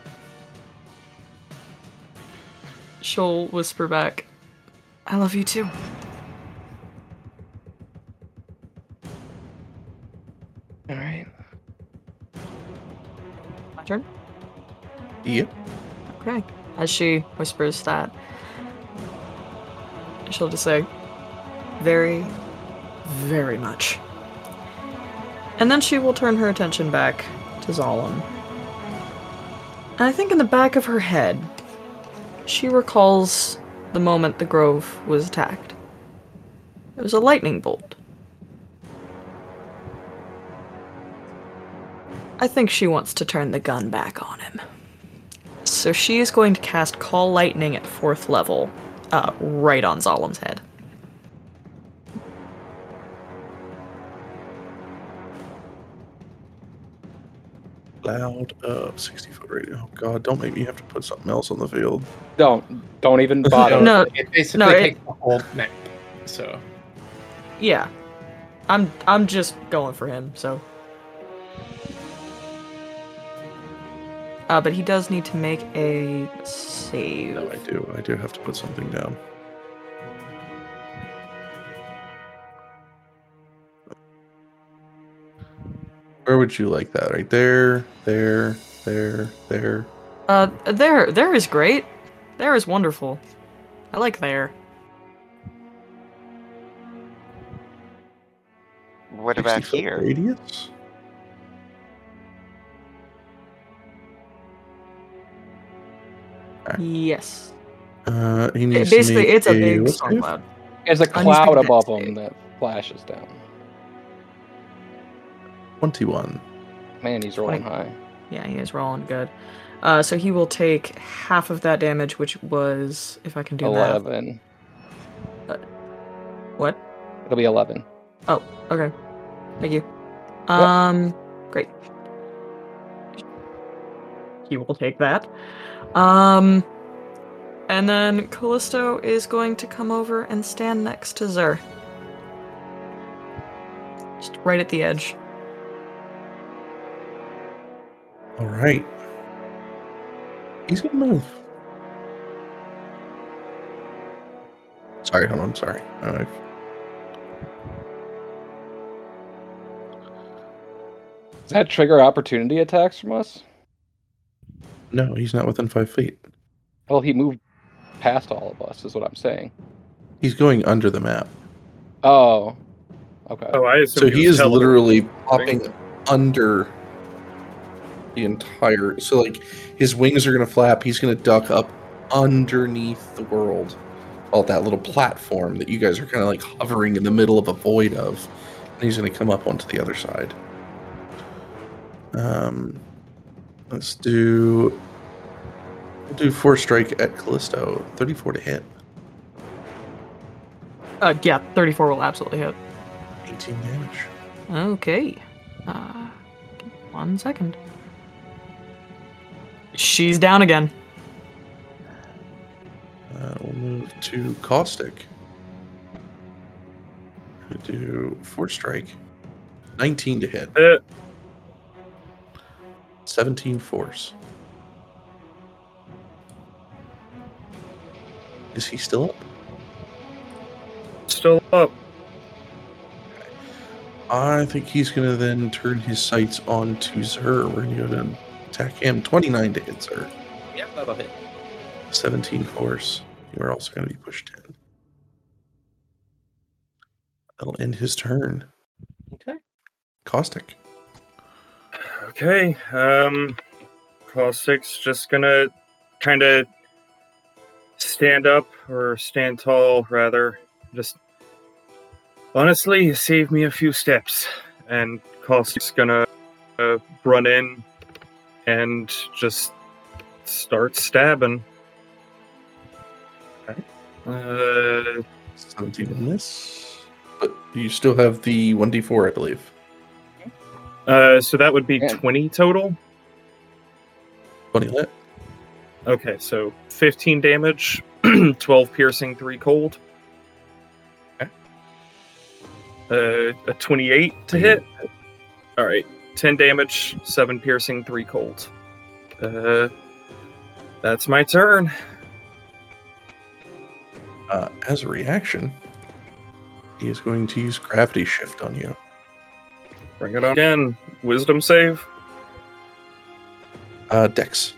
She'll whisper back, I love you too. All right. My turn? Yep. Okay. As she whispers that, she'll just say, very, very much. And then she will turn her attention back to Zalem. And I think in the back of her head, she recalls the moment the grove was attacked. It was a lightning bolt. I think she wants to turn the gun back on him. So she is going to cast Call Lightning at fourth level, uh, right on Zalem's head. Loud up, 60 foot radius. Oh god, don't make me have to put something else on the field. Don't don't even bother. No, it basically no, it- takes the whole map. So Yeah. I'm I'm just going for him, so. Uh, but he does need to make a save. No, I do. I do have to put something down. Where would you like that? Right there, there, there, there. Uh, there, there is great. There is wonderful. I like there. What about here? Radius? Yes. Uh, he needs basically, make it's a big storm cloud. There's a I'm just cloud above save. him that flashes down. 21. Man, he's rolling Twenty. high. Yeah, he is rolling good. Uh, so he will take half of that damage, which was, if I can do that. Eleven. What? It'll be eleven. Oh, okay. Thank you. Um, great. He will take that. Um, and then Callisto is going to come over and stand next to Zer. Just right at the edge. All right. He's gonna move. Sorry, hold on. Sorry. Uh, Does that trigger opportunity attacks from us? no, he's not within five feet. Well, he moved past all of us, is what I'm saying. He's going under the map. Oh. Okay. Oh, I So he was is literally popping under the entire. So like his wings are gonna flap. He's gonna duck up underneath the world, all that little platform that you guys are kind of like hovering in the middle of a void of, and he's gonna come up onto the other side. Um, let's do. We'll do force strike at Callisto. Thirty-four to hit. Uh, yeah, 34 will absolutely hit. Eighteen damage. Okay. Uh, one second. She's down again. Uh, we'll move to Caustic. We'll do force strike. 19 to hit. Uh, 17 force. Is he still up? still up. I think he's going to then turn his sights on to Zer. We're going to go to attack him. 29 to hit Zer. yeah, that'll hit. 17 force. You are also going to be pushed in. That'll end his turn. Okay. Caustic. Okay. Um, Caustic's just gonna kind of stand up or stand tall, rather. Just honestly, save me a few steps. And Caustic's gonna uh, run in and just start stabbing. Okay. Uh, 17 on this. But you still have the 1d4, I believe. uh, so that would be Yeah. 20 total. 20 lit. Okay, so 15 damage, 12 piercing, 3 cold. Okay. Uh, a 28 to hit. All right, 10 damage, 7 piercing, 3 cold. Uh, that's my turn. Uh, as a reaction, he is going to use gravity shift on you. Bring it on again. Wisdom save. Uh, Dex.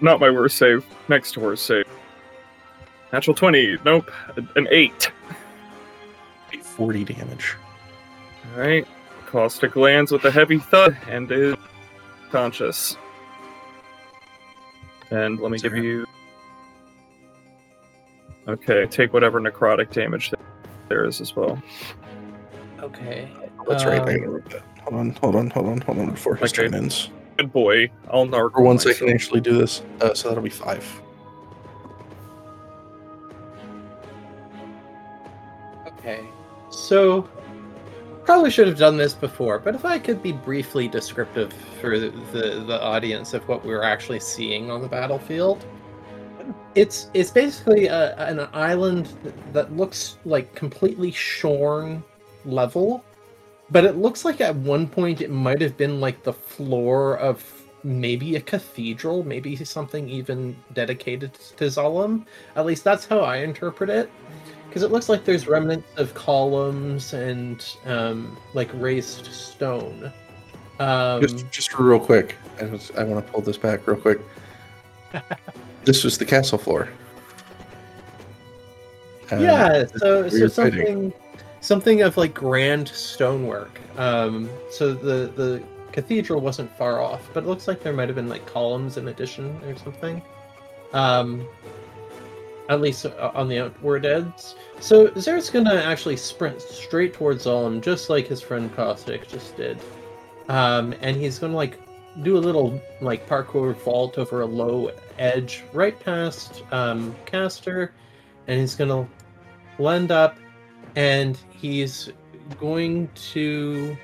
Not my worst save. Next to worst save. Natural 20. Nope. An 8. a 40 damage. All right. Caustic lands with a heavy thud and is conscious. And let me give you. Okay, take whatever necrotic damage there is as well. Okay. That's right. I Um, gotta write that. Hold on, hold on, hold on, hold on before his Okay. turn ends. Good boy. I'll narc. For once, I myself. can actually do this. Uh, so that'll be five. Okay. So, probably should have done this before, but if I could be briefly descriptive for the, the, the audience of what we were actually seeing on the battlefield. It's it's basically a, an island that looks like completely shorn level, but it looks like at one point it might have been like the floor of maybe a cathedral, maybe something even dedicated to Zalem. At least that's how I interpret it because it looks like there's remnants of columns and um, like raised stone. Um, just, just real quick. I, was, I want to pull this back real quick. this was the castle floor. Uh, yeah, so, so fighting. something something of like grand stonework. Um, so the the cathedral wasn't far off, but it looks like there might have been like columns in addition or something. Um, at least uh, on the outward edge. So Zare's gonna actually sprint straight towards Zolom, just like his friend Caustic just did. Um, and he's gonna like do a little like parkour vault over a low edge right past um, Caster, and he's gonna land up, and he's going to.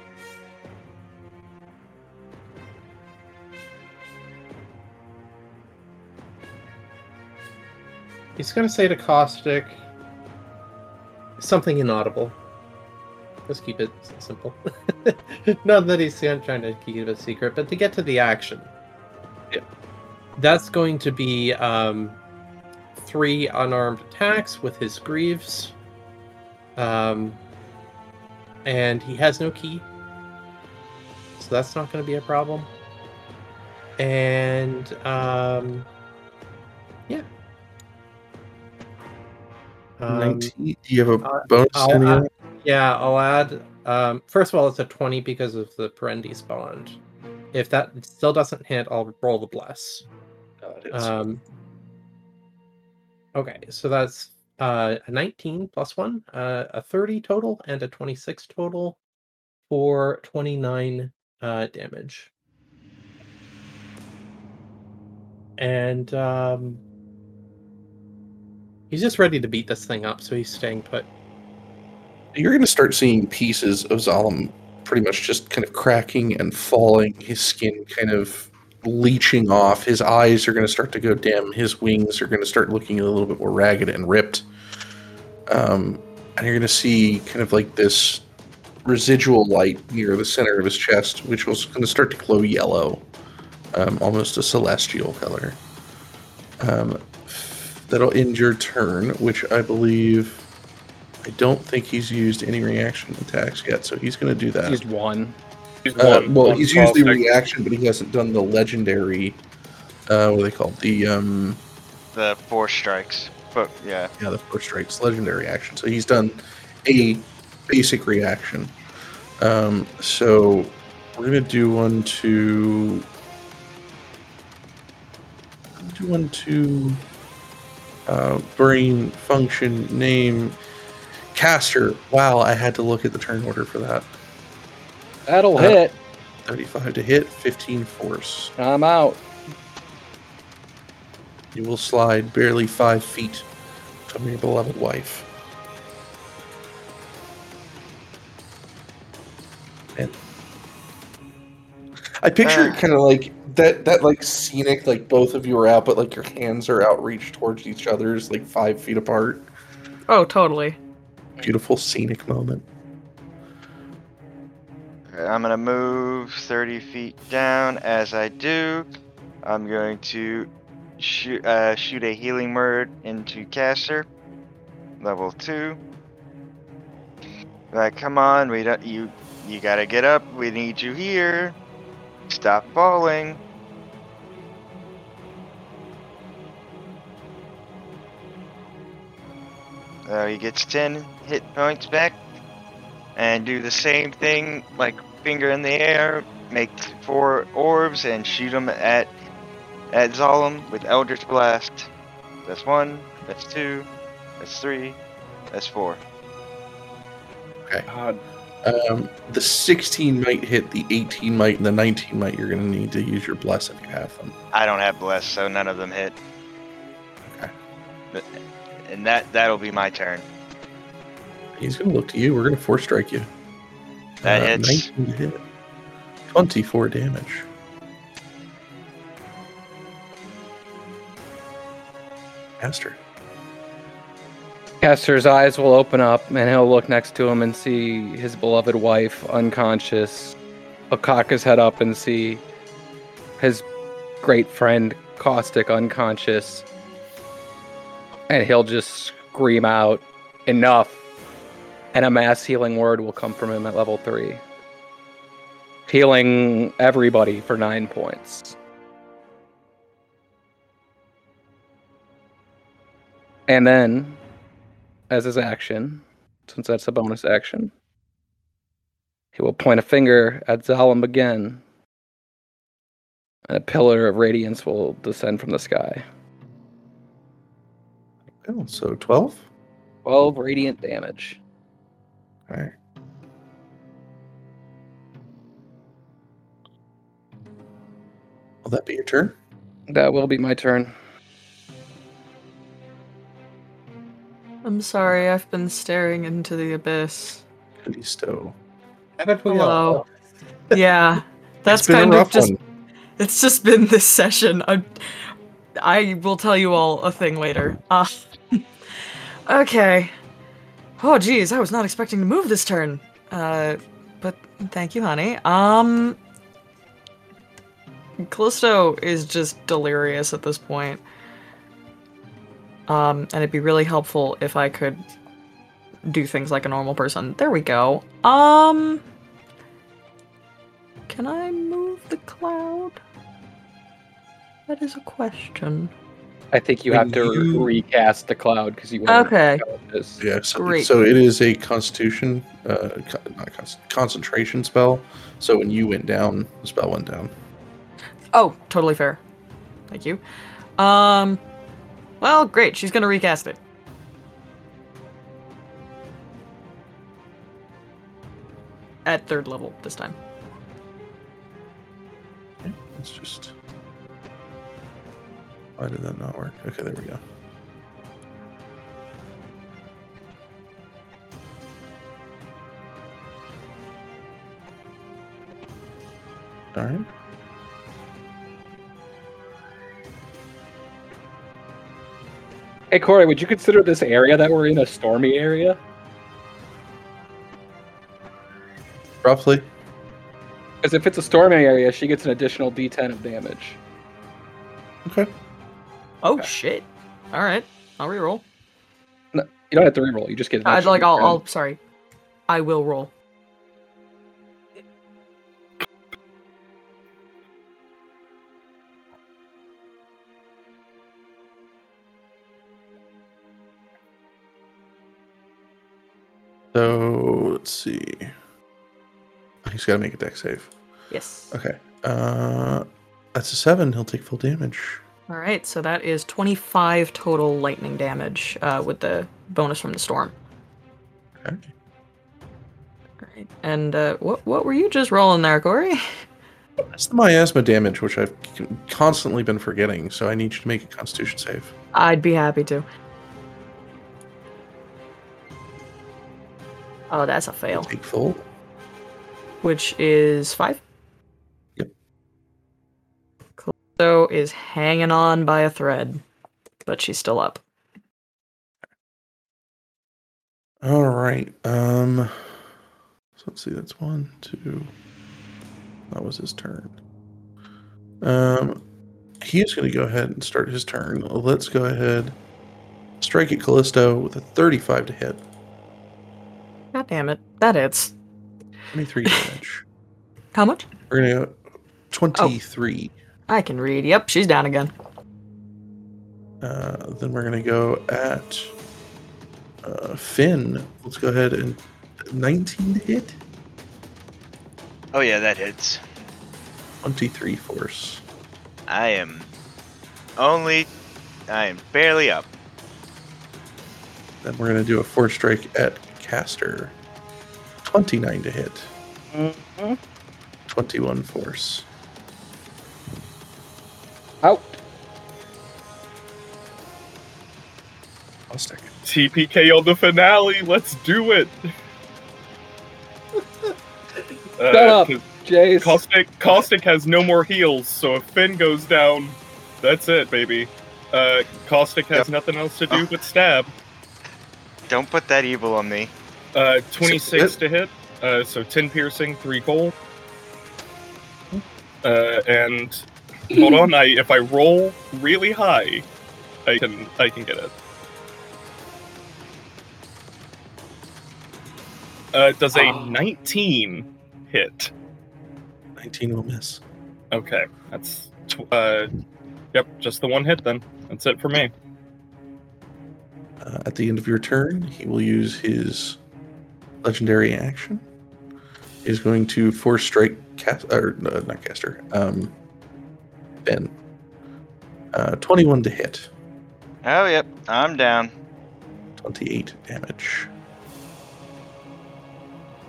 He's gonna say to Caustic something inaudible. Let's keep it simple. Not that he's trying to keep it a secret, but to get to the action. Yeah. That's going to be um, three unarmed attacks with his greaves. Um, and he has no ki. So that's not going to be a problem. And um, Um, 19. Do you have a uh, bonus? I'll add- yeah, I'll add. Um, first of all, it's a 20 because of the Perendi's bond. If that still doesn't hit, I'll roll the bless. No, it is. Um, okay, so that's uh, a 19 plus 1, uh, a 30 total, and a 26 total for 29 uh, damage. And um, he's just ready to beat this thing up, so he's staying put. You're going to start seeing pieces of Zalem pretty much just kind of cracking and falling. His skin kind of leeching off. His eyes are going to start to go dim. His wings are going to start looking a little bit more ragged and ripped. Um, and you're going to see kind of like this residual light near the center of his chest, which was going to start to glow yellow, um, almost a celestial color. Um, that'll end your turn, which I believe. I don't think he's used any reaction attacks yet, so he's going to do that. Used one. He's Uh, one- well, one he's used the Caustic. reaction, but he hasn't done the legendary. Uh, what are they called? The um, The force strikes. But yeah. yeah, the force strikes legendary action. So he's done a basic reaction. Um, so we're gonna do one to do one to uh, brain function name caster. Wow, I had to look at the turn order for that. That'll Uh, hit. 35 to hit, 15 force. I'm out. You will slide barely five feet from your beloved wife. And I picture it Ah. kind of like that, that like scenic, like both of you are out, but like your hands are outreached towards each other's, like five feet apart. Oh, totally. Beautiful scenic moment. Alright, I'm gonna move 30 feet down. As I do, I'm going to shoot uh, shoot a healing word into caster, level two. Like, come on, we don't you you gotta get up. We need you here. Stop falling. Uh, he gets 10 hit points back. And do the same thing, like finger in the air, make four orbs and shoot them at at Zalem with Eldritch Blast. That's one, that's two, that's three, that's four. God. Um, the 16 might hit, the 18 might, and the 19 might. You're going to need to use your bless if you have them. I don't have bless, so none of them hit. Okay. But, and that that'll be my turn. He's going to look to you. We're going to force strike you. That Uh, hits. 19 hit. 24 damage. Master. Caster's eyes will open up and he'll look next to him and see his beloved wife unconscious. He'll cock his head up and see his great friend Caustic unconscious. And he'll just scream out, Enough! And a mass healing word will come from him at level 3. Healing everybody for 9 points. And then as his action, since that's a bonus action. He will point a finger at Zalem again. And a pillar of radiance will descend from the sky. Oh, so 12? 12 radiant damage. All right. Will that be your turn? That will be my turn. I'm sorry, I've been staring into the abyss. Callisto. Haven't we Hello. all? Yeah, that's kind of just. one. It's just been this session. I, I will tell you all a thing later. Uh, okay. Oh, geez, I was not expecting to move this turn. Uh, but thank you, honey. Um, Callisto is just delirious at this point. Um, and it'd be really helpful if I could do things like a normal person. There we go. Um, can I move the cloud? That is a question. I think you When have to you- recast the cloud because you weren't Okay. conscious. Yeah, so, Great. so it is a constitution, uh, not con- concentration spell. So when you went down, the spell went down. Oh, totally fair. Thank you. Um, well, great. She's gonna recast it. At third level this time. It's just. Why did that not work? Okay, there we go. Right. Hey Corey, would you consider this area that we're in a stormy area? Roughly. Because if it's a stormy area, she gets an additional D10 of damage. Okay. Oh shit. All right. I'll reroll. No, You don't have to reroll. You just get. I'd like. I'll, I'll. Sorry. I will roll. So let's see. He's got to make a dex save. Yes. Okay. Uh, that's a seven. He'll take full damage. All right, so that is 25 total lightning damage uh, with the bonus from the storm. Okay. All right, and uh, what what were you just rolling there, Corey? That's the miasma damage, which I've constantly been forgetting. So I need you to make a Constitution save. I'd be happy to. Oh, that's a fail. Take full. Which is five. Callisto is hanging on by a thread, but she's still up. All right. Um. So let's see. That's one, two. That was his turn. Um, he's going to go ahead and start his turn. Let's go ahead. Strike at Callisto with a 35 to hit. God damn it, that hits. 23 damage. How much? We're going to go 23. I can read. Yep, she's down again. Uh, then we're going to go at uh, Finn. Let's go ahead and 19 to hit. Oh yeah, that hits. 23 force. I am only. I am barely up. Then we're going to do a force strike at Caster. 29 to hit. Mhm. 21 force. Out. Caustic. TPK on the finale. Let's do it. Uh, Shut up, 'cause Jace. Caustic, Caustic has no more heals, so if Finn goes down, that's it, baby. Uh, Caustic has Yep. nothing else to do but stab. Don't put that evil on me. Uh, 26 to hit, uh, so 10 piercing, 3 cold. Uh, and hold on, I if I roll really high, I can I can get it. Uh, does a Oh. 19 hit? 19 will miss. Okay, that's tw- uh, yep, just the one hit then. That's it for me. Uh, at the end of your turn, he will use his legendary action. He's going to force strike Caster no, not caster. Um, Ben. Uh, 21 to hit. Oh yep, I'm down. 28 damage.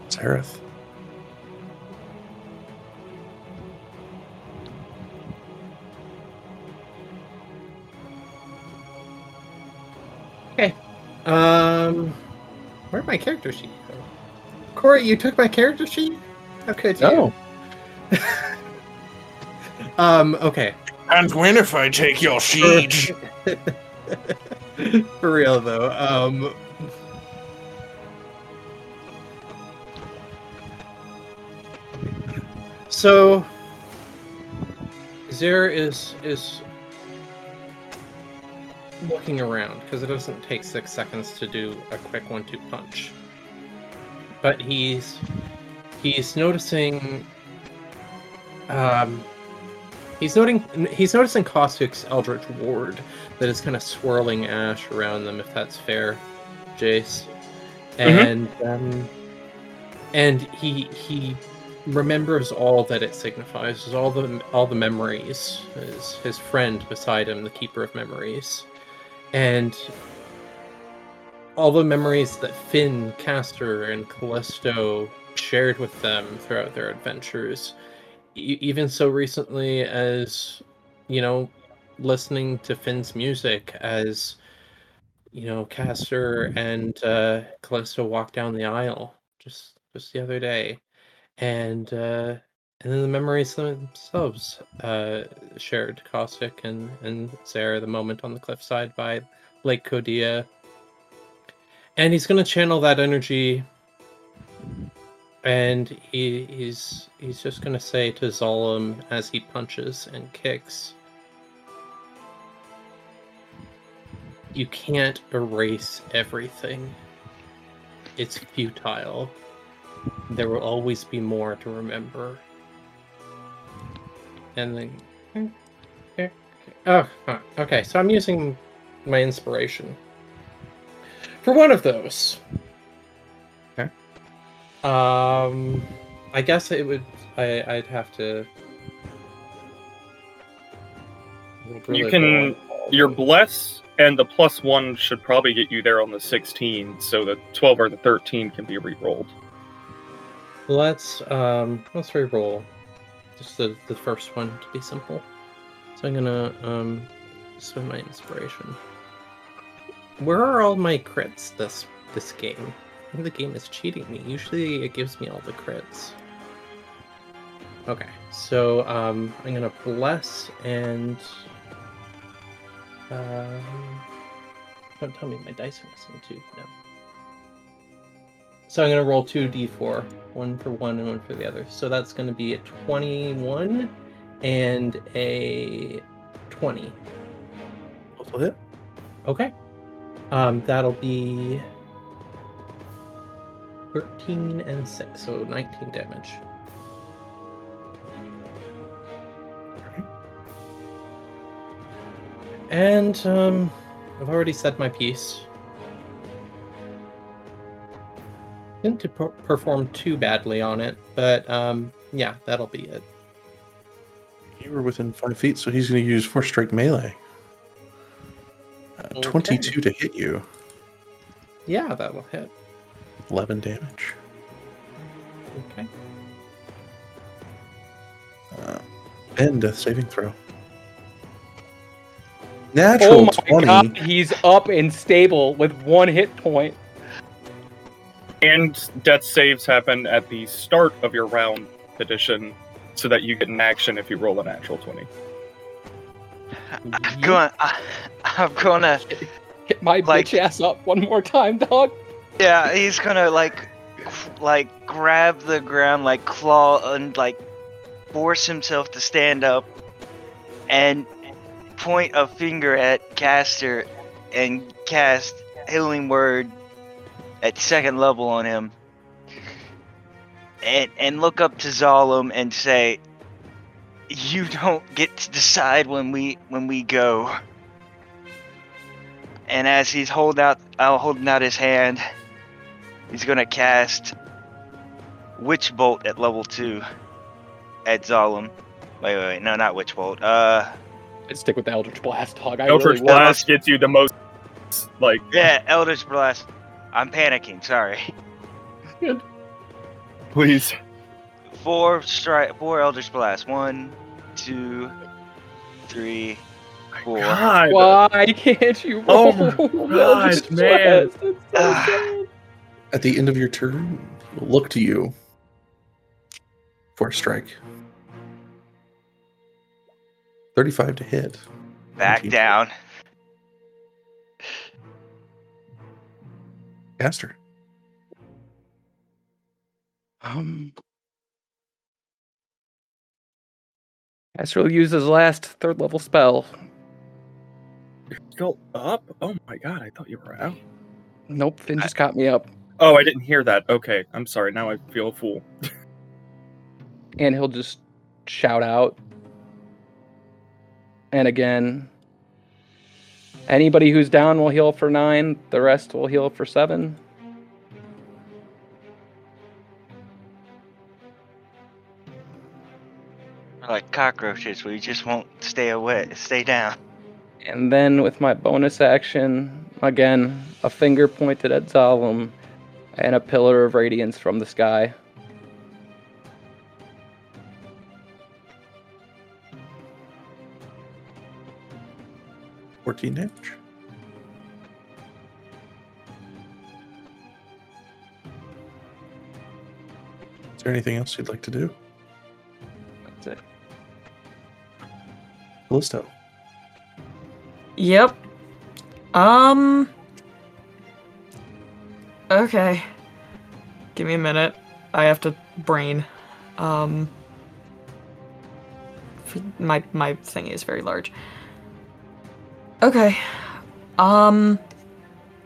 Zareth. Okay. Um, where'd my character sheet go? Corey, you took my character sheet? How could you? No. Um, okay. And when if I take your siege? For real though. Um So Zare is is looking around because it doesn't take six seconds to do a quick one-two punch. But he's he's noticing um He's noting he's noticing Caustic's Eldritch Ward that is kind of swirling ash around them, if that's fair, Jace. And um, and he he remembers all that it signifies, all the all the memories, his his friend beside him, the Keeper of Memories, and all the memories that Finn, Caster, and Callisto shared with them throughout their adventures even so recently as you know listening to finn's music as you know caster and uh callisto walked down the aisle just just the other day. And uh and then the memories themselves uh shared caustic and and sarah the moment on the cliffside by lake kodia and he's to channel that energy and he, he's he's just gonna say to Zolom as he punches and kicks, "You can't erase everything. It's futile. There will always be more to remember." And then, oh, okay. So I'm using my inspiration for one of those. Um, I guess it would. I I'd have to. You can- Your bless and the plus one should probably get you there on the 16, so the 12 or the 13 can be re-rolled. Let's um let's re-roll just the, the first one to be simple. So I'm gonna um spend my inspiration. Where are all my crits this this game? I think the game is cheating me. Usually it gives me all the crits. Okay, so um I'm gonna bless and um don't tell me my dice are missing too. No. So I'm gonna roll two d4, one for one and one for the other. So that's gonna be a 21 and a 20. Both hit. Okay. Um, that'll be 13 and 6, so 19 damage. And um, I've already said my piece. Didn't to per- perform too badly on it, but um, yeah, that'll be it. You were within five feet, so he's going to use force strike melee. Uh, Okay. 22 to hit you, Yeah, that'll hit. 11 damage. Okay. Uh, and death saving throw. Natural Oh my 20. god, he's up and stable with one hit point. And death saves happen at the start of your round addition, so that you get an action if you roll a natural 20. I'm going. I, I'm gonna. Hit my Like- bitch ass up one more time, dog. Yeah, he's gonna like, like grab the ground, like claw and like force himself to stand up, and point a finger at Caster, and cast healing word at second level on him, and and look up to Zalem and say, "You don't get to decide when we when we go." And as he's hold out, uh, holding out his hand, he's gonna cast Witch Bolt at level two at Zalem. Wait, wait, wait, no, not Witch Bolt. Uh, I'd stick with the Eldritch Blast, dog. I Eldritch really. Blast gets you the most, like, yeah, Eldritch Blast. I'm panicking. Sorry. Good. please. Four strike, four Eldritch Blast. One, two, three, four. God. Why can't you Oh my God, man. At the end of your turn, he'll look to you for a strike. 35 to hit. Back Thank you. down. Caster. Um, Astro will use his last third level spell. You're still up? Oh my god, I thought you were out. Nope, Finn just got me up. Oh, I didn't hear that. Okay, I'm sorry. Now I feel a fool. And he'll just shout out. And again, anybody who's down will heal for nine, the rest will heal for seven. We're like cockroaches. We just won't stay away. Stay down. And then with my bonus action, again, a finger pointed at Zalem and a pillar of radiance from the sky. Fourteen damage. Is there anything else you'd like to do? That's it. Callisto. Yep. Um. Okay. Give me a minute. I have to brain. Um. My my thing is very large. Okay. Um.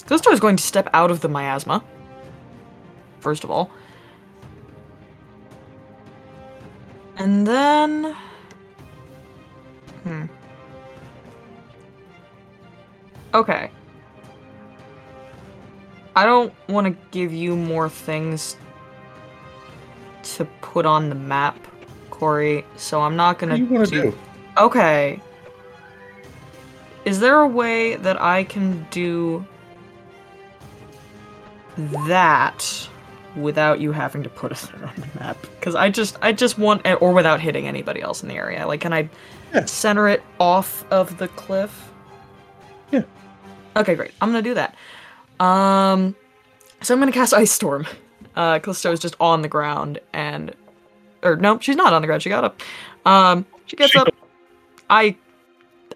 Callisto is going to step out of the miasma. First of all. And then. Hmm. Okay. I don't want to give you more things to put on the map, Corey, so I'm not do you want to do? Okay. is there a way that I can do that without you having to put it on the map? Because I just I just want or without hitting anybody else in the area. Like, can I Yeah. center it off of the cliff? Yeah. Okay, great. I'm gonna do that. Um, so I'm gonna cast Ice Storm. Uh, Callisto is just on the ground and, or no, she's not on the ground. She got up. Um, she gets She- up. I,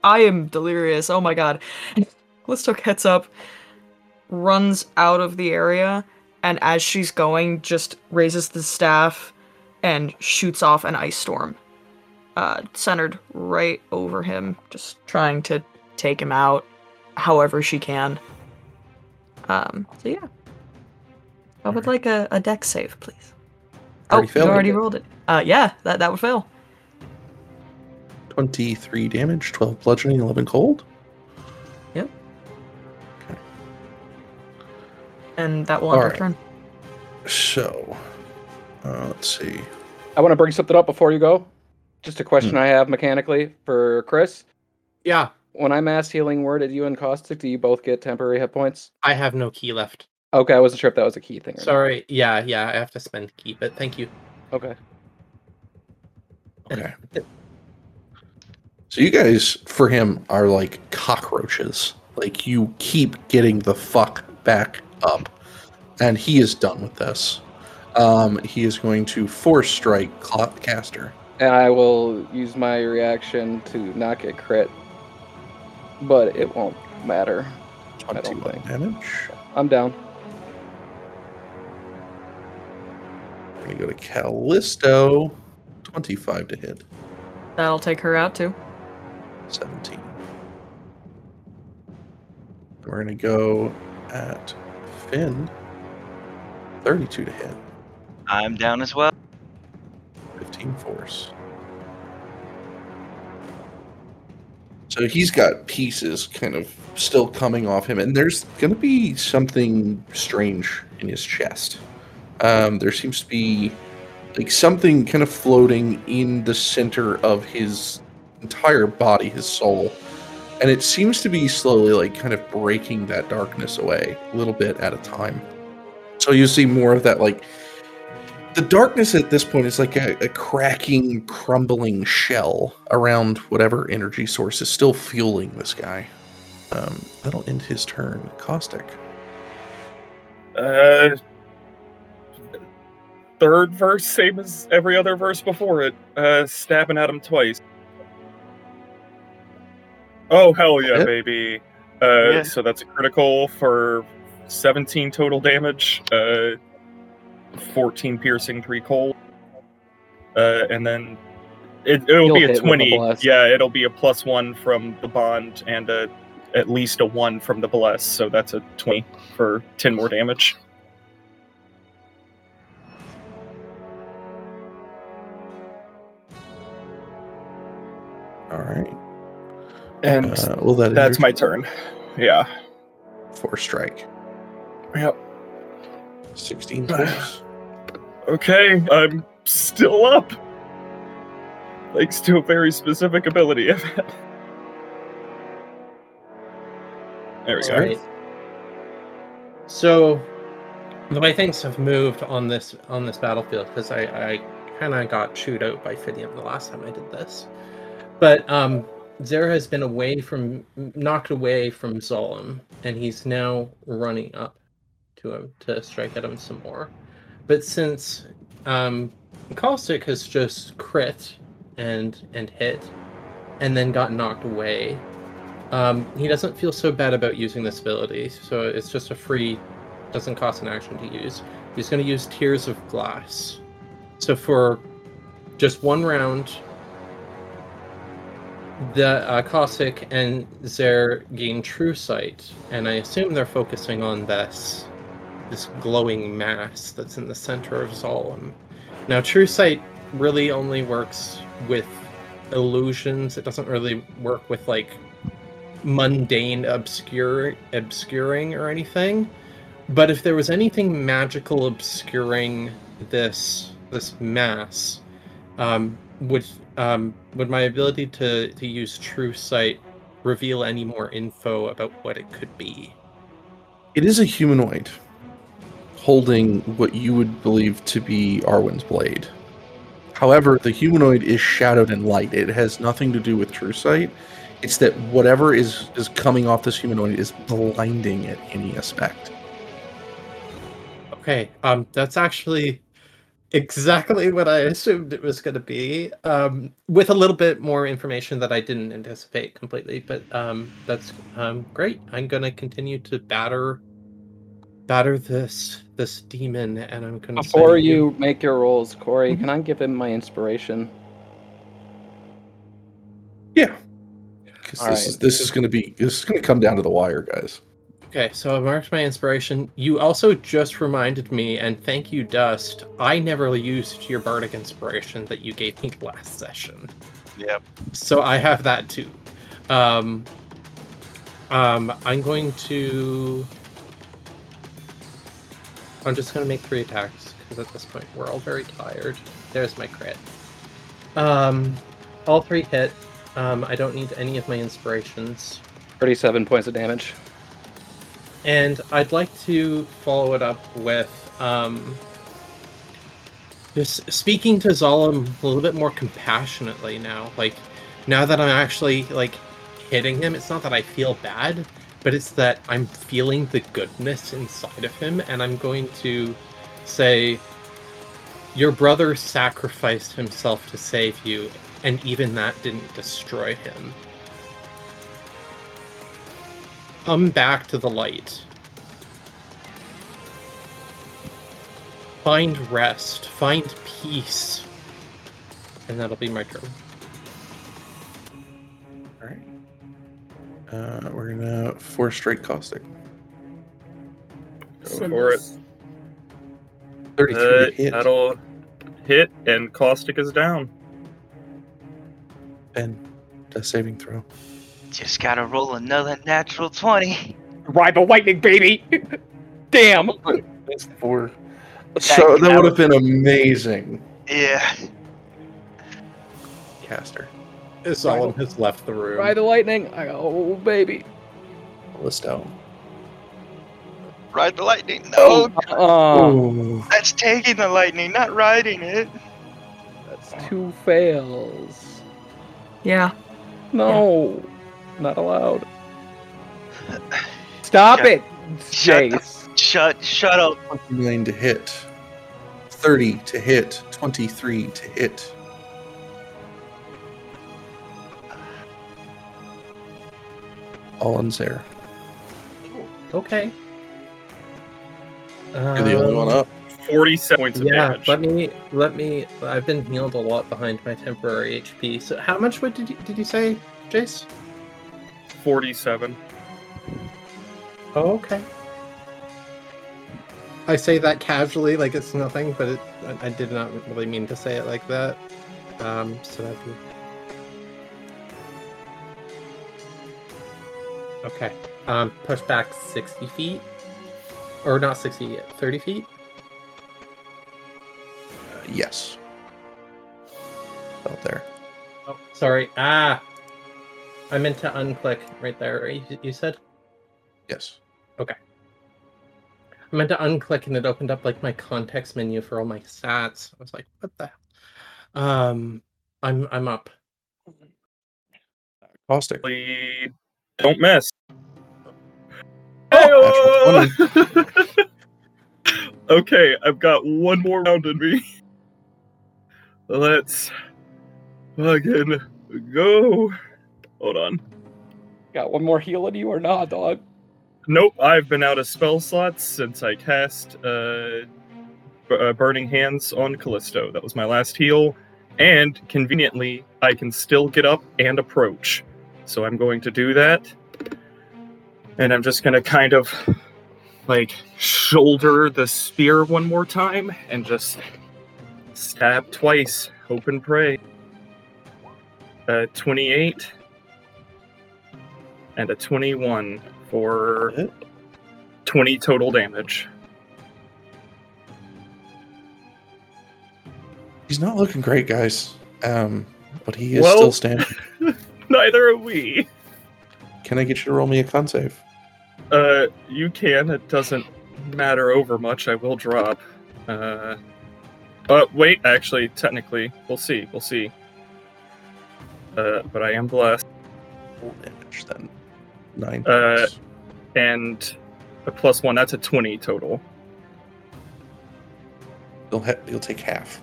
I am delirious. Oh my god. Callisto gets up, runs out of the area, and as she's going, just raises the staff and shoots off an ice storm. Uh, centered right over him, just trying to take him out however she can. Um, so yeah. I would like a, a dex save, please. Already oh, failed you it. already rolled it. Uh, yeah, that, that would fail. 23 damage, 12 bludgeoning, 11 cold. Yep. Okay. And that will end her Alright. turn. So, uh, let's see. I want to bring something up before you go. Just a question Hmm. I have mechanically for Chris. Yeah, When I mass healing worded you and Caustic, do you both get temporary hit points? I have no ki left. Okay, I wasn't sure if that was a ki thing. Or not. Sorry. Yeah, yeah, I have to spend ki, but thank you. Okay. Okay. So you guys, for him, are like cockroaches. Like you keep getting the fuck back up, and he is done with this. Um, he is going to force strike Cla- caster. And I will use my reaction to not get crit, but it won't matter. I don't 21 think. damage. I'm down. We're gonna go to Callisto. 25 to hit. That'll take her out too. 17. We're gonna go at Finn. 32 to hit. I'm down as well. 15 force. So he's got pieces kind of still coming off him, and there's going to be something strange in his chest. Um, there seems to be like something kind of floating in the center of his entire body, his soul, and it seems to be slowly like kind of breaking that darkness away a little bit at a time. So you see more of that like the darkness at this point is like a, a cracking, crumbling shell around whatever energy source is still fueling this guy. Um, that'll end his turn. Caustic. Uh, third verse, same as every other verse before it. Uh, stabbing at him twice. Oh hell yeah, Hit? baby! Uh, Yeah. so that's a critical for 17 total damage. Uh, 14 piercing, three cold. Uh, and then it, it'll You'll be a hit with a 20. Yeah, it'll be a plus one from the bond and a, at least a one from the bless. So that's a 20 for 10 more damage. All right. And Uh, well, that is that's my turn. Yeah. Force strike. Yep. 16 force. Okay, I'm still up. Thanks to a very specific ability. I've had. there we go. Right. So, the way things have moved on this on this battlefield, because I, I kind of got chewed out by Fidium the last time I did this, but um, Zera has been away from knocked away from Zolom, and he's now running up to him to strike at him some more. But since um, Caustic has just crit and and hit, and then got knocked away, um, he doesn't feel so bad about using this ability, so it's just a free, doesn't cost an action to use. He's going to use Tears of Glass. So for just one round, the uh, Caustic and Zer gain True Sight, and I assume they're focusing on this this glowing mass that's in the center of Zolom. Now, True Sight really only works with illusions. It doesn't really work with like mundane obscure obscuring or anything but if there was anything magical obscuring this this mass um would um would my ability to to use true sight reveal any more info about what it could be. It is a humanoid holding what you would believe to be Arwen's blade. However, the humanoid is shadowed in light. It has nothing to do with true sight. It's that whatever is is coming off this humanoid is blinding at any aspect. Okay, um, that's actually exactly what I assumed it was going to be. Um, with a little bit more information that I didn't anticipate completely, but um, that's um great. I'm going to continue to batter, batter this this demon, and I'm going to Before you make your rolls, Corey, can I give him my inspiration? Yeah. 'Cause All this right. is this is going to be this is going to come down to the wire, guys. Okay, so I marked my inspiration. You also just reminded me, and thank you, Dust. I never used your bardic inspiration that you gave me last session. Yep. So I have that too. Um, um, I'm going to. I'm just going to make three attacks because at this point we're all very tired. There's my crit. Um, all three hit. Um, I don't need any of my inspirations. 37 points of damage. And I'd like to follow it up with um, just speaking to Zalem a little bit more compassionately now. Like now that I'm actually like hitting him, it's not that I feel bad, but it's that I'm feeling the goodness inside of him, and I'm going to say, "Your brother sacrificed himself to save you, and even that didn't destroy him." Come back to the light. Find rest. Find peace. And that'll be my turn. Uh, we're gonna four straight caustic. Go for it. Thirty-three Uh, hit. that'll hit, and caustic is down. And a saving throw. Just gotta roll another natural 20. Ride the lightning, baby! Damn! That's four. So that would have been amazing, Yeah. caster. Zalem has left the room. Ride the lightning! I go, oh, baby. Listo. Ride the lightning. No, Uh, that's taking the lightning, not riding it. that's two fails. Yeah. No, not allowed. Stop Shut- it, shut the- Shut, shut up. 29 to hit. 30 to hit. 23 to hit. All in there. Okay. You're the only one Um, up. 47 points of Yeah, damage. let me let me. I've been healed a lot behind my temporary HP. So how much? What did you did you say, Jace? 47. Oh, okay. I say that casually, like it's nothing, but it, I, I did not really mean to say it like that. Um, so that'd be okay. Um, push back sixty feet, or not sixty yet, thirty feet. Uh, yes. Out there. Oh, sorry. Ah, I meant to unclick right there. right? You, you said Yes. Okay. I meant to unclick, and it opened up like my context menu for all my stats. I was like, what the? hell? Um, I'm I'm up. Caustic. Don't miss. Oh, okay, I've got one more round in me. Let's fucking go. Hold on. Got one more heal in you or not, dog? Nope, I've been out of spell slots since I cast uh, B- uh, Burning Hands on Callisto. That was my last heal, and conveniently, I can still get up and approach. So I'm going to do that, and I'm just gonna kind of like shoulder the spear one more time and just stab twice. Hope and pray. Uh, 28 and a 21 for 20 total damage. He's not looking great, guys. Um, but he is Well- still standing. Neither are we. can I get you to roll me a con save? Uh, you can. It doesn't matter over much. I will drop. Uh, uh wait. Actually, technically, we'll see. We'll see. Uh, but I am blessed, Roll damage then. Nine. Uh, and a plus one. That's a twenty total. You'll ha- you'll take half.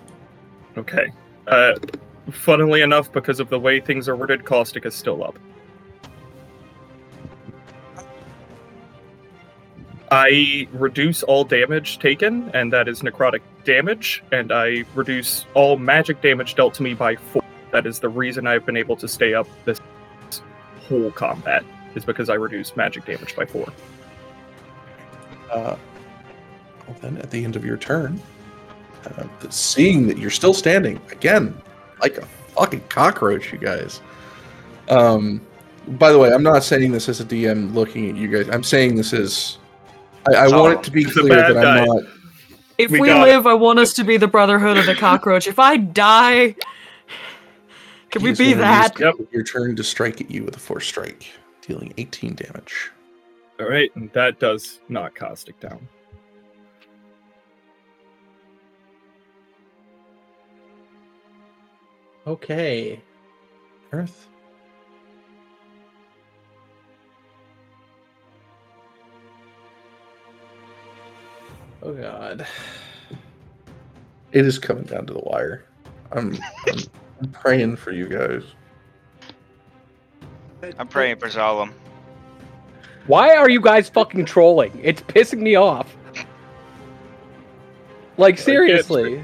Okay. Uh, funnily enough, because of the way things are worded, caustic is still up. I reduce all damage taken, and that is necrotic damage, and I reduce all magic damage dealt to me by four. That is the reason I've been able to stay up this whole combat, is because I reduce magic damage by four. Uh, well, then at the end of your turn, uh, seeing that you're still standing again, like a fucking cockroach, you guys. Um, by the way, I'm not saying this as a DM looking at you guys. I'm saying this is. I, I want it to be clear that guy. I'm not. If We we, got it. live, I want us to be the Brotherhood of the Cockroach. If I die, can we be that? use Your turn to strike at you with a force strike, dealing 18 damage. All right, and that does knock caustic down. Okay. Earth. Oh god. It is coming down to the wire. I'm, I'm, I'm praying for you guys. I'm praying for Zalem. Why are you guys fucking trolling? It's pissing me off. Like seriously.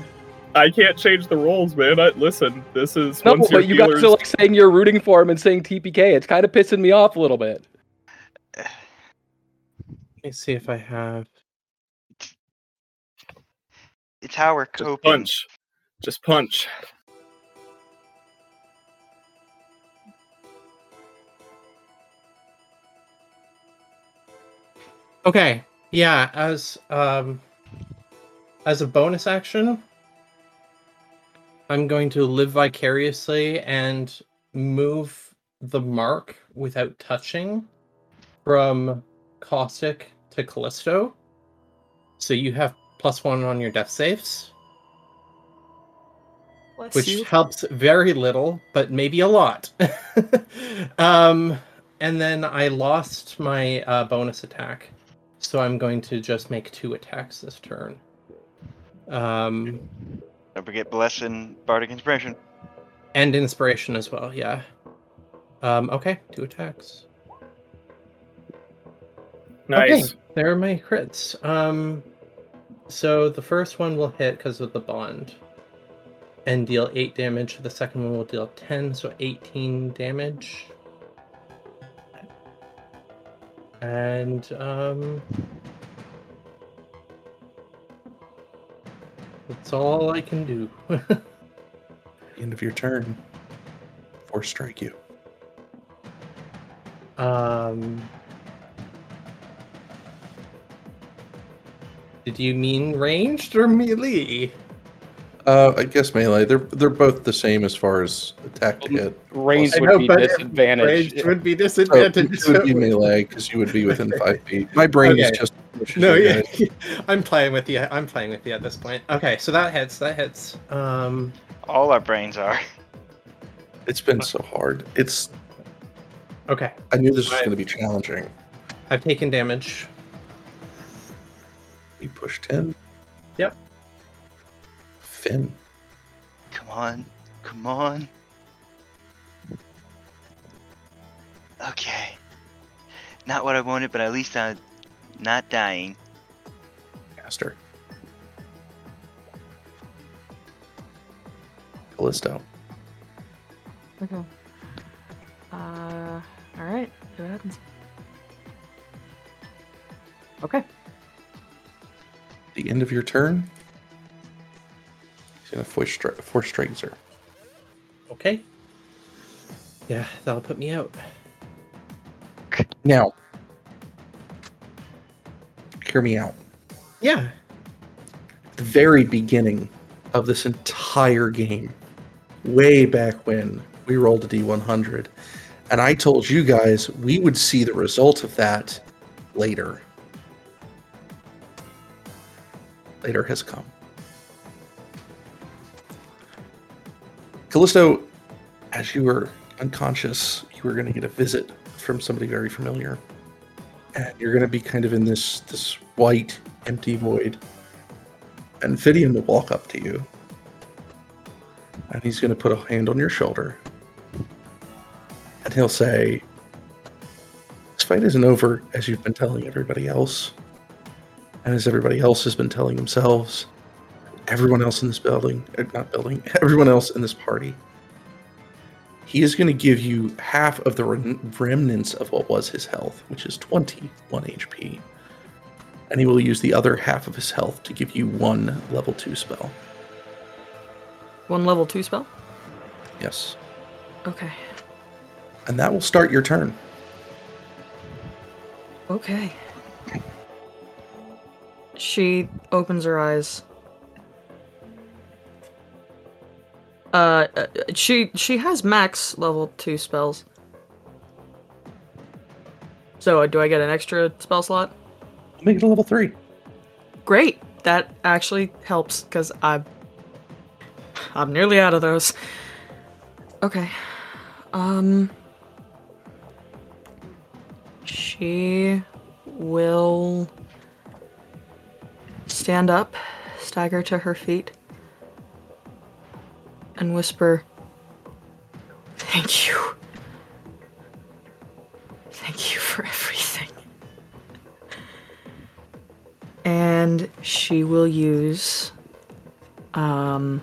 I can't change the rules, man. I, listen, this is No, once your but you guys healers- are like saying you're rooting for him and saying TPK. It's kind of pissing me off a little bit. Let me see if I have. It's how we're just coping. punch, just punch. Okay. Yeah, as um as a bonus action, I'm going to live vicariously and move the mark without touching from caustic to Callisto. So you have plus one on your death saves, Bless which you. helps very little, but maybe a lot. um, and then I lost my uh, bonus attack, so I'm going to just make two attacks this turn. Um, Don't forget Bless and Bardic Inspiration. and inspiration as well. Yeah. Um, okay, two attacks. Nice. Okay, there are my crits. Um, so the first one will hit because of the bond, and deal eight damage. The second one will deal ten, so eighteen damage. And um, that's all I can do. End of your turn. Force strike you. Um, did you mean ranged or melee? Uh, I guess melee. They're they're both the same as far as attack to hit. Range I would know, be but if disadvantaged. Ranged would be So disadvantaged. it would be melee because you would be within five feet. My brain is just pushes no, yeah, guys. I'm playing with you. I'm playing with you at this point. Okay, so that hits. That hits. Um, All our brains are. It's been so hard. It's. okay, I knew this was Right. going to be challenging. I've taken damage. You pushed ten. Yep. Finn. Come on. Come on. Okay. Not what I wanted, but at least I'm not dying. Caster. Callisto. Okay. Uh, all right. See what happens. Okay. The end of your turn. He's gonna force strike. Force strikes her. Okay. Yeah, that'll put me out. Now, hear me out. Yeah. The very beginning of this entire game, way back when we rolled a D100, And I told you guys we would see the result of that later. Later has come. Callisto, as you were unconscious, you were going to get a visit from somebody very familiar. And you're going to be kind of in this this white, empty void. And Fidium will walk up to you. And he's going to put a hand on your shoulder. And he'll say, This fight isn't over as you've been telling everybody else. And as everybody else has been telling themselves. Everyone else in this building, uh, not building, everyone else in this party. He is going to give you half of the remnants of what was his health, which is 21 HP. And he will use the other half of his health to give you one level 2 spell. One level two spell? Yes. Okay. And that will start your turn. Okay. She opens her eyes. Uh, uh, she she has max level two spells. So uh, do I get an extra spell slot? Make it a level 3. Great. That actually helps because I'm I'm nearly out of those. Okay. Um. She will stand up, stagger to her feet, and whisper, Thank you. Thank you for everything. And she will use um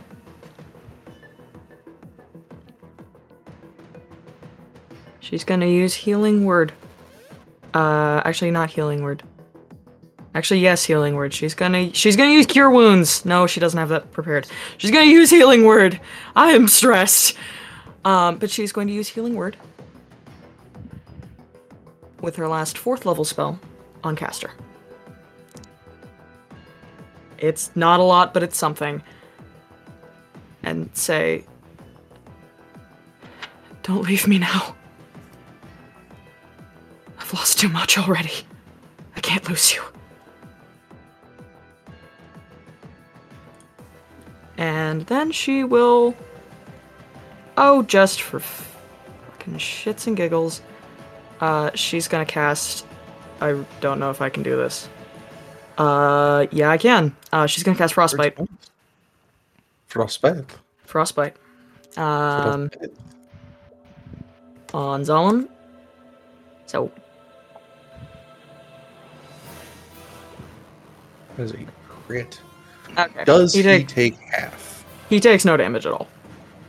She's gonna use healing word. Uh actually not healing word. Actually yes, healing word. She's gonna she's gonna use cure wounds. No, she doesn't have that prepared. She's gonna use healing word. I am stressed. Um, but she's going to use healing word with her last fourth level spell on caster. It's not a lot, but it's something. And say, Don't leave me now. I've lost too much already. I can't lose you. And then she will. Oh, just for fucking shits and giggles. Uh, she's gonna cast. I don't know if I can do this. Uh, yeah, I can. Uh, she's gonna cast Frostbite. Frostbite. Frostbite. Um, Frostbite. on Zalem. So, That is a crit. okay. Does he, he, take, take half? he takes no damage at all.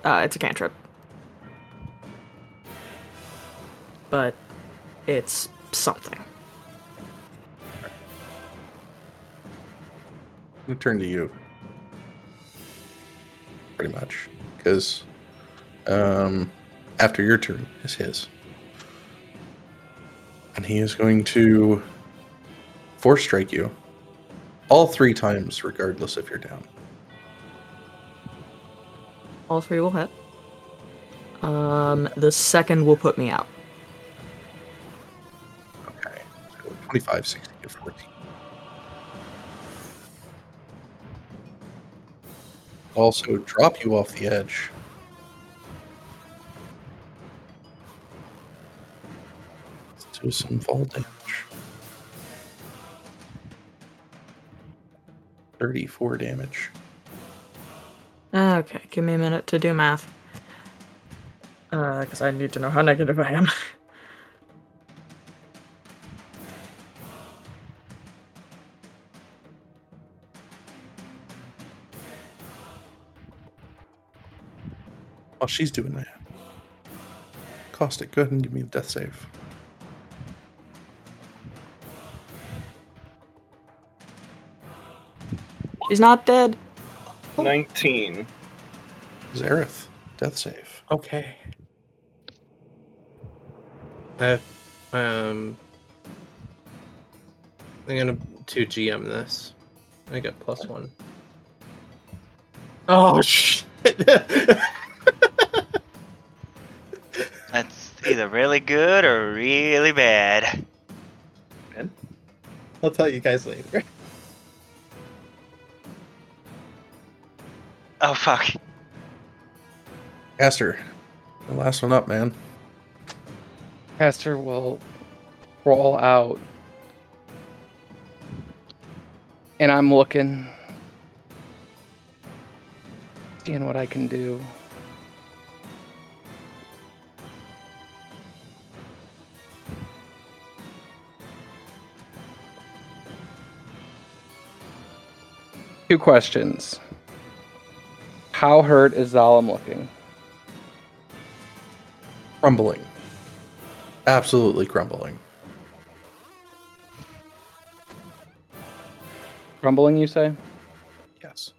Uh, it's a cantrip. But it's something. I'm gonna turn to you. Pretty much. Because um, after your turn is his. And he is going to force strike you all three times, regardless if you're down. All three will hit. Um, the second will put me out. Okay. So 25, 60, and 14. Also, drop you off the edge. Let's do some fall damage. 34 damage. Okay, give me a minute to do math. Uh, because I need to know how negative I am. While she's doing that, Caustic, go ahead and give me the death save. She's not dead. 19. Zareth, death save. Okay. I um I'm gonna two GM this. I get plus one. Oh shit! Either really good or really bad. I'll tell you guys later. Oh fuck. Caster, the last one up, man. Caster will crawl out. And I'm looking. Seeing what I can do. Two questions. How hurt is Zalem looking? Crumbling. Absolutely crumbling. Crumbling, you say? Yes.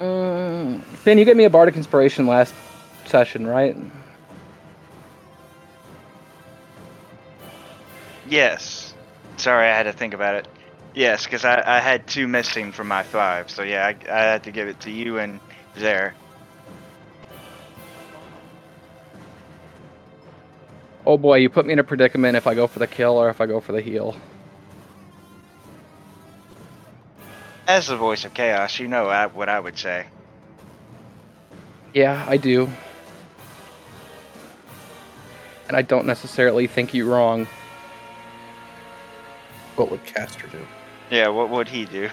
Mm, Finn, you gave me a bardic inspiration last session, right? Yes. Sorry, I had to think about it. Yes, because I, I had two missing from my five, so yeah, I, I had to give it to you and there. Oh boy, you put me in a predicament if I go for the kill or if I go for the heal. As the voice of chaos, you know I, what I would say. Yeah, I do. And I don't necessarily think you wrong. What would Caster do? Yeah, what would he do?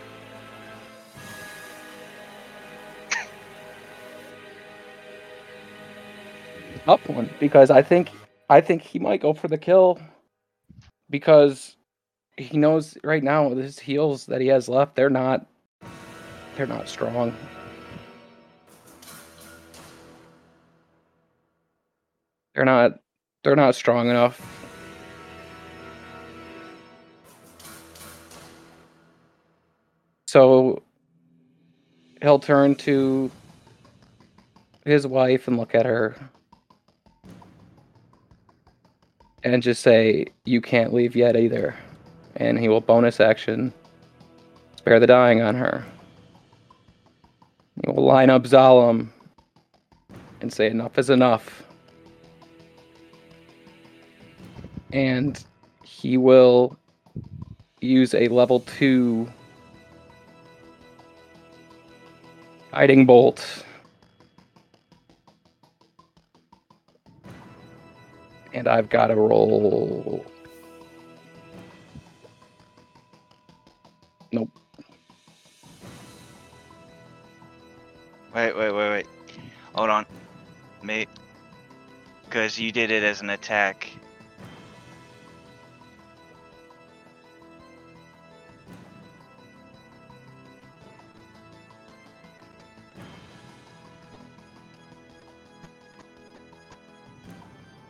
Up one because I think I think he might go for the kill because he knows right now with his heels that he has left they're not they're not strong. They're not they're not strong enough. So he'll turn to his wife and look at her and just say, You can't leave yet either. And he will bonus action spare the dying on her. He will line up Zalem and say, Enough is enough. And he will use a level 2 guiding bolt. And I've got to roll. Nope. Wait, wait, wait, wait. Hold on. Mate. Because you did it as an attack.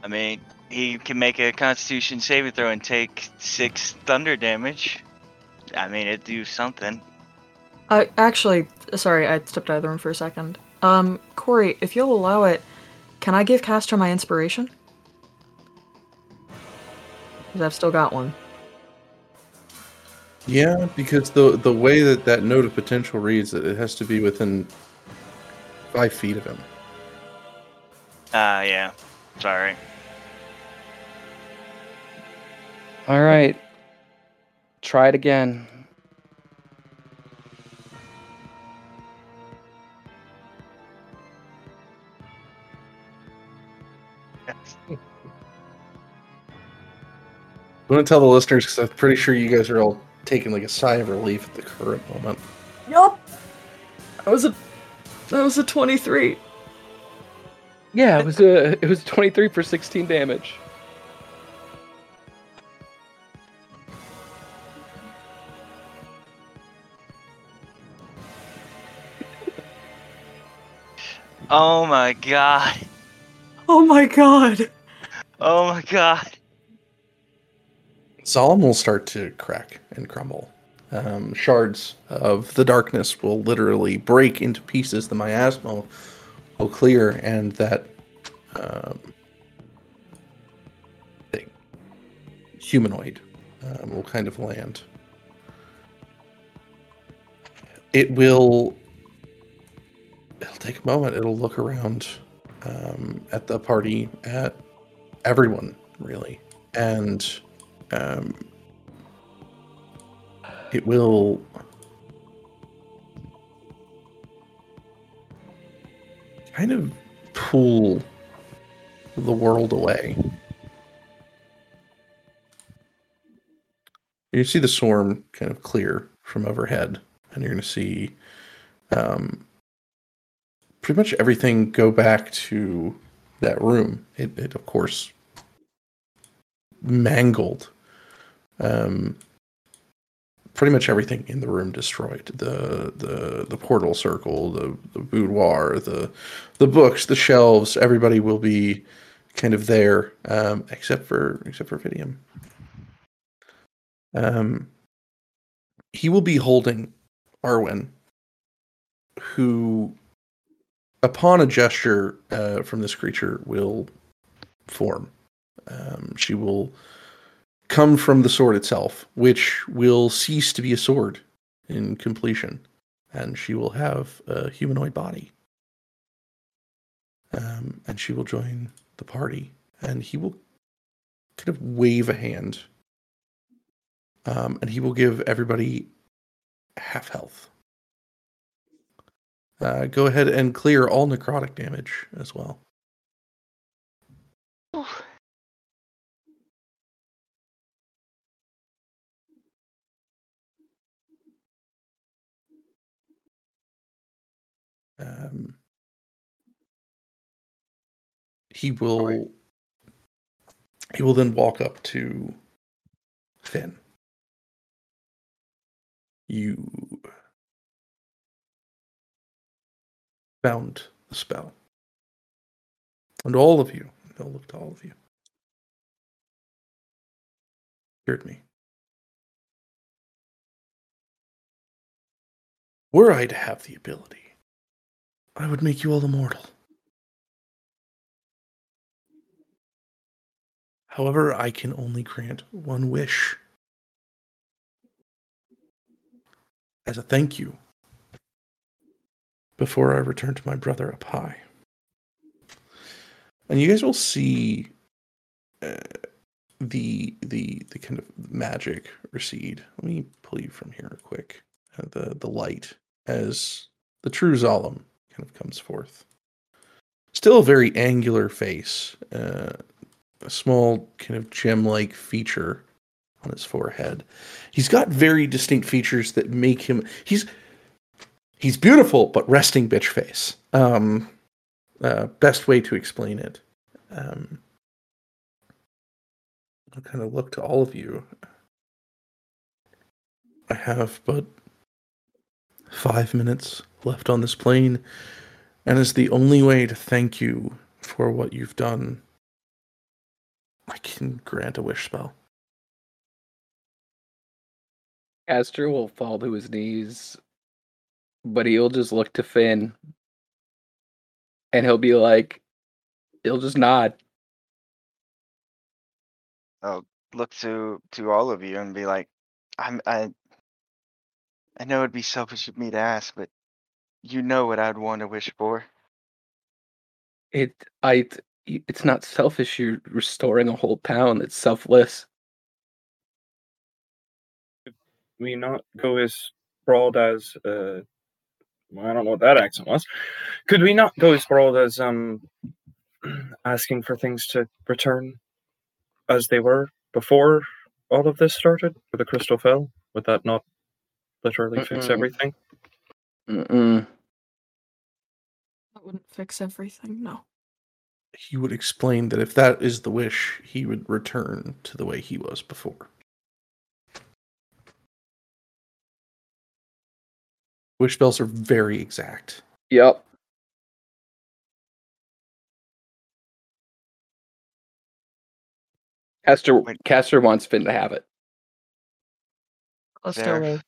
I mean, he can make a constitution saving throw and take six thunder damage. I mean, it'd do something. I actually, sorry, I stepped out of the room for a second. Um, Corey, if you'll allow it, can I give Caster my inspiration? Because I've still got one. Yeah, because the the way that that note of potential reads, that it has to be within five feet of him. Ah, yeah. Sorry. All right. Try it again. I'm gonna tell the listeners because I'm pretty sure you guys are all taking like a sigh of relief at the current moment. Yup. That was a that was a twenty-three. Yeah, it was a it was 23 for 16 damage. Oh my god. Oh my god. Oh my god. Zalem will start to crack and crumble. Um, shards of the darkness will literally break into pieces. The miasma will clear, and that um, thing, humanoid, um, will kind of land. it will. It'll take a moment. It'll look around um, at the party, at everyone, really, and um, it will. Kind of pull the world away. You see the swarm kind of clear from overhead, and you're going to see um, pretty much everything go back to that room. It, it of course, mangled. Um, pretty much everything in the room destroyed. The the the portal circle, the, the boudoir, the the books, the shelves. Everybody will be kind of there, um, except for except for Fidium. Um, he will be holding Arwen, who, upon a gesture uh, from this creature, will form. Um, she will come from the sword itself, which will cease to be a sword in completion, and she will have a humanoid body. Um, and she will join the party, and he will kind of wave a hand, um, and he will give everybody half health. Uh, go ahead and clear all necrotic damage as well. Um, he will. He will then walk up to Finn. You found the spell. And all of you, they'll look to all of you. Heard me. Were I to have the ability, I would make you all immortal. However, I can only grant one wish. As a thank you, before I return to my brother up high. And you guys will see uh, the the the kind of magic recede. Let me pull you from here quick. Uh, the the light as the true Zalem kind of comes forth. Still a very angular face, uh, a small kind of gem-like feature on his forehead. He's got very distinct features that make him. He's he's beautiful, but resting bitch face. Um, uh, best way to explain it. Um, I'll kind of look to all of you. I have but five minutes left on this plane, and as the only way to thank you for what you've done, I can grant a wish spell. Aster will fall to his knees, but he'll just look to Finn and he'll be like, he'll just nod. I'll look to to all of you and be like, I'm I. I know it'd be selfish of me to ask, but you know what I'd want to wish for. It, I, it's not selfish. You're restoring a whole town. It's selfless. we not go as broad as uh well, I don't know what that accent was. Could we not go as broad as um asking for things to return as they were before all of this started with the crystal fell? Would that not literally fix Mm-mm. everything? Mm-mm. That wouldn't fix everything, no. He would explain that if that is the wish, he would return to the way he was before. Wish spells are very exact. Yep. Caster, Wait. Caster wants Finn to have it. Let's Fair. go.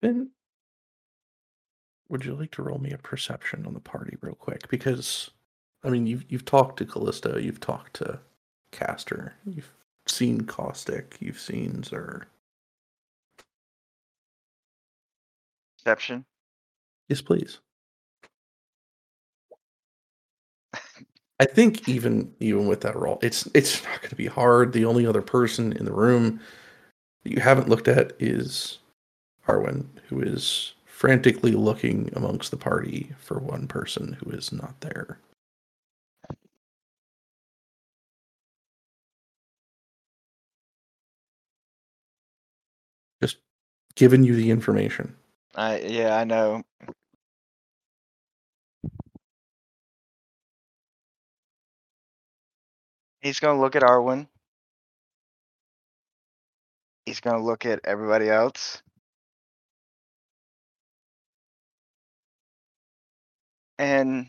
Ben, would you like to roll me a perception on the party real quick? Because, I mean, you've you've talked to Callisto, you've talked to Caster, you've seen Caustic, you've seen Zer. Perception. Yes, please. I think even even with that roll, it's it's not going to be hard. The only other person in the room that you haven't looked at is Arwen, who is frantically looking amongst the party for one person who is not there. Just giving you the information. I yeah, I know. He's gonna look at Arwen. He's gonna look at everybody else. And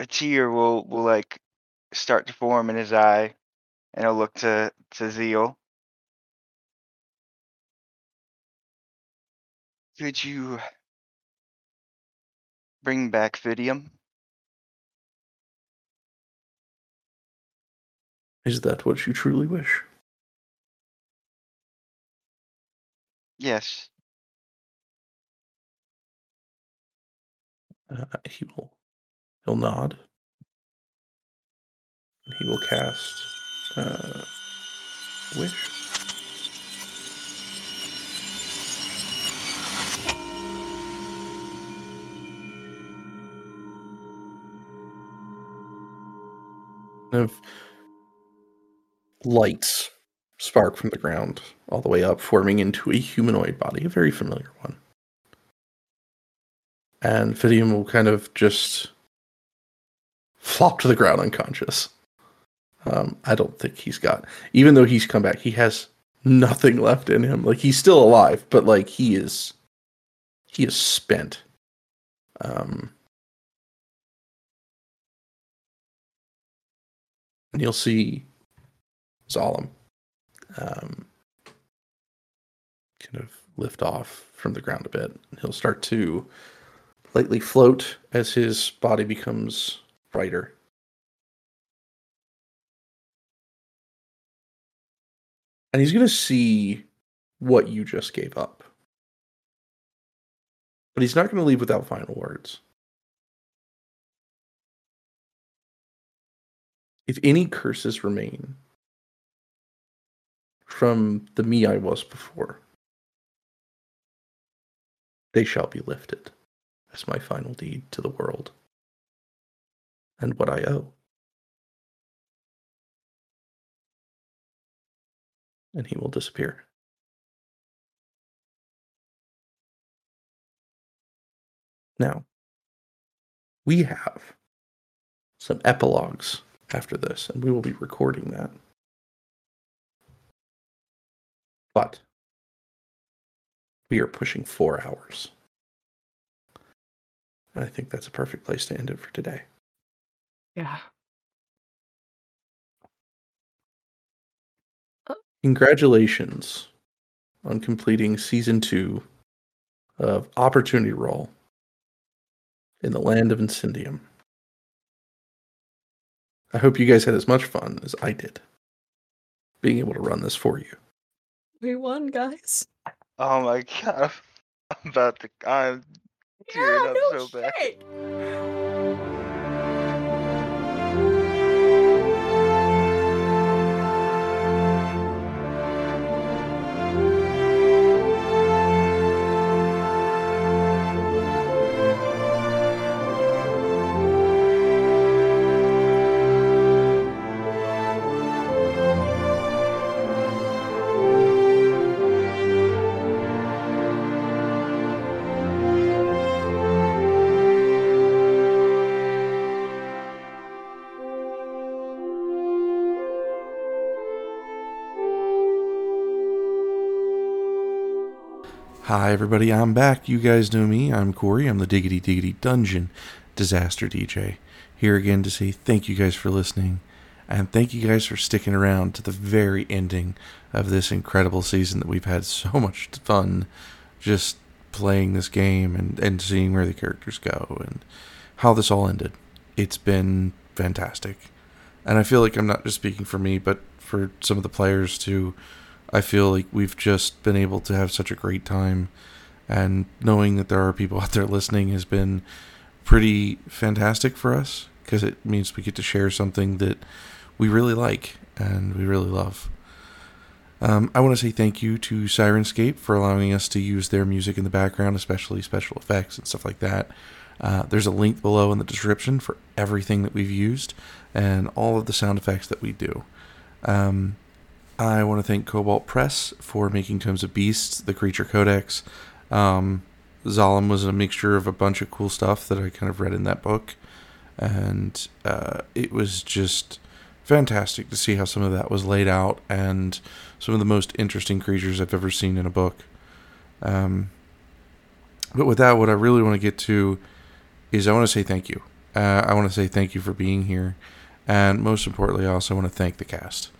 a tear will will like start to form in his eye, and he'll look to to Zeal. Could you bring back Fidium? Is that what you truly wish? Yes. Uh, he will he'll nod. He will cast uh, wish. Of lights spark from the ground all the way up, forming into a humanoid body, a very familiar one. And Fidium will kind of just flop to the ground unconscious. Um, I don't think he's got, even though he's come back, he has nothing left in him. Like he's still alive, but like he is, he is spent. Um, and you'll see Zalem um, kind of lift off from the ground a bit. He'll start to lightly float as his body becomes brighter. And he's going to see what you just gave up. But he's not going to leave without final words. If any curses remain from the me I was before, they shall be lifted as my final deed to the world and what I owe. And he will disappear. Now, we have some epilogues after this, and we will be recording that. But we are pushing four hours. And I think that's a perfect place to end it for today. Yeah. Oh. Congratulations on completing season two of Opportunity Roll in the land of Incendium. I hope you guys had as much fun as I did being able to run this for you. We won, guys. Oh my god. I'm about to I'm tearing up so bad. Hi, everybody. I'm back. You guys know me. I'm Corey. I'm the Diggity Diggity Dungeon Disaster DJ. Here again to say thank you guys for listening. And thank you guys for sticking around to the very ending of this incredible season that we've had so much fun just playing this game and, and seeing where the characters go and how this all ended. It's been fantastic. And I feel like I'm not just speaking for me, but for some of the players too. I feel like we've just been able to have such a great time, and knowing that there are people out there listening has been pretty fantastic for us because it means we get to share something that we really like and we really love. Um, I want to say thank you to Syrinscape for allowing us to use their music in the background, especially special effects and stuff like that. Uh, there's a link below in the description for everything that we've used and all of the sound effects that we do. Um, I want to thank Kobold Press for making Tomes of Beasts, the Creature Codex. Um, Zalem was a mixture of a bunch of cool stuff that I kind of read in that book, and uh, it was just fantastic to see how some of that was laid out and some of the most interesting creatures I've ever seen in a book. Um, but with that, what I really want to get to is I want to say thank you. Uh, I want to say thank you for being here. And most importantly, I also want to thank the cast.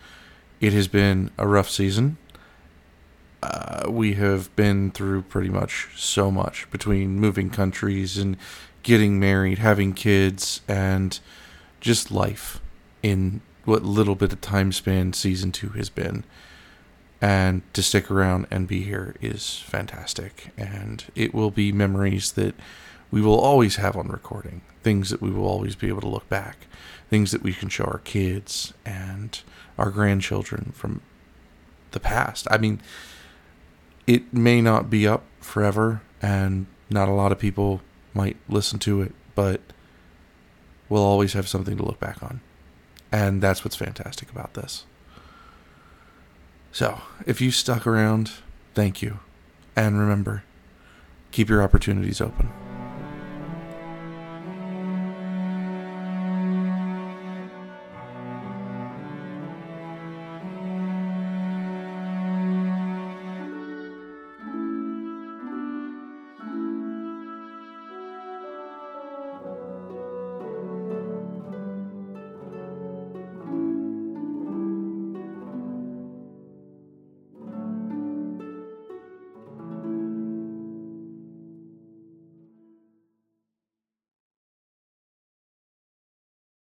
It has been a rough season. Uh, we have been through pretty much so much between moving countries and getting married, having kids, and just life in what little bit of time span season two has been. And to stick around and be here is fantastic. And it will be memories that we will always have on recording, things that we will always be able to look back, things that we can show our kids and our grandchildren from the past. I mean, it may not be up forever, and not a lot of people might listen to it, but we'll always have something to look back on. And that's what's fantastic about this. So, if you stuck around, thank you. And remember, keep your opportunities open.